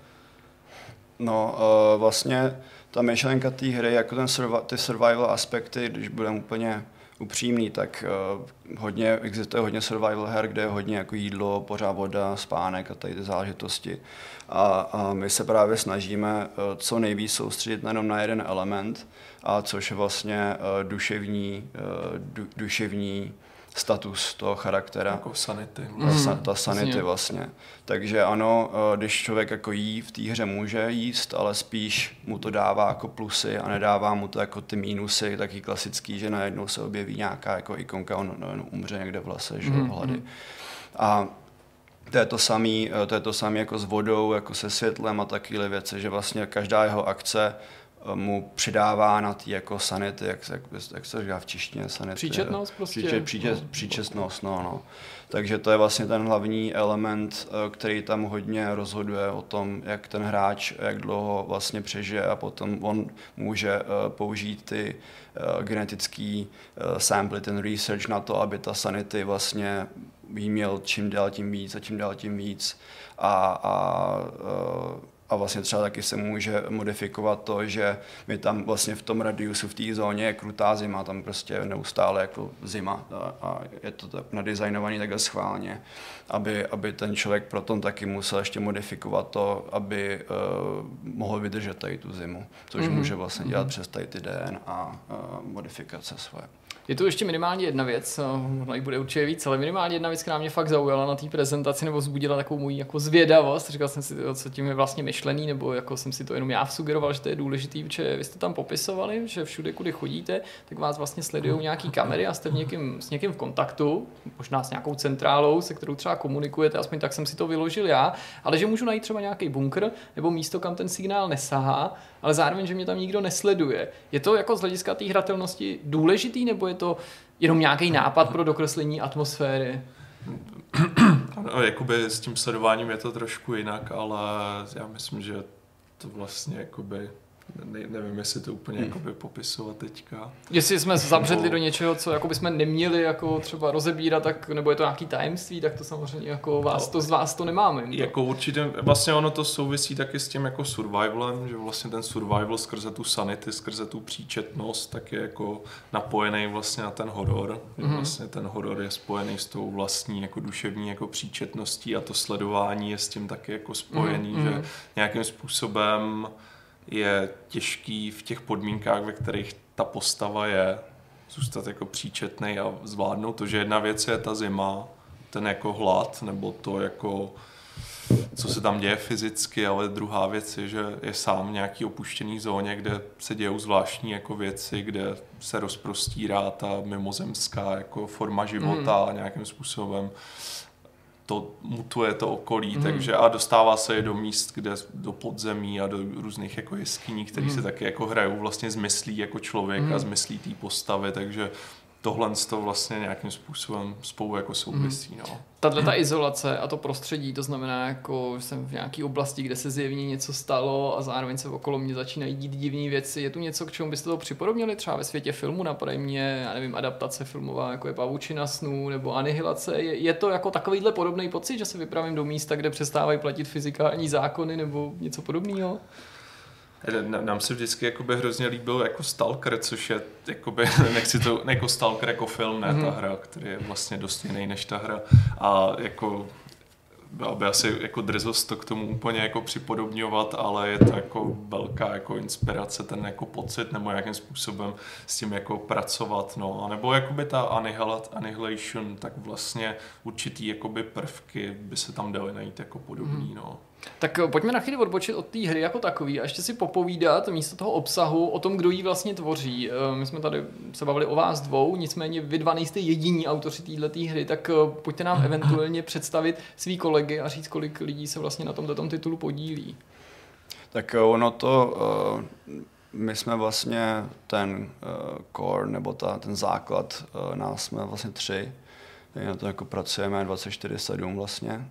No, uh, vlastně ta myšlenka té hry, jako ten survi- ty survival aspekty, když budeme úplně upřímný, tak uh, hodně, existuje hodně survival her, kde je hodně jako jídlo, pořád voda, spánek a tady ty záležitosti. A, a my se právě snažíme uh, co nejvíc soustředit jenom na jeden element, a což je vlastně uh, duševní, uh, du, duševní status toho charaktera. Jako sanity. Mm. Ta, ta sanity vlastně. Takže ano, když člověk jako jí v té hře může jíst, ale spíš mu to dává jako plusy a nedává mu to jako ty mínusy, taky klasický, že najednou se objeví nějaká jako ikonka, on, on umře někde v lese, že mm. hlady. A to je to samé to je to samý jako s vodou, jako se světlem a takové věci, že vlastně každá jeho akce mu přidává na ty jako sanity, jak, jak, jak se říká v češtině, sanity. Příčetnost prostě. Příče, příče, no. příčetnost, no, no. Takže to je vlastně ten hlavní element, eh, který tam hodně rozhoduje o tom, jak ten hráč, jak dlouho vlastně přežije a potom on může uh, použít ty uh, genetický sample, ten research na to, aby ta sanity vlastně jí měl čím dál tím víc a čím dál tím víc. A, a a vlastně třeba taky se může modifikovat to, že my tam vlastně v tom radiusu v té zóně je krutá zima, tam prostě neustále jako zima a, a je to tak nadizajnovaný takhle schválně, aby, aby ten člověk proto taky musel ještě modifikovat to, aby uh, mohl vydržet tady tu zimu, což mm-hmm. může vlastně dělat mm-hmm. přes tady ty DN a uh, modifikace svoje. Je tu ještě minimálně jedna věc, ona jich bude určitě víc, ale minimálně jedna věc, která mě fakt zaujala na té prezentaci nebo vzbudila takovou můj jako zvědavost. Říkal jsem si, co tím je vlastně myšlený, nebo jako jsem si to jenom já sugeroval, že to je důležitý, protože vy jste tam popisovali, že všude, kudy chodíte, tak vás vlastně sledují nějaký kamery a jste v někým, s někým v kontaktu, možná s nějakou centrálou, se kterou třeba komunikujete, aspoň tak jsem si to vyložil já, ale že můžu najít třeba nějaký bunkr nebo místo, kam ten signál nesahá, ale zároveň, že mě tam nikdo nesleduje. Je to jako z hlediska té hratelnosti důležitý, nebo je to jenom nějaký nápad pro dokreslení atmosféry? No, jakoby s tím sledováním je to trošku jinak, ale já myslím, že to vlastně jakoby ne, nevím, jestli to úplně hmm. jakoby popisovat teďka. Jestli jsme zabředli nebo... do něčeho, co jako jsme neměli jako třeba rozebírat, tak, nebo je to nějaký tajemství, tak to samozřejmě jako vás, to z vás to nemáme. To. Jako určitě, vlastně ono to souvisí taky s tím jako survivalem, že vlastně ten survival skrze tu sanity, skrze tu příčetnost, tak je jako napojený vlastně na ten horor. Mm-hmm. Vlastně ten horor je spojený s tou vlastní jako duševní jako příčetností a to sledování je s tím taky jako spojený, mm-hmm. že nějakým způsobem je těžký v těch podmínkách, ve kterých ta postava je, zůstat jako příčetný a zvládnout to, že jedna věc je ta zima, ten jako hlad, nebo to jako co se tam děje fyzicky, ale druhá věc je, že je sám v nějaký opuštěný zóně, kde se dějou zvláštní jako věci, kde se rozprostírá ta mimozemská jako forma života mm. nějakým způsobem to mutuje to okolí, mm. takže a dostává se je do míst, kde do podzemí a do různých jako jeskyní, které mm. se taky jako hrajou vlastně zmyslí jako člověk mm. a zmyslí té postavy, takže tohle to vlastně nějakým způsobem spolu jako souvisí. Mm. No. Tahle ta izolace a to prostředí, to znamená, jako, že jsem v nějaké oblasti, kde se zjevně něco stalo a zároveň se okolo mě začínají dít divné věci. Je tu něco, k čemu byste to připodobnili třeba ve světě filmu? Napadají mě, já nevím, adaptace filmová, jako je Pavučina snů nebo Anihilace. Je, je to jako takovýhle podobný pocit, že se vypravím do místa, kde přestávají platit fyzikální zákony nebo něco podobného? Nám se vždycky jakoby hrozně líbil jako Stalker, což je jakoby, nechci to, jako Stalker jako film, ne mm-hmm. ta hra, který je vlastně dost jiný než ta hra. A jako byla by asi jako drzost to k tomu úplně jako připodobňovat, ale je to jako velká jako inspirace, ten jako pocit nebo jakým způsobem s tím jako pracovat, no, a nebo jakoby ta annihilation, tak vlastně určitý jakoby prvky by se tam daly najít jako podobný, mm. no. Tak eh, pojďme na chvíli odbočit od té hry jako takový a ještě si popovídat místo toho obsahu o tom, kdo ji vlastně tvoří. Eh, my jsme tady se bavili o vás dvou, nicméně vy dva nejste jediní autoři této hry, tak eh, pojďte nám eventuálně představit svý kolegy a říct, kolik lidí se vlastně na tomto tom titulu podílí. Tak ono to, my jsme vlastně ten core, nebo ta, ten základ, nás jsme vlastně tři, na to jako pracujeme 24-7 vlastně.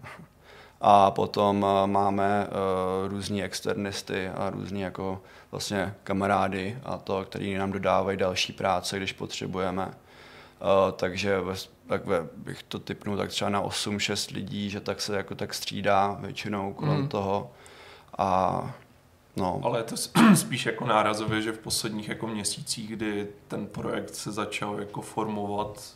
A potom eh, máme uh, různí externisty a různí jako vlastně kamarády a to, který nám dodávají další práce, když potřebujeme. Uh, takže ve, tak ve, bych to typnul tak třeba na 8-6 lidí, že tak se jako tak střídá většinou kolem mm. toho. A No. Ale je to spíš jako nárazově, že v posledních jako měsících, kdy ten projekt se začal jako formovat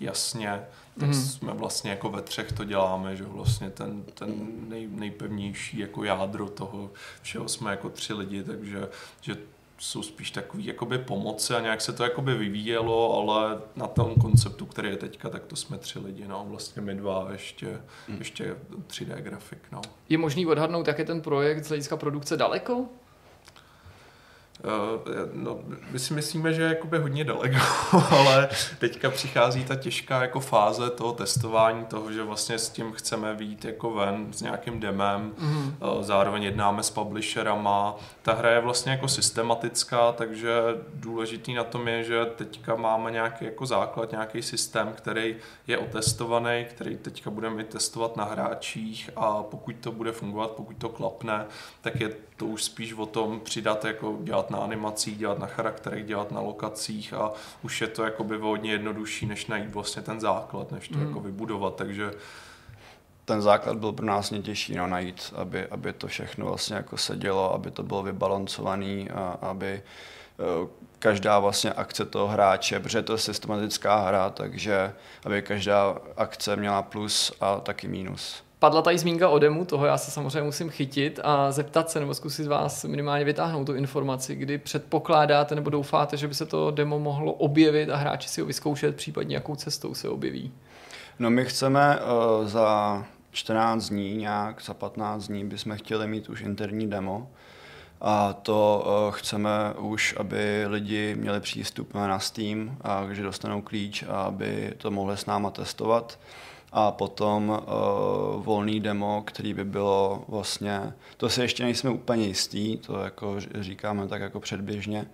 jasně, tak mm. jsme vlastně jako ve třech to děláme, že vlastně ten, ten nej, nejpevnější jako jádro toho všeho jsme jako tři lidi, takže že jsou spíš takový jakoby pomoci a nějak se to jakoby vyvíjelo, ale na tom konceptu, který je teďka, tak to jsme tři lidi, no, vlastně my dva a ještě, mm. ještě 3D grafik, no. Je možný odhadnout, jak je ten projekt z hlediska produkce daleko? Eh, no, my si myslíme, že je jakoby hodně daleko, ale teďka přichází ta těžká jako fáze toho testování, toho, že vlastně s tím chceme výjít jako ven s nějakým demem, mm-hmm. zároveň jednáme s publisherama. Ta hra je vlastně jako systematická, takže důležitý na tom je, že teďka máme nějaký jako základ, nějaký systém, který je otestovaný, který teďka budeme testovat na hráčích a pokud to bude fungovat, pokud to klapne, tak je to už spíš o tom přidat, jako dělat na animacích, dělat na charakterech, dělat na lokacích a už je to jakoby hodně jednodušší, než najít vlastně ten základ, než to hmm. jako vybudovat, takže ten základ byl pro nás nejtěžší no, najít, aby, aby to všechno vlastně jako sedělo, aby to bylo vybalancované a aby eh, každá vlastně akce toho hráče, protože to je systematická hra, takže aby každá akce měla plus a taky mínus. Padla tady zmínka o demu, toho já se samozřejmě musím chytit a zeptat se nebo zkusit vás minimálně vytáhnout tu informaci, kdy předpokládáte nebo doufáte, že by se to demo mohlo objevit a hráči si ho vyzkoušet, případně jakou cestou se objeví. No my chceme uh, za 14 dní nějak, za 15 dní bychom chtěli mít už interní demo, a to uh, chceme už, aby lidi měli přístup na Steam, a že dostanou klíč a aby to mohli s náma testovat a potom uh, volný demo, který by bylo vlastně, to si ještě nejsme úplně jistí, to jako říkáme tak jako předběžně,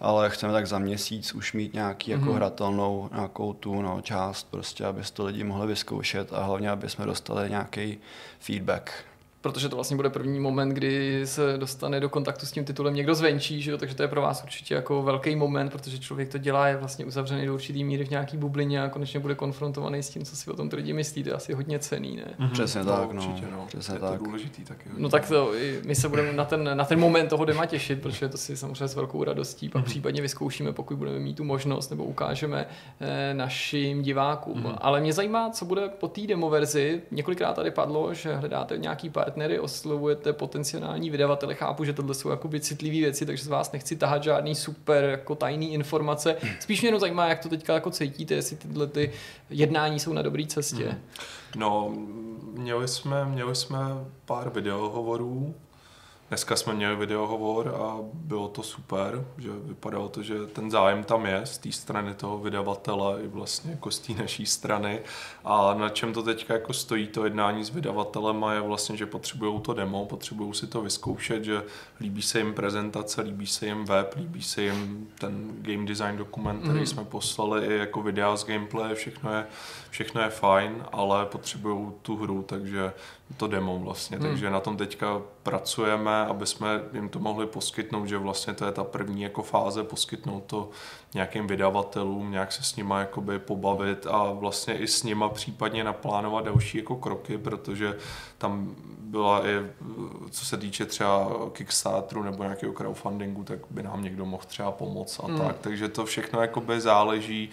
ale chceme tak za měsíc už mít nějaký mm-hmm. jako mhm. hratelnou nějakou tu no, část, prostě, aby to lidi mohli vyzkoušet a hlavně, aby jsme dostali nějaký feedback protože to vlastně bude první moment, kdy se dostane do kontaktu s tím titulem někdo zvenčí, že jo? takže to je pro vás určitě jako velký moment, protože člověk to dělá, je vlastně uzavřený do určitý míry v nějaký bublině a konečně bude konfrontovaný s tím, co si o tom ty lidi myslí, to je asi hodně cený, ne? Mm-hmm. Přesně no, tak, no. Určitě, no. Přesně je tak. to důležitý taky. No tak to, my se budeme na ten, na ten moment toho dema těšit, protože to si samozřejmě s velkou radostí pak mm-hmm. případně vyzkoušíme, pokud budeme mít tu možnost nebo ukážeme eh, našim divákům. Mm-hmm. Ale mě zajímá, co bude po té demo verzi. Několikrát tady padlo, že hledáte nějaký partnery, oslovujete potenciální vydavatele. Chápu, že tohle jsou jakoby citlivé věci, takže z vás nechci tahat žádný super jako tajný informace. Spíš mě jenom zajímá, jak to teďka jako cítíte, jestli tyhle ty jednání jsou na dobré cestě. Hmm. No, měli jsme, měli jsme pár videohovorů, Dneska jsme měli videohovor a bylo to super, že vypadalo to, že ten zájem tam je z té strany toho vydavatele i vlastně jako z té naší strany a na čem to teďka jako stojí to jednání s vydavatelem je vlastně, že potřebují to demo, potřebují si to vyzkoušet, že líbí se jim prezentace, líbí se jim web, líbí se jim ten game design dokument, který mm. jsme poslali i jako videa z gameplay, všechno je, všechno je fajn, ale potřebují tu hru, takže to demo vlastně, hmm. takže na tom teďka pracujeme, aby jsme jim to mohli poskytnout, že vlastně to je ta první jako fáze, poskytnout to nějakým vydavatelům, nějak se s nima jakoby pobavit a vlastně i s nima případně naplánovat další jako kroky, protože tam byla i, co se týče třeba Kickstarteru nebo nějakého crowdfundingu, tak by nám někdo mohl třeba pomoct a hmm. tak, takže to všechno jakoby záleží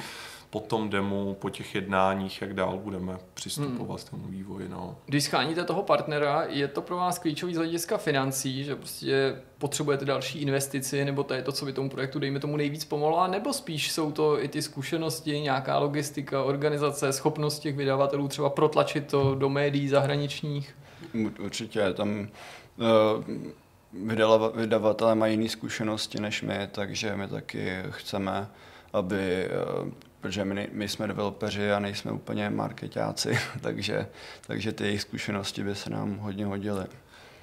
po tom demu, po těch jednáních, jak dál budeme přistupovat hmm. tomu vývoji. No. Když scháníte toho partnera, je to pro vás klíčový z hlediska financí, že prostě potřebujete další investici, nebo to je to, co by tomu projektu, dejme tomu, nejvíc pomohlo, nebo spíš jsou to i ty zkušenosti, nějaká logistika, organizace, schopnost těch vydavatelů třeba protlačit to do médií zahraničních? Určitě, tam uh, vydavatelé mají jiné zkušenosti než my, takže my taky chceme, aby uh, protože my, my jsme developeři a nejsme úplně marketáci, takže, takže ty jejich zkušenosti by se nám hodně hodily.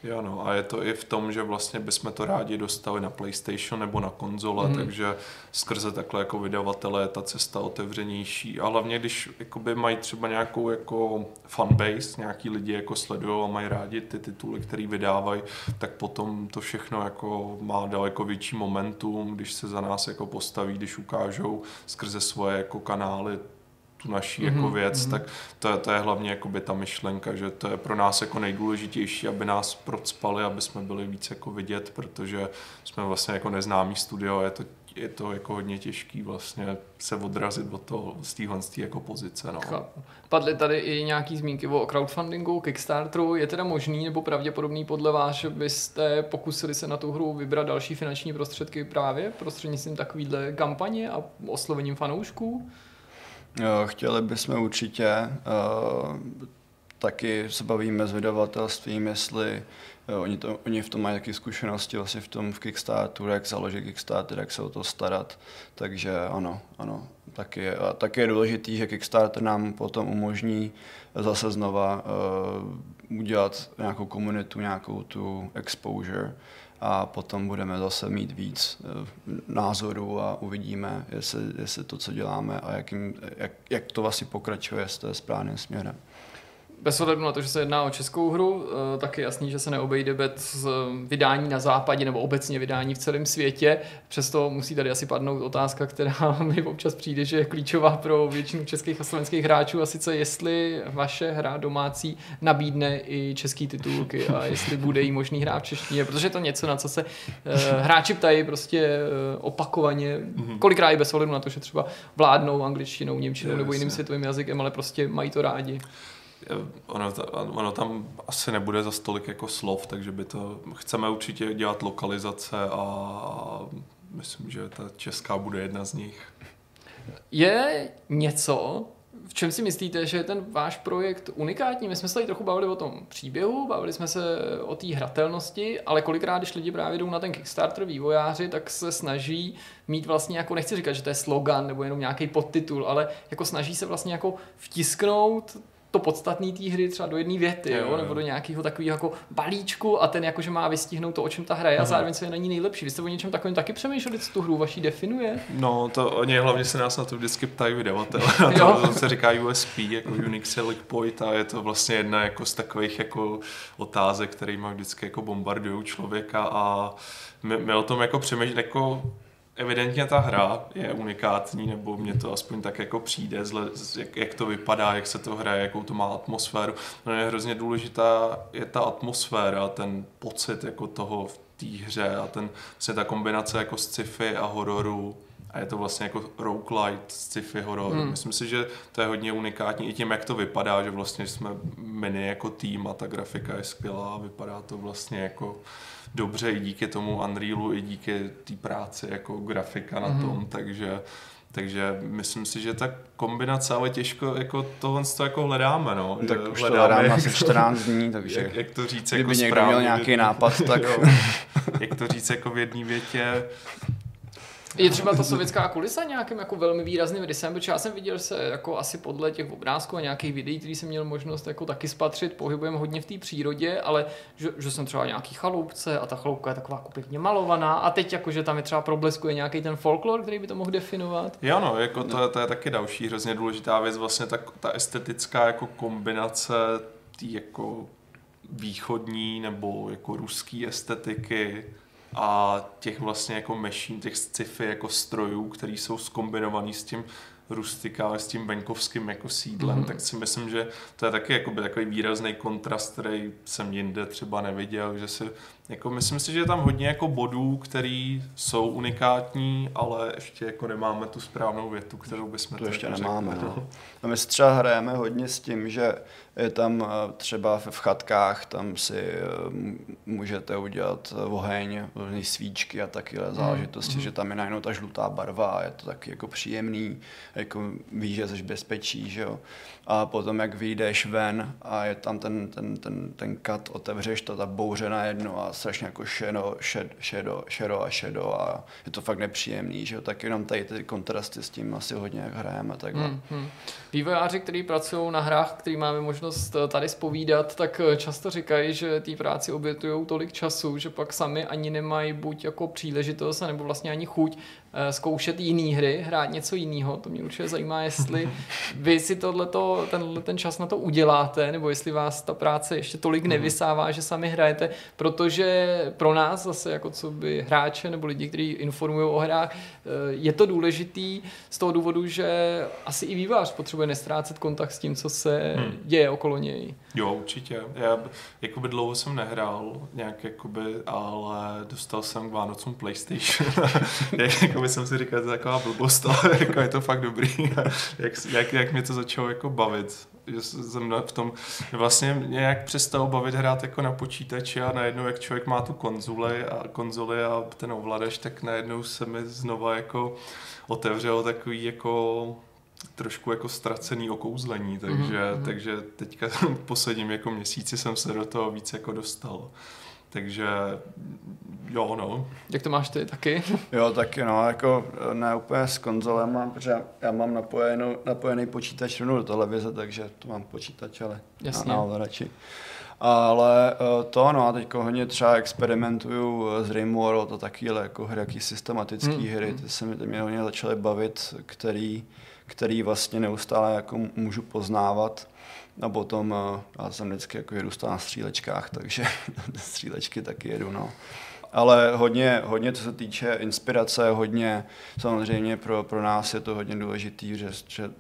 Jo, no, a je to i v tom, že vlastně bychom to rádi dostali na PlayStation nebo na konzole, mm. takže skrze takhle jako vydavatele je ta cesta otevřenější. A hlavně, když jakoby mají třeba nějakou jako fanbase, nějaký lidi jako sledují a mají rádi ty tituly, které vydávají, tak potom to všechno jako má daleko větší momentum, když se za nás jako postaví, když ukážou skrze svoje jako kanály tu naší mm-hmm. jako věc, mm-hmm. tak to je, to je hlavně jakoby ta myšlenka, že to je pro nás jako nejdůležitější, aby nás procpali, aby jsme byli víc jako vidět, protože jsme vlastně jako neznámý studio a je to je to jako hodně těžký vlastně se odrazit od toho, z téhle jako pozice. No. Padly tady i nějaký zmínky o crowdfundingu, Kickstarteru. Je teda možný nebo pravděpodobný podle vás, že byste pokusili se na tu hru vybrat další finanční prostředky právě prostřednictvím takovýhle kampaně a oslovením fanoušků? Chtěli bychom určitě. Eh, taky se bavíme s vydavatelstvím, jestli eh, oni, to, oni v tom mají taky zkušenosti vlastně v tom v Kickstarteru, jak založit Kickstarter, jak se o to starat. Takže ano, ano. Taky, a taky je důležitý, že Kickstarter nám potom umožní zase znova uh, udělat nějakou komunitu, nějakou tu exposure a potom budeme zase mít víc eh, názorů a uvidíme, jestli, jestli to, co děláme a jakým, jak, jak to vlastně pokračuje s správným směrem. Bez ohledu na to, že se jedná o českou hru, eh, tak je jasný, že se neobejde bez vydání na západě nebo obecně vydání v celém světě. Přesto musí tady asi padnout otázka, která mi občas přijde, že je klíčová pro většinu českých a slovenských hráčů, a sice jestli vaše hra domácí nabídne i český titulky a jestli bude jí možný hrát v češtině, protože je to něco, na co se uh, hráči ptají prostě opakovaně, mm-hmm. kolikrát i bez ohledu na to, že třeba vládnou angličtinou, němčinou nebo jiným světovým jazykem, ale prostě mají to rádi ono, ono tam asi nebude za stolik jako slov, takže by to, chceme určitě dělat lokalizace a myslím, že ta česká bude jedna z nich. Je něco, v čem si myslíte, že je ten váš projekt unikátní? My jsme se tady trochu bavili o tom příběhu, bavili jsme se o té hratelnosti, ale kolikrát, když lidi právě jdou na ten Kickstarter vývojáři, tak se snaží mít vlastně, jako nechci říkat, že to je slogan nebo jenom nějaký podtitul, ale jako snaží se vlastně jako vtisknout to podstatné té hry třeba do jedné věty, jo, jo, nebo do nějakého takového jako balíčku a ten jakože má vystihnout to, o čem ta hra je a zároveň se je na ní nejlepší. Vy jste o něčem takovém taky přemýšleli, co tu hru vaší definuje? No, to oni hlavně se nás na to vždycky ptají vydavatele. to, to se říká USP, jako Unique Selling Point a je to vlastně jedna jako z takových jako otázek, který má vždycky jako bombardují člověka a my, my o tom jako přemýšlíme, jako evidentně ta hra je unikátní, nebo mě to aspoň tak jako přijde, zle, jak, jak to vypadá, jak se to hraje, jakou to má atmosféru. No je hrozně důležitá je ta atmosféra, ten pocit jako toho v té hře a ten, vlastně ta kombinace jako sci-fi a hororu a je to vlastně jako roguelite, sci-fi horor. Hmm. Myslím si, že to je hodně unikátní i tím, jak to vypadá, že vlastně jsme mini jako tým a ta grafika je skvělá a vypadá to vlastně jako dobře i díky tomu Unrealu, i díky té práci jako grafika na mm-hmm. tom, takže takže myslím si, že ta kombinace, ale těžko jako tohle to jako hledáme, no. Tak už hledáme, to hledáme asi 14 dní, takže jak, jak to říct kdyby jako někdo správně, měl nějaký nápad, tak... jak to říct jako v jedné větě, je třeba ta sovětská kulisa nějakým jako velmi výrazným rysem, protože já jsem viděl se jako asi podle těch obrázků a nějakých videí, který jsem měl možnost jako taky spatřit, pohybujeme hodně v té přírodě, ale že, že, jsem třeba nějaký chaloupce a ta chaloupka je taková pěkně malovaná. A teď jako, že tam je třeba probleskuje nějaký ten folklor, který by to mohl definovat. Jo, no, jako to, to je taky další hrozně důležitá věc, vlastně ta, ta estetická jako kombinace tý jako východní nebo jako ruský estetiky a těch vlastně jako machine, těch sci-fi jako strojů, které jsou skombinovaný s tím rustiká, s tím venkovským jako sídlem, mm-hmm. tak si myslím, že to je taky jakoby takový výrazný kontrast, který jsem jinde třeba neviděl, že si jako myslím si, že je tam hodně jako bodů, které jsou unikátní, ale ještě jako nemáme tu správnou větu, kterou bychom To ještě nemáme. řekli. No. A my si třeba hrajeme hodně s tím, že je tam eh, třeba v chatkách, tam si eh, můžete udělat eh, oheň, různé svíčky a takové záležitosti, že tam je najednou ta žlutá barva a je to taky jako příjemný, jako víš, že jsi bezpečí, že jo. A potom, jak vyjdeš ven a je tam ten, ten, ten, ten kat, otevřeš to, ta bouře najednou a strašně jako šedo, šed, šedo, šedo a šedo a je to fakt nepříjemný, že jo. Tak jenom tady ty kontrasty s tím asi hodně jak hrajeme, takhle. Hmm, hmm. Vývojáři, kteří pracují na hrách, který máme možnost eh, tady spovídat, tak eh, často říkají, že té práci obětují tolik času, že pak sami ani nemají buď jako příležitost, nebo vlastně ani chuť eh, zkoušet jiné hry, hrát něco jiného. To mě určitě zajímá, jestli vy si tohleto, tenhle ten čas na to uděláte, nebo jestli vás ta práce ještě tolik nevysává, že sami hrajete, protože pro nás zase jako co by hráče nebo lidi, kteří informují o hrách, je to důležitý z toho důvodu, že asi i vývář potřebuje nestrácet kontakt s tím, co se Hmm. děje okolo něj. Jo, určitě. Já jakoby dlouho jsem nehrál nějak jakoby, ale dostal jsem k Vánocům PlayStation. jak, jakoby jsem si říkal, to je taková blbost, ale jako je to fakt dobrý. jak, jak, jak, mě to začalo jako bavit. Že jsem v tom vlastně mě nějak přestalo bavit hrát jako na počítači a najednou, jak člověk má tu konzoli a konzoli a ten ovladač, tak najednou se mi znova jako otevřelo takový jako trošku jako ztracený okouzlení, takže, Mhm, takže teďka v posledním jako měsíci jsem se do toho víc jako dostal. Takže jo, no. Jak to máš ty taky? Jo, taky no, jako ne úplně s konzolem, protože já mám napojenou, napojený počítač rovnou do televize, takže to mám počítač, ale Jasně. na, na ovladači. Ale eh, to no, a teď hodně třeba experimentuju eh, s Rimworld a takovýhle jako hry, jaký systematický Hmm, hry, ty se mi, ty mě hodně začaly bavit, který, který vlastně neustále jako můžu poznávat. A potom eh, já jsem vždycky jako vyrůstal na střílečkách, takže střílečky taky jedu, no. Ale hodně, hodně, co se týče inspirace, hodně samozřejmě pro, pro nás je to hodně důležitý, že, že uh,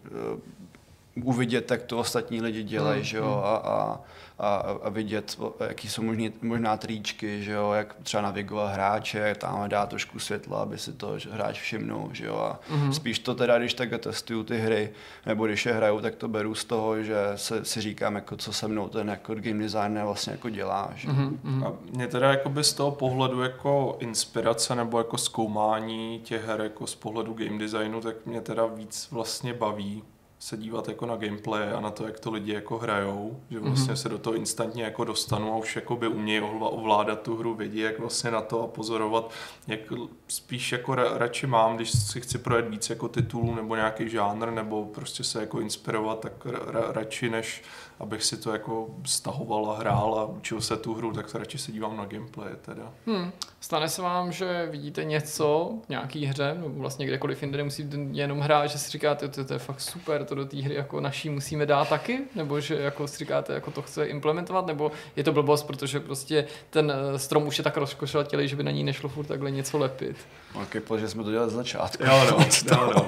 uvidět, jak to ostatní lidi dělají, Mm, že jo, mm. a, a, a, a vidět, jaký jsou možný, možná tričky, že jo, jak třeba navigovat hráče, tam dá trošku světla, aby si to že hráč všimnul, že jo, a Mhm. spíš to teda, když takhle testuju ty hry, nebo když je hraju, tak to beru z toho, že se, si říkám, jako co se mnou ten jako game designer vlastně jako dělá, že mhm. A mě teda jakoby z toho pohledu jako inspirace nebo jako zkoumání těch her jako z pohledu game designu, tak mě teda víc vlastně baví se dívat jako na gameplay a na to, jak to lidi jako hrajou, že vlastně Mhm. se do toho instantně jako dostanu a už jako by umějí ovládat tu hru, vědí jak vlastně na to a pozorovat, jak spíš jako ra- radši mám, když si chci projet víc jako titulů nebo nějaký žánr nebo prostě se jako inspirovat, tak ra- ra- radši než abych si to jako stahoval a hrál a učil se tu hru, tak to radši se dívám na gameplay teda. Hmm. Stane se vám, že vidíte něco v nějaký hře, nebo vlastně kdekoliv jinde nemusíte jenom hrát, že si říkáte, to, to je fakt super, to do té hry jako naší musíme dát taky, nebo že jako si říkáte, jako to chce implementovat, nebo je to blbost, protože prostě ten eh, strom už je tak rozkošatělý, že by na ní nešlo furt takhle něco lepit. Okay, že jsme to dělali z začátku. Jo, no, jo, no.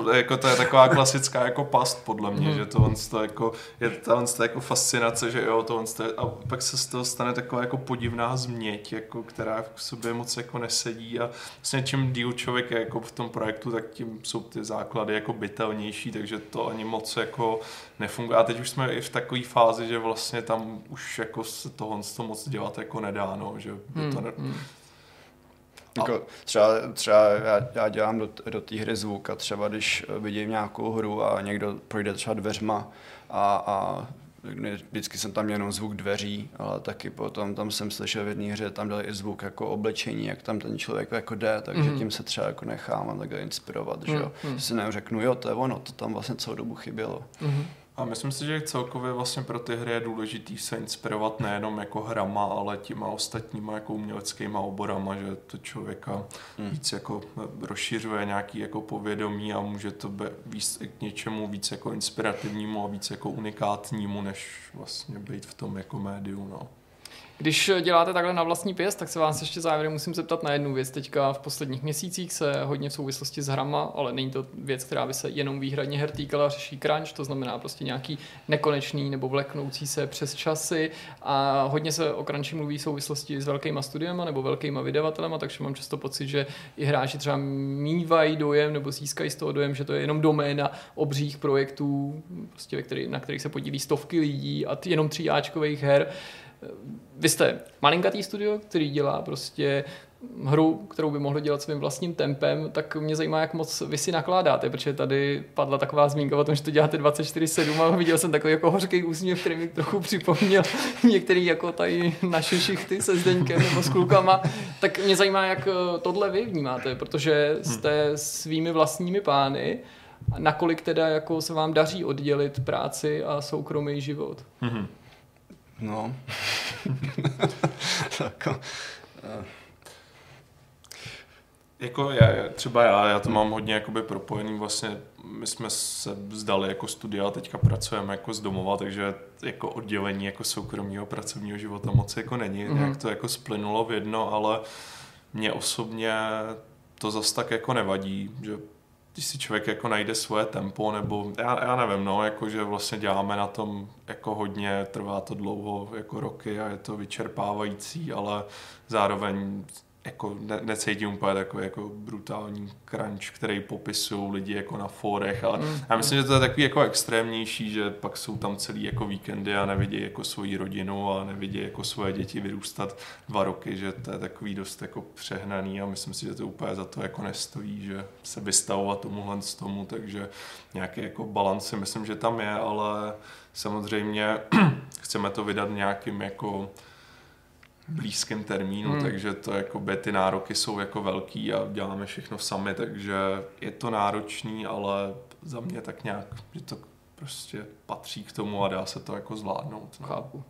To, je, jako, to je taková klasická jako past podle mě, Mhm. že to, on to jako, je to, to jako fascinace, že jo, to, on to je, a pak se z toho stane taková jako podivná změť, jako, která v sobě moc jako nesedí a vlastně čím díl člověk je jako v tom projektu, tak tím jsou ty základy jako bytelnější, takže to ani moc jako nefunguje. A teď už jsme i v takové fázi, že vlastně tam už jako se toho to moc dělat jako nedá, no, že by to ne, Hmm, hmm. Jako třeba, třeba já, já dělám do, do té hry zvuk a třeba když vidím nějakou hru a někdo projde třeba dveřma a, a vždycky jsem tam jenom zvuk dveří, ale taky potom tam jsem slyšel v jedné hře, tam dali i zvuk jako oblečení, jak tam ten člověk jako jde, takže mm. tím se třeba jako nechám takhle inspirovat, že jo. Že si neřeknu, jo, to je ono, to tam vlastně celou dobu chybělo. Mhm. A myslím si, že celkově vlastně pro ty hry je důležitý se inspirovat nejenom jako hrama, ale těma ostatníma jako uměleckýma oborama, že to člověka Hmm. víc jako rozšiřuje nějaký jako povědomí a může to být víc k něčemu víc jako inspirativnímu a víc jako unikátnímu, než vlastně být v tom jako médiu, no. Když děláte takhle na vlastní pěst, tak se vás ještě závěrem musím zeptat na jednu věc. Teďka v posledních měsících se hodně v souvislosti s hrama, ale není to věc, která by se jenom výhradně her týkala, řeší crunch, to znamená prostě nějaký nekonečný nebo vleknoucí se přes časy a hodně se o crunchi mluví v souvislosti s velkýma studiema nebo velkýma vydavatelema, takže mám často pocit, že i hráči třeba mývají dojem nebo získají z toho dojem, že to je jenom doména obřích projektů, prostě, na kterých se podílí stovky lidí a jenom tříáčkových her. Vy jste malinkatý studio, který dělá prostě hru, kterou by mohli dělat svým vlastním tempem, tak mě zajímá, jak moc vy si nakládáte, protože tady padla taková zmínka o tom, že to děláte 24-7 a viděl jsem takový jako hořký úsměv, který mi trochu připomněl některý jako tady naše šichty se Zdeňkem nebo s klukama. Tak mě zajímá, jak tohle vy vnímáte, protože jste svými vlastními pány nakolik teda jako se vám daří oddělit práci a soukromý život? Mm-hmm. No. tak, uh. Jako já, třeba já, já to mám hodně jakoby propojený vlastně, my jsme se vzdali jako studia a teďka pracujeme jako z domova, takže jako oddělení jako soukromého pracovního života moc jako není, mm-hmm. nějak to jako splynulo v jedno, ale mě osobně to zas tak jako nevadí, že když si člověk jako najde svoje tempo, nebo já, já nevím, no, jako že vlastně děláme na tom jako hodně, trvá to dlouho, jako roky a je to vyčerpávající, ale zároveň jako ne, necítím úplně takový jako brutální crunch, který popisují lidi jako na fórech, ale mm. já myslím, že to je takový jako extrémnější, že pak jsou tam celý jako víkendy a nevidí jako svoji rodinu a nevidí jako svoje děti vyrůstat dva roky, že to je takový dost jako přehnaný a myslím si, že to úplně za to jako nestojí, že se vystavovat tomuhle z tomu, takže nějaký jako balans si myslím, že tam je, ale samozřejmě chceme to vydat nějakým jako blízkém termínu, hmm. takže to jako by ty nároky jsou jako velký a děláme všechno sami, takže je to náročný, ale za mě tak nějak, že to prostě patří k tomu a dá se to jako zvládnout. No. Chápu.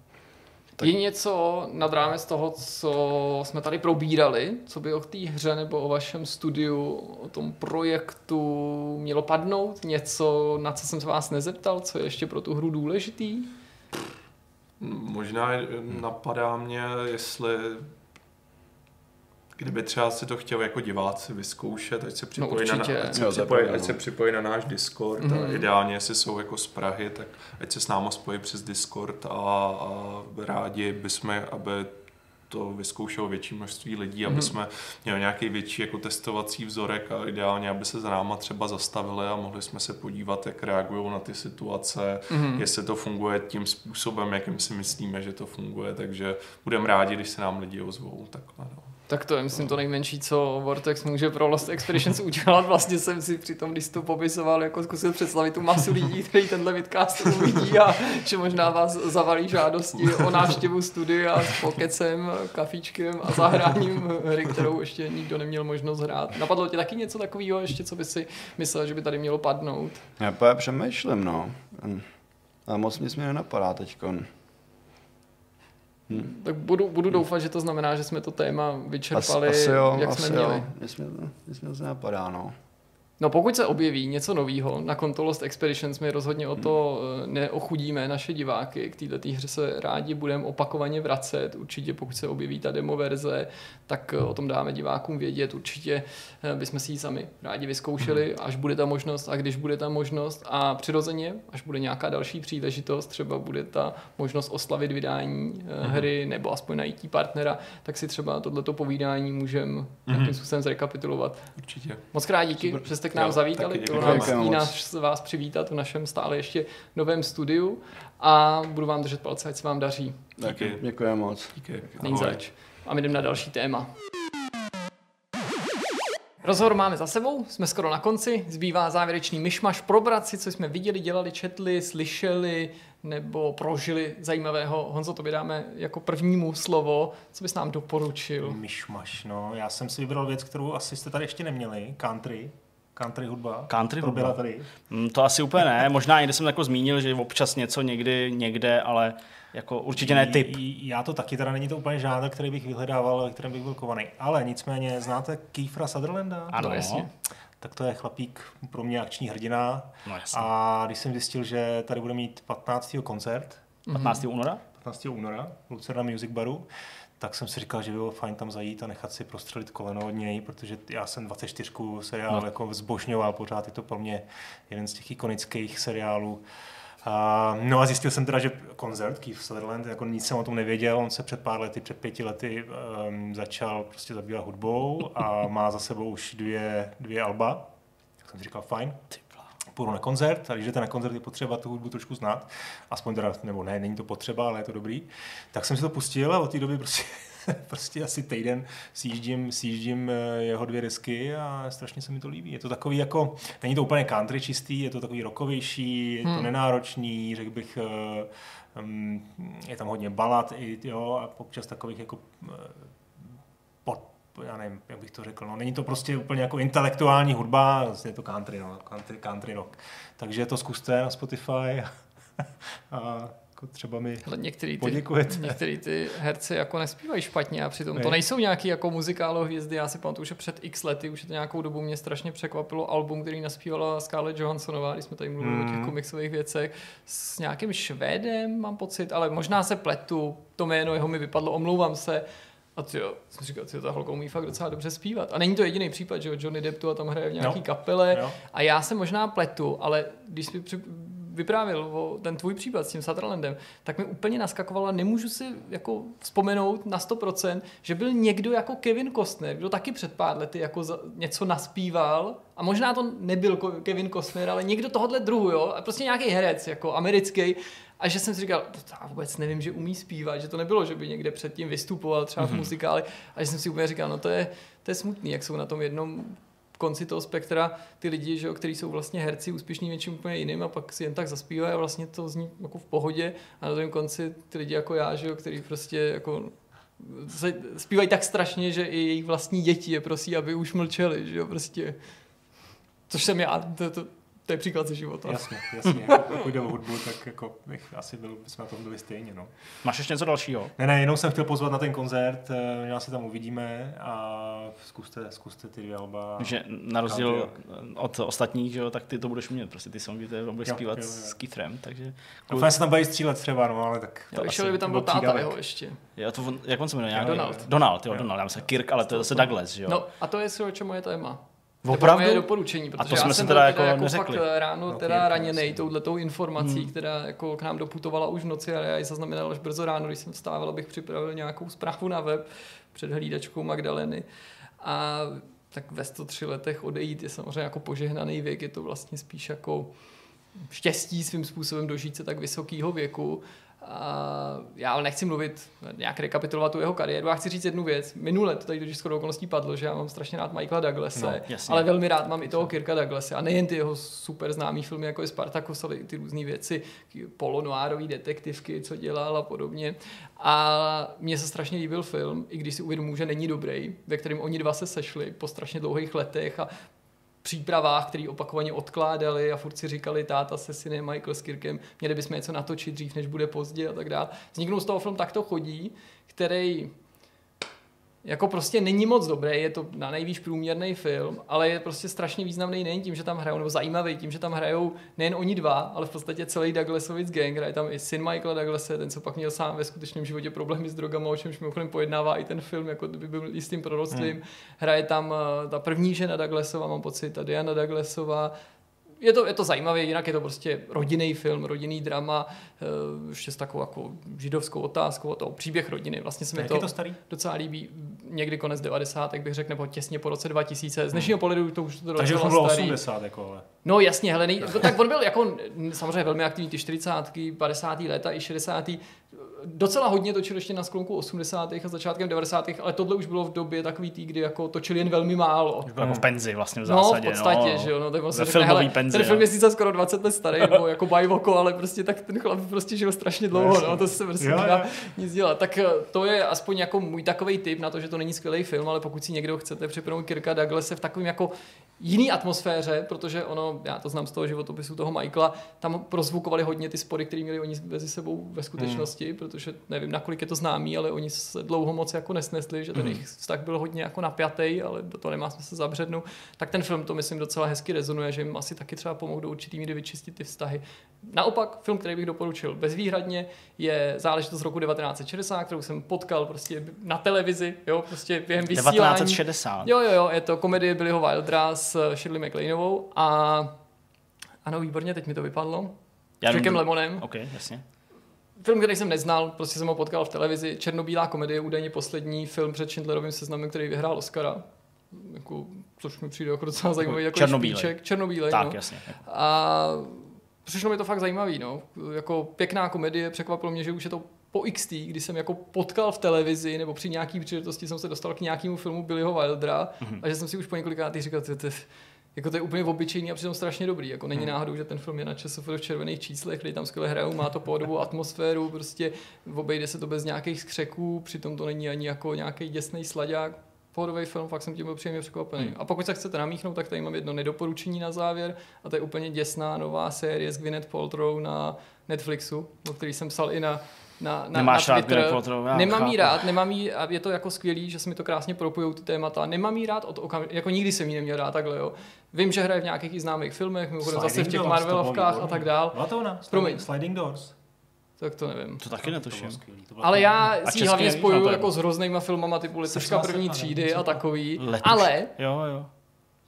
Tak... Je něco nad rámec toho, co jsme tady probírali, co by o té hře nebo o vašem studiu, o tom projektu mělo padnout? Něco, na co jsem se vás nezeptal, co je ještě pro tu hru důležitý? Možná napadá mě, jestli kdyby třeba si to chtěl jako diváci vyzkoušet, ať se připojí, no, na, ať se, připojí, ať se připojí na náš Discord mm-hmm. a ideálně, jestli jsou jako z Prahy, tak ať se s náma spojí přes Discord a, a rádi bychom, aby to vyzkoušelo větší množství lidí, aby mm-hmm. jsme měli nějaký větší jako testovací vzorek a ideálně, aby se za náma třeba zastavili a mohli jsme se podívat, jak reagují na ty situace, mm-hmm. jestli to funguje tím způsobem, jakým si myslíme, že to funguje, takže budeme rádi, když se nám lidi ozvou. Takhle, no. Tak to je, myslím, to nejmenší, co Vortex může pro Lost Expeditions udělat. Vlastně jsem si při tom, když to popisoval, jako zkusil představit tu masu lidí, který tenhle vidcast uvidí a že možná vás zavalí žádosti o návštěvu studia s pokecem, kafíčkem a zahráním hry, kterou ještě nikdo neměl možnost hrát. Napadlo tě taky něco takového ještě, co by si myslel, že by tady mělo padnout? Já přemýšlím, no. A moc nic mi nenapadá teďkon. Hmm. Tak budu, budu doufat, že to znamená, že jsme to téma vyčerpali, asi, asi jo, jak asi jsme měli. Jo. Mi, nic mi to nenapadá, no. No pokud se objeví něco nového na konto Lost Expeditions, my rozhodně o to. Eh, neochudíme naše diváky. K této hře se rádi budeme opakovaně vracet. Určitě pokud se objeví ta demo verze, tak eh, o tom dáme divákům vědět. Určitě eh, bychom si ji sami rádi vyzkoušeli, hmm. až bude ta možnost a když bude ta možnost. A přirozeně, až bude nějaká další příležitost, třeba bude ta možnost oslavit vydání hmm. hry nebo aspoň najít partnera, tak si třeba tohleto povídání můžeme hmm. nějakým způsobem zrekapitulovat. Určitě. Moc krát díky, že jste k nám jo, zavítali. Bylo nám ctí nás vás přivítat v našem stále ještě novém studiu a budu vám držet palce, ať se vám daří. Díky. Děkuji moc. Díky. Není zač. A my jdeme na další téma. Rozhovor máme za sebou, jsme skoro na konci, zbývá závěrečný myšmaš, probrat si, co jsme viděli, dělali, četli, slyšeli nebo prožili zajímavého. Honzo, to dáme jako prvnímu slovo, co bys nám doporučil? Myšmaš, no, já jsem si vybral věc, kterou asi jste tady ještě neměli, country. Country hudba? Country hudba? tady? Mm, to asi úplně ne. Možná někde jsem jako zmínil, že občas něco někdy, někde, ale jako určitě ne typ. Já to taky, teda není to úplně žádný, který bych vyhledával, ve kterém bych byl kovaný. Ale nicméně, znáte Kiefer Sutherlanda? Ano, jasně. Tak to je chlapík pro mě akční hrdina. No, jasně. A když jsem zjistil, že tady bude mít 15. koncert, 15. února? 15. února v Lucerna Music Baru, tak jsem si říkal, že by bylo fajn tam zajít a nechat si prostřelit koleno od něj, protože já jsem 24 seriál no. jako zbožňoval, pořád je to pro mě jeden z těch ikonických seriálů. A, no a zjistil jsem teda, že koncert Keith Sutherland, jako nic jsem o tom nevěděl, on se před pár lety, před pěti lety um, začal prostě zabývat hudbou a má za sebou už dvě, dvě alba. Tak jsem si říkal, fajn, půjdu na koncert a když jdete na koncert, je potřeba tu hudbu trošku znát, aspoň teda, nebo ne, není to potřeba, ale je to dobrý, tak jsem si to pustil a od té doby prostě, prostě asi týden sjíždím, sjíždím eh, jeho dvě desky a strašně se mi to líbí. Je to takový jako, není to úplně country čistý, je to takový rokovější, je to hmm. nenáročný, řekl bych, um, je tam hodně balad i, jo, a občas takových jako pod, já nevím, jak bych to řekl, no, není to prostě úplně jako intelektuální hudba, je to country, no, country, country rock. Takže to zkuste na Spotify a jako třeba mi Ale některý ty, některý ty herci jako nespívají špatně a přitom ne. to nejsou nějaký jako muzikálo hvězdy. Já si pamatuju, že před x lety, už je to nějakou dobu, mě strašně překvapilo album, který naspívala Scarlett Johanssonová, když jsme tady mluvili mm. o těch hmm. komiksových věcech, s nějakým Švédem, mám pocit, ale možná se pletu, to jméno jeho mi vypadlo, omlouvám se, a ty jo, jsem říkal, ty ta holka umí fakt docela dobře zpívat. A není to jediný případ, že jo, Johnny Depp tu a tam hraje v nějaký no. kapele. No. A já se možná pletu, ale když jsi vyprávěl o ten tvůj případ s tím Sutherlandem, tak mi úplně naskakovalo a nemůžu si jako vzpomenout na 100%, že byl někdo jako Kevin Costner, kdo taky před pár lety jako za, něco naspíval a možná to nebyl Kevin Costner, ale někdo tohohle druhu, jo, a prostě nějaký herec, jako americký, a že jsem si říkal, já vůbec nevím, že umí zpívat, že to nebylo, že by někde předtím vystupoval třeba v mhm. muzikáli. A že jsem si úplně říkal, no to je, to je smutný, jak jsou na tom jednom konci toho spektra ty lidi, že, kteří jsou vlastně herci úspěšní něčím úplně jiným a pak si jen tak zaspívají a vlastně to zní jako v pohodě a na tom konci ty lidi jako já, že, kteří prostě jako zpívají tak strašně, že i jejich vlastní děti je prosí, aby už mlčeli, že jo, prostě. Což jsem já, to, to, to je příklad ze života. Jasně, jasně. Pokud jde o hudbu, tak jako bych asi byl, jsme na tom byli stejně. No. Máš ještě něco dalšího? Ne, ne, jenom jsem chtěl pozvat na ten koncert, já eh, se tam uvidíme a zkuste, zkuste ty dvě alba. Že na rozdíl od ostatních, že jo, tak ty to budeš mít, prostě ty songy, ty budeš jo, zpívat jo, jo. s Kithrem, takže... No, se tam baví střílet třeba, no, ale tak... To ještě by tam byl táta jeho ještě. Jo, to, jak on se jmenuje? Donald. Donald, jo, Donald, já myslím Kirk, ale to je zase Douglas, že jo. No a to je o čem moje téma. Opravdu? Moje doporučení, protože a to jsme já jsem teda, jako, jako fakt ráno no, teda raněnej touhletou informací, hmm. která jako k nám doputovala už v noci a já ji zaznamenal až brzo ráno, když jsem vstával, abych připravil nějakou zprávu na web před hlídačkou Magdaleny. A tak ve 103 letech odejít je samozřejmě jako požehnaný věk, je to vlastně spíš jako štěstí svým způsobem dožít se tak vysokého věku já ale nechci mluvit, nějak rekapitulovat tu jeho kariéru. Já chci říct jednu věc. Minule to tady totiž shodou okolností padlo, že já mám strašně rád Michaela Douglase, no, ale velmi rád mám i toho Kirka Douglase. A nejen ty jeho super známý filmy, jako je Spartacus, ale i ty různé věci, polonoárový detektivky, co dělal a podobně. A mně se strašně líbil film, i když si uvědomuji, že není dobrý, ve kterém oni dva se sešli po strašně dlouhých letech a přípravách, který opakovaně odkládali a furt si říkali táta se synem Michael s Kirkem, měli bychom něco natočit dřív, než bude pozdě a tak dále. Vzniknul z toho film Takto chodí, který jako prostě není moc dobrý, je to na nejvýš průměrný film, ale je prostě strašně významný nejen tím, že tam hrajou, nebo zajímavý tím, že tam hrajou nejen oni dva, ale v podstatě celý Douglasovic gang, hraje tam i syn Michaela Douglase, ten, co pak měl sám ve skutečném životě problémy s drogama, o čemž mimochodem pojednává i ten film, jako by byl jistým proroctvím. Hmm. Hraje tam eh, ta první žena Douglasova, mám pocit, ta Diana Douglasova, je to, je to zajímavé, jinak je to prostě rodinný film, rodinný drama, eh, ještě s takovou jako židovskou otázkou, to příběh rodiny. Vlastně se mi to, to starý? docela líbí. Někdy konec 90. bych řekl, nebo těsně po roce 2000. Z dnešního pohledu to už to Takže už bylo 80, jako ale. No jasně, hele, nej, tak on byl jako samozřejmě velmi aktivní ty 40. 50. léta i 60 docela hodně točil ještě na sklonku 80. a začátkem 90. ale tohle už bylo v době takový tý, kdy jako točili jen velmi málo. Už bylo jako v penzi vlastně v zásadě. No, v podstatě, no. že jo. No, tak vlastně řekne, hele, penzi, ten film je sice skoro 20 let starý, nebo jako bajvoko, ale prostě tak ten chlap prostě žil strašně dlouho, no, to se prostě nedá nic dělat. Tak eh, to je aspoň jako můj takový tip na to, že to není skvělý film, ale pokud si někdo chcete připomenout Kirka Douglase v takovém jako jiný atmosféře, protože ono, já to znám z toho životopisu toho Michaela, tam prozvukovali hodně ty spory, které měli oni mezi sebou ve skutečnosti, hmm. Protože nevím, nakolik je to známý, ale oni se dlouho moc jako nesnesli, že ten Mhm. jejich vztah byl hodně jako napjatý, ale do toho nemá smysl zabřednout. Tak ten film to myslím docela hezky rezonuje, že jim asi taky třeba pomohou do určitý míry vyčistit ty vztahy. Naopak, film, který bych doporučil bezvýhradně, je záležitost z roku 1960, kterou jsem potkal prostě na televizi, jo, prostě během vysílání. 1960. Jo, jo, jo, je to komedie Billyho Wildera s Shirley MacLaineovou a ano, výborně, teď mi to vypadlo. Já Jackem Lemonem. OK, jasně. Film, který jsem neznal, prostě jsem ho potkal v televizi. Černobílá komedie, údajně poslední film před Schindlerovým seznamem, který vyhrál Oscara. Jako, což mi přijde jako docela zajímavý jako černobílej. špiček. Černobílej, Tak, no. jasně. A přišlo mi to fakt zajímavý, no. Jako pěkná komedie, překvapilo mě, že už je to po XT, kdy jsem jako potkal v televizi nebo při nějaký příležitosti jsem se dostal k nějakému filmu Billyho Wildera Mhm. a že jsem si už po několikátých říkal, to, to, jako to je úplně obyčejný a přitom strašně dobrý. Jako není náhodou, že ten film je na ČSFD v červených číslech, kdy tam skvěle hrajou, má to pohodovou atmosféru, prostě obejde se to bez nějakých skřeků, přitom to není ani jako nějaký děsný sladák. Pohodový film, fakt jsem tím byl příjemně překvapený. Hmm. A pokud se chcete namíchnout, tak tady mám jedno nedoporučení na závěr a to je úplně děsná nová série s Gwyneth Paltrow na Netflixu, o který jsem psal i na, na, na, Nemáš na rád Twitter. Paltrow, já Nemám jí chápu. rád, nemám jí, a je to jako skvělý, že se mi to krásně propojou ty témata. Nemám jí rád od okam, jako nikdy jsem jí neměl rád takhle, jo. Vím, že hraje v nějakých i známých filmech, mimochodem zase v těch to Marvelovkách a tak dál, Byla to ona? Promiň. Sliding Doors. tak to nevím. To taky To netuším. skvělý, to Ale já A si ji hlavně spojuju no to je- jako s hroznýma filmama typu Letečka první třídy a to- takový. Letuš. Ale Jo, jo.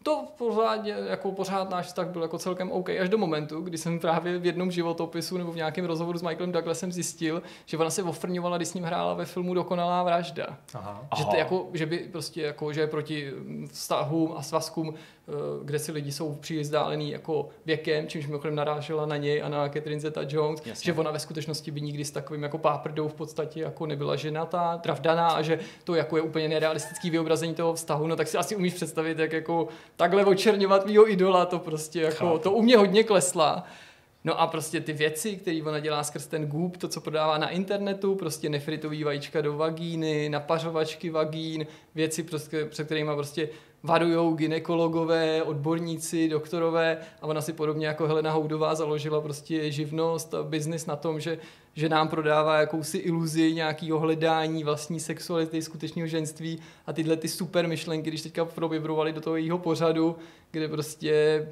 To pořád, jako pořád náš vztah byl jako celkem OK. Až do momentu, kdy jsem právě v jednom životopisu nebo v nějakém rozhovoru s Michaelem Douglasem zjistil, že ona se ofrňovala, když s ním hrála ve filmu Dokonalá vražda. Aha. Že, to jako, že by prostě jako, že je proti mm, vztahům a svazkům, kde si lidi jsou příliš vzdálený jako věkem, čímž mimochodem narážela na něj a na Catherine Zeta-Jones, Jasně. že ona ve skutečnosti by nikdy s takovým jako páprdou v podstatě jako nebyla ženatá, travdaná a že to jako je úplně nerealistický vyobrazení toho vztahu, no tak si asi umíš představit, jak jako takhle očerňovat mýho idola, to prostě jako, Chápu. to u mě hodně klesla. No a prostě ty věci, které ona dělá skrz ten Goop, to, co prodává na internetu, prostě nefritový vajíčka do vagíny, napařovačky vagín, věci, prostě, před kterými prostě varujou ginekologové, odborníci, doktorové a ona si podobně jako Helena Houdová založila prostě živnost a biznis na tom, že, že nám prodává jakousi iluzi nějakého hledání vlastní sexuality, skutečného ženství a tyhle ty super myšlenky, když teďka proběbrovali do toho jejího pořadu, kde prostě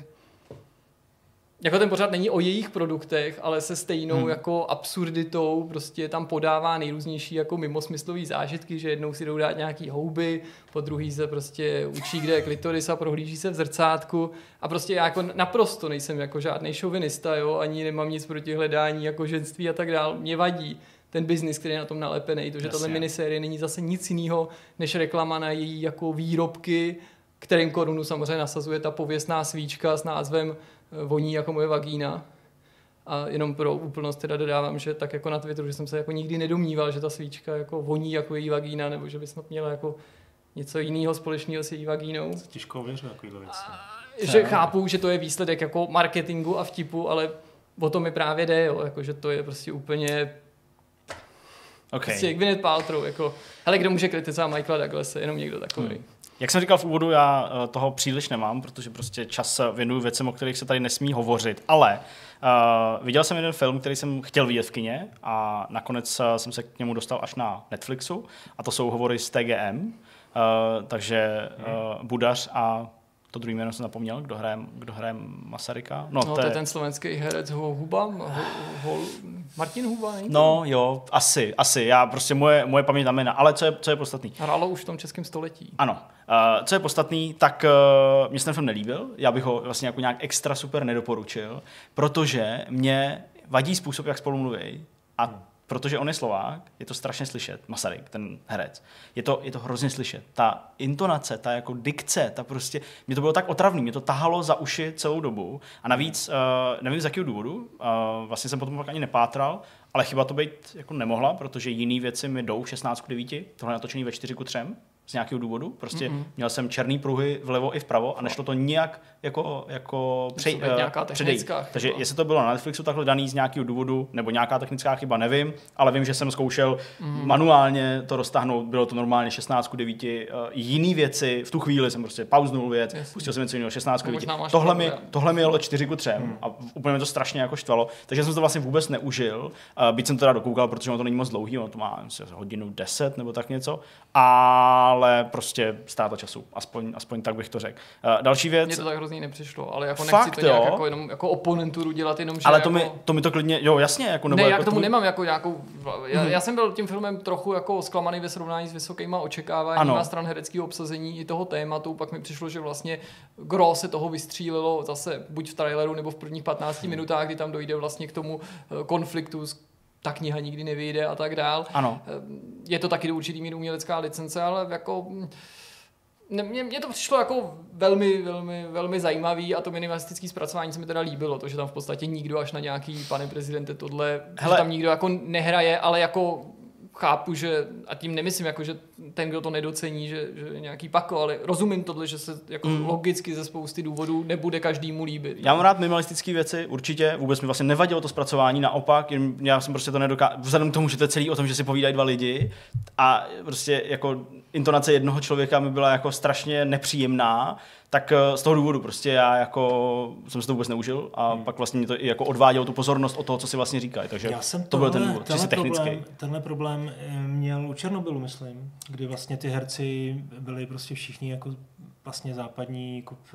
jako ten pořád není o jejich produktech, ale se stejnou hmm. jako absurditou prostě tam podává nejrůznější jako mimosmyslový zážitky, že jednou si jdou dát nějaký houby, po druhý se prostě učí, kde je klitoris a prohlíží se v zrcátku a prostě já jako naprosto nejsem jako žádný šovinista, jo, ani nemám nic proti hledání jako ženství a tak dál. Mě vadí ten biznis, který je na tom nalepený, to, že tato minisérie není zase nic jiného, než reklama na její jako výrobky, kterým korunu samozřejmě nasazuje ta pověstná svíčka s názvem Voní jako moje vagína. A jenom pro úplnost teda dodávám, že tak jako na Twitteru, že jsem se jako nikdy nedomníval, že ta svíčka jako voní jako její vagína, nebo že by snad měla jako něco jiného společného s její vagínou. Těžko ověřu takovýhle věci. Že chápu, že to je výsledek jako marketingu a vtipu, ale o to mi právě jde, jo, jako, že to je prostě úplně OK. prostě Gwyneth Paltrow, jako, hele, kdo může kritizovat Michaela Douglase, jenom někdo takový. Hmm. Jak jsem říkal v úvodu, já eh, toho příliš nemám, protože prostě čas eh, věnuju věcem, o kterých se tady nesmí hovořit. Ale uh, viděl jsem jeden film, který jsem chtěl vidět v kině a nakonec uh, jsem se k němu dostal až na Netflixu a to jsou hovory z TGM. Uh, takže uh, Budař a to druhý jméno jsem zapomněl, kdo hraje, kdo hraje Masaryka. No, no to je ten slovenský herec Ho- Huba, Ho, Ho, Martin Huba, není to? No jo, asi, asi. Já prostě moje, moje paměť na jména. Ale co je, co je podstatný? Hrálo už v tom českém století. Ano. Uh, co je podstatný, tak uh, mě se ten film nelíbil. Já bych ho vlastně jako nějak extra super nedoporučil, protože mě vadí způsob, jak spolu mluví. A protože on je Slovák, je to strašně slyšet, Masaryk, ten herec. Je to, je to hrozně slyšet. Ta intonace, ta jako dikce, ta prostě, mě to bylo tak otravný, mě to tahalo za uši celou dobu. A navíc, uh, nevím z jakého důvodu, uh, vlastně jsem potom pak ani nepátral, ale chyba to být jako nemohla, protože jiné věci mi jdou 16 k 9, tohle je natočený ve 4 ku 3, z nějakého důvodu. Prostě mm-hmm. měl jsem černý pruhy vlevo i vpravo a nešlo to nijak jako, jako přej, uh, předejít. technická Takže chyba. jestli to bylo na Netflixu takhle daný z nějakého důvodu, nebo nějaká technická chyba, nevím, ale vím, že jsem zkoušel mm. manuálně to roztáhnout, bylo to normálně 16 k 9. Uh, jiný věci, v tu chvíli jsem prostě pauznul věc, Jasně. pustil jsem něco jiného 16 k No, 9. možná máš Tohle mi, tohle mi jelo 4 ku 3 a úplně mě to strašně jako štvalo, takže jsem to vlastně vůbec neužil, uh, byť jsem to teda dokoukal, protože ono to není moc dlouhý, ono to má myslím, hodinu 10 nebo tak něco, ale prostě ztráta času, aspoň, aspoň tak bych to řekl. Uh, další věc, Mně to tak hrozně nepřišlo, ale jako Fakt, nechci to nějak jako, jenom jako oponenturu dělat, jenom že ale jako... to, mi, to mi to klidně, jo jasně, jako nebo ne, jako já k tomu tvůj- nemám jako nějakou... Já, Mhm. já, jsem byl tím filmem trochu jako zklamaný ve srovnání s vysokýma očekáváníma Ano. stran hereckého obsazení i toho tématu. Pak mi přišlo, že vlastně gro se toho vystřílilo zase buď v traileru nebo v prvních 15 Mhm. minutách, kdy tam dojde vlastně k tomu eh, konfliktu s ta kniha nikdy nevyjde a tak dál. Ano. Eh, Je to taky do určitý míry umělecká licence, ale jako mm, ne, mně, mně to přišlo jako velmi, velmi, velmi zajímavý a to minimalistické zpracování se mi teda líbilo, to, že tam v podstatě nikdo až na nějaký, pane prezidente, tohle. Hele. že tam nikdo jako nehraje, ale jako chápu, že, a tím nemyslím jako, že ten, kdo to nedocení, že, že je nějaký pako, ale rozumím tohle, že se jako mm. logicky ze spousty důvodů nebude každému líbit. Já mám rád minimalistické věci, určitě, vůbec mi vlastně nevadilo to zpracování, naopak, jen já jsem prostě to nedokázal, vzhledem k tomu, že to je celý o tom, že si povídají dva lidi a prostě jako intonace jednoho člověka mi byla jako strašně nepříjemná, tak eh, z toho důvodu prostě já jako jsem si to vůbec neužil a hmm. pak vlastně mi to i jako odvádělo tu pozornost od toho, co si vlastně říkají, takže Já jsem to byl tohle- ten důvod, tenhle čistě technický. Problém, tenhle problém eh, měl u Černobylu, myslím, kdy vlastně ty herci byli prostě všichni jako vlastně západní jako, v,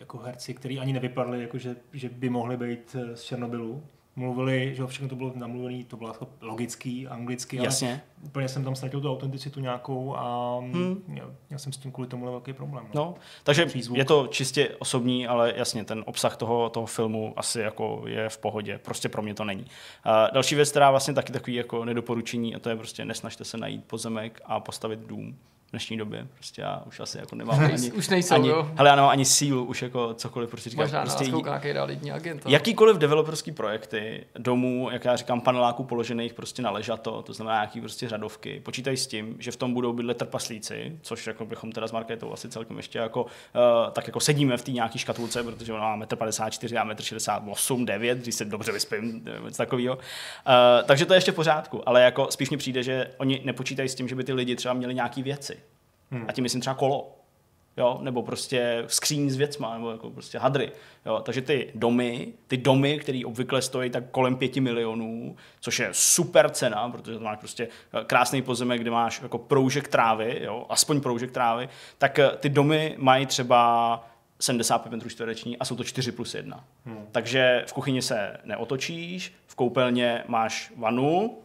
jako herci, kteří ani nevypadli, jako že, že by mohli být eh, z Černobylu. Mluvili, že všechno to bylo namluvené, to bylo jako logický, anglicky, Jasně. ale úplně jsem tam ztratil tu autenticitu nějakou a Hmm. měl, měl, jsem s tím kvůli tomu velký problém. No, takže Přízvuk. je to čistě osobní, ale jasně, ten obsah toho, toho filmu asi jako je v pohodě. Prostě pro mě to není. A další věc, která vlastně taky takový jako nedoporučení, a to je prostě nesnažte se najít pozemek a postavit dům dnešní době. Prostě já už asi jako nemám ani, už nejsou, ani, jo. hele, já nemám ani sílu už jako cokoliv prostě říkat. Možná prostě nás kouká nějaký realitní agent. ale- Jakýkoliv developerský projekty domů, jak já říkám, paneláků položených prostě na ležato, to znamená nějaký prostě řadovky, počítají s tím, že v tom budou bydlet trpaslíci, což jako bychom teda s Marketou asi celkem ještě jako, uh, tak jako sedíme v té nějaký škatulce, protože ona má 1,54 m, já 1,68 9 když se dobře vyspím, něco takového. Uh, takže to je ještě v pořádku, ale jako spíš mi přijde, že oni nepočítají s tím, že by ty lidi třeba měli nějaký věci. Hmm. A tím myslím třeba kolo jo, nebo prostě skříň s věcma, nebo jako prostě hadry. Jo. Takže ty domy, ty domy, které obvykle stojí tak kolem pěti milionů, což je super cena, protože to máš prostě eh, krásný pozemek, kde máš jako proužek trávy, jo, aspoň proužek trávy, tak eh, ty domy mají třeba 75 metrů čtvereční a jsou to 4 plus 1. Hmm. Takže v kuchyni se neotočíš, v koupelně máš vanu,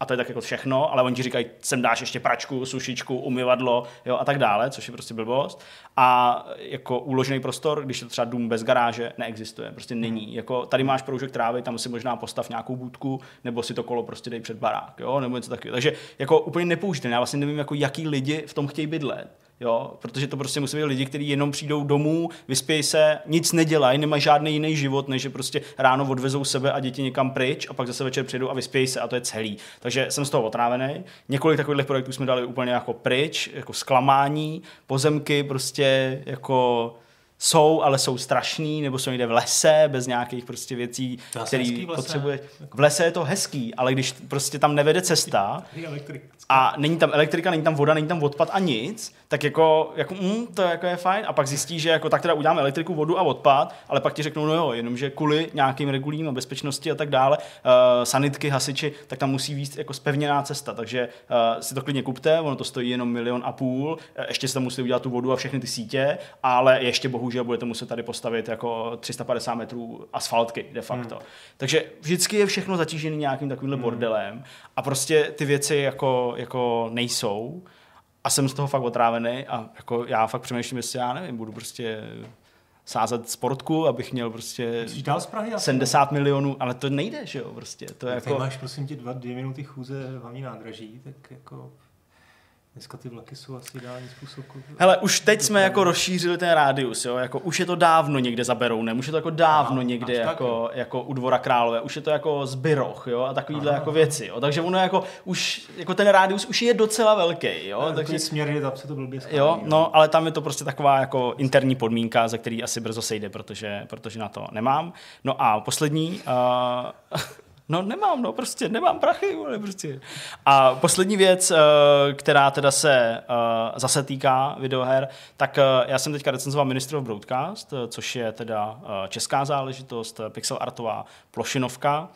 a to je tak jako všechno, ale oni ti říkají, sem dáš ještě pračku, sušičku, umyvadlo jo, a tak dále, což je prostě blbost. A jako uložený prostor, když je to třeba dům bez garáže, neexistuje, prostě není. Jako, tady máš proužek trávy, tam si možná postav nějakou budku, nebo si to kolo prostě dej před barák, jo, nebo něco takového. Takže jako úplně nepoužitelné. Já vlastně nevím, jako jaký lidi v tom chtějí bydlet. Jo, protože to prostě musí být lidi, kteří jenom přijdou domů, vyspějí se, nic nedělají, nemají žádný jiný život, než že prostě ráno odvezou sebe a děti někam pryč a pak zase večer přijdou a vyspějí se a to je celý. Takže jsem z toho otrávený. Několik takových projektů jsme dali úplně jako pryč, jako zklamání, pozemky prostě jako jsou, ale jsou strašný, nebo jsou někde v lese, bez nějakých prostě věcí, které potřebuje. V lese je to hezký, ale když prostě tam nevede cesta, a není tam elektrika, není tam voda, není tam odpad a nic, tak jako, jako mm, to jako je fajn. A pak zjistí, že jako tak teda uděláme elektriku, vodu a odpad, ale pak ti řeknou, no jo, jenomže kvůli nějakým regulím a bezpečnosti a tak dále, uh, sanitky, hasiči, tak tam musí být jako spevněná cesta. Takže uh, si to klidně kupte, ono to stojí jenom milion a půl, eh, ještě si tam musí udělat tu vodu a všechny ty sítě, ale ještě bohužel budete muset tady postavit jako 350 metrů asfaltky de facto. Hmm. Takže vždycky je všechno zatížené nějakým takovýmhle hmm. bordelem a prostě ty věci jako, jako nejsou a jsem z toho fakt otrávený a jako já fakt přemýšlím, jestli já nevím, budu prostě sázet sportku, abych měl prostě dál z Prahy? asi? 70 milionů, ale to nejde, že jo, prostě. To je Jako... Ty jako... máš prosím tě dva, dvě minuty chůze hlavní nádraží, tak jako Dneska ty vlaky jsou asi ideální způsob. Hele, už teď jsme jako rozšířili ten rádius, jo, jako už je to dávno někde za Berounem, už je to jako dávno Aha, někde tak, jako, jako u Dvora Králové, už je to jako zbyroch, jo, a takovýhle jako věci, jo, takže ono jako už, jako ten rádius už je docela velký, jo, Takže takže směr, se to blbě skladí, Jo, no, ale tam je to prostě taková jako interní podmínka, ze který asi brzo sejde, protože, protože na to nemám. No a poslední, uh, no nemám, no prostě nemám prachy, vole, prostě. A poslední věc, uh, která teda se uh, zase týká videoher, tak uh, já jsem teďka recenzoval Ministry of Broadcast, což je teda česká záležitost, pixel artová plošinovka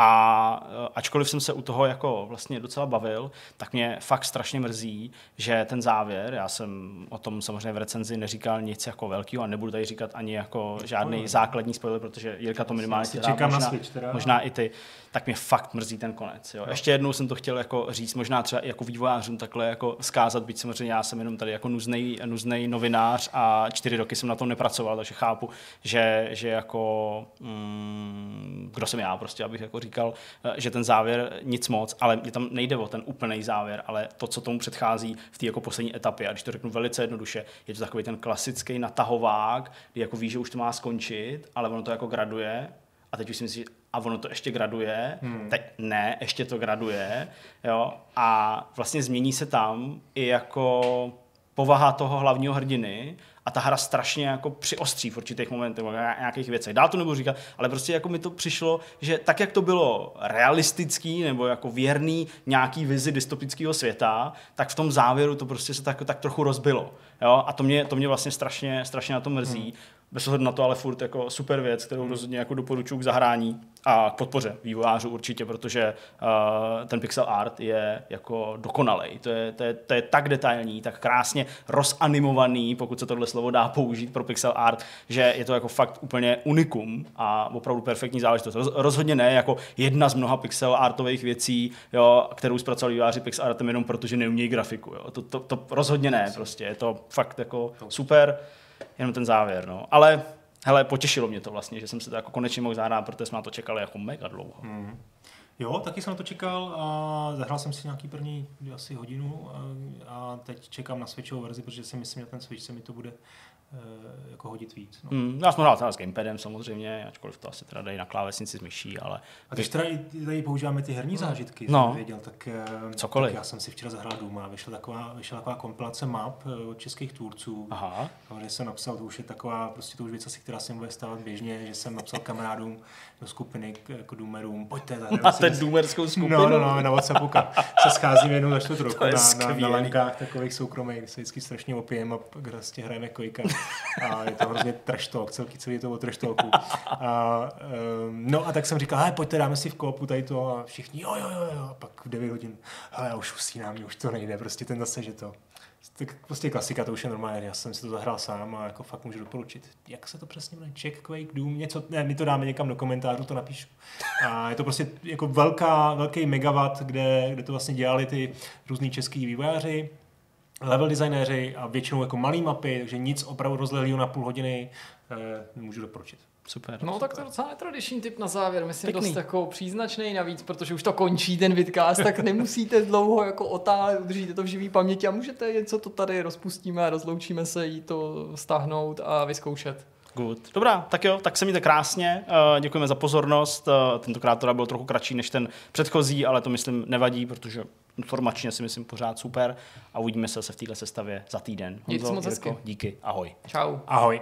a eh, ačkoliv jsem se u toho jako vlastně docela bavil, tak mě fakt strašně mrzí, že ten závěr, já jsem o tom samozřejmě v recenzi neříkal nic jako velkého a nebudu tady říkat ani jako žádný základní spoiler, protože Jirka to minimálně si čekám na možná, Switch teda. možná i ty, tak mě fakt mrzí ten konec. Jo. Ještě jednou jsem to chtěl jako říct, možná třeba jako vývojářům takhle jako vzkázat, byť samozřejmě já jsem jenom tady jako nuznej, nuznej novinář a čtyři roky jsem na tom nepracoval, takže chápu, že, že jako mm, kdo jsem já prostě, abych jako říkal, eh, že ten závěr nic moc, ale mě tam nejde o ten úplný závěr, ale to, co tomu předchází v té jako poslední etapě. A když to řeknu velice jednoduše, je to takový ten klasický natahovák, kdy jako ví, že už to má skončit, ale ono to jako graduje a teď už si myslíš, a ono to ještě graduje, hmm. teď ne, ještě to graduje, jo, a vlastně změní se tam i jako povaha toho hlavního hrdiny a ta hra strašně jako přiostří v určitých momentech, v nějakých věcech. Dál to nebudu říkat, ale prostě jako mi to přišlo, že tak, jak to bylo realistický nebo jako věrný nějaký vizi dystopického světa, tak v tom závěru to prostě se tak, tak trochu rozbilo. Jo? A to mě, to mě vlastně strašně, strašně na to mrzí. Hmm. Bez ohledu na to ale furt jako super věc, kterou hmm. rozhodně jako doporučuji k zahrání a k podpoře vývojářů určitě, protože uh, ten pixel art je jako dokonalej. To je, to, je, to je tak detailní, tak krásně rozanimovaný, pokud se tohle slovo dá použít pro pixel art, že je to jako fakt úplně unikum a opravdu perfektní záležitost. Roz, rozhodně ne jako jedna z mnoha pixel artových věcí, jo, kterou zpracovali vývojáři pixel artem jenom protože neumějí grafiku. Jo. To, to, to rozhodně ne, prostě je to fakt jako super, jenom ten závěr. No. Ale hele, potěšilo mě to vlastně, že jsem se to jako konečně mohl zahrát, protože jsme na to čekali jako mega dlouho. Hmm. Jo, taky jsem na to čekal a zahrál jsem si nějaký první asi hodinu a, a teď čekám na Switchovou verzi, protože si myslím, že ten Switch se mi to bude jako hodit víc. No. Hmm, já jsem hrál teda s gamepadem samozřejmě, ačkoliv to asi teda dají na klávesnici s myší, ale... A když teda tady používáme ty herní zážitky, No. jsem věděl, tak, eh, Cokoliv. tak já jsem si včera zahrál Duma, vyšla taková, vyšla taková kompilace map eh, od českých tvůrců, Aha. kde jsem napsal, to už je taková, prostě to už věc asi, která se bude stávat běžně, že jsem napsal kamarádům do skupiny k- jako Doomerům, pojďte, zahrajeme Máte si dnes- důmerskou skupinu? No, no, no, na Whatsappu se scházíme jednou za čtvrt roku na, na, na lankách takových soukromých, se vždycky strašně opijeme a prostě hrajeme kojka. A je to hrozně talk, celý, celý je to o trash talku. A, um, no a tak jsem říkal, hej, pojďte, dáme si v koopu tady to a všichni, jo, jo, jo, jo. A pak v 9 hodin, hele, už usínám, už to nejde, prostě ten zase, že to. Tak prostě klasika, to už je normálně, já jsem si to zahrál sám a jako fakt můžu doporučit. Jak se to přesně jmenuje? Check, Quake, Doom, něco, ne, my to dáme někam do komentářů, to napíšu. A je to prostě jako velká, velký megawatt, kde, kde to vlastně dělali ty různý český vývojáři, level designéři a většinou jako malý mapy, takže nic opravdu rozlehlého na půl hodiny eh, můžu doporučit. Super. No tak to je docela netradiční tip na závěr, myslím Pěkný. dost jako příznačný navíc, protože už to končí ten vidcast, tak nemusíte dlouho jako otálet, udržíte to v živý paměti a můžete něco to tady rozpustíme a rozloučíme se, jít to stáhnout a vyzkoušet. Good. Dobrá, tak jo, tak se mějte krásně, uh, děkujeme za pozornost, uh, tentokrát teda byl trochu kratší než ten předchozí, ale to myslím nevadí, protože informačně si myslím pořád super a uvidíme se zase v této sestavě za týden. Moc Jirko, díky, ahoj. Čau. Ahoj.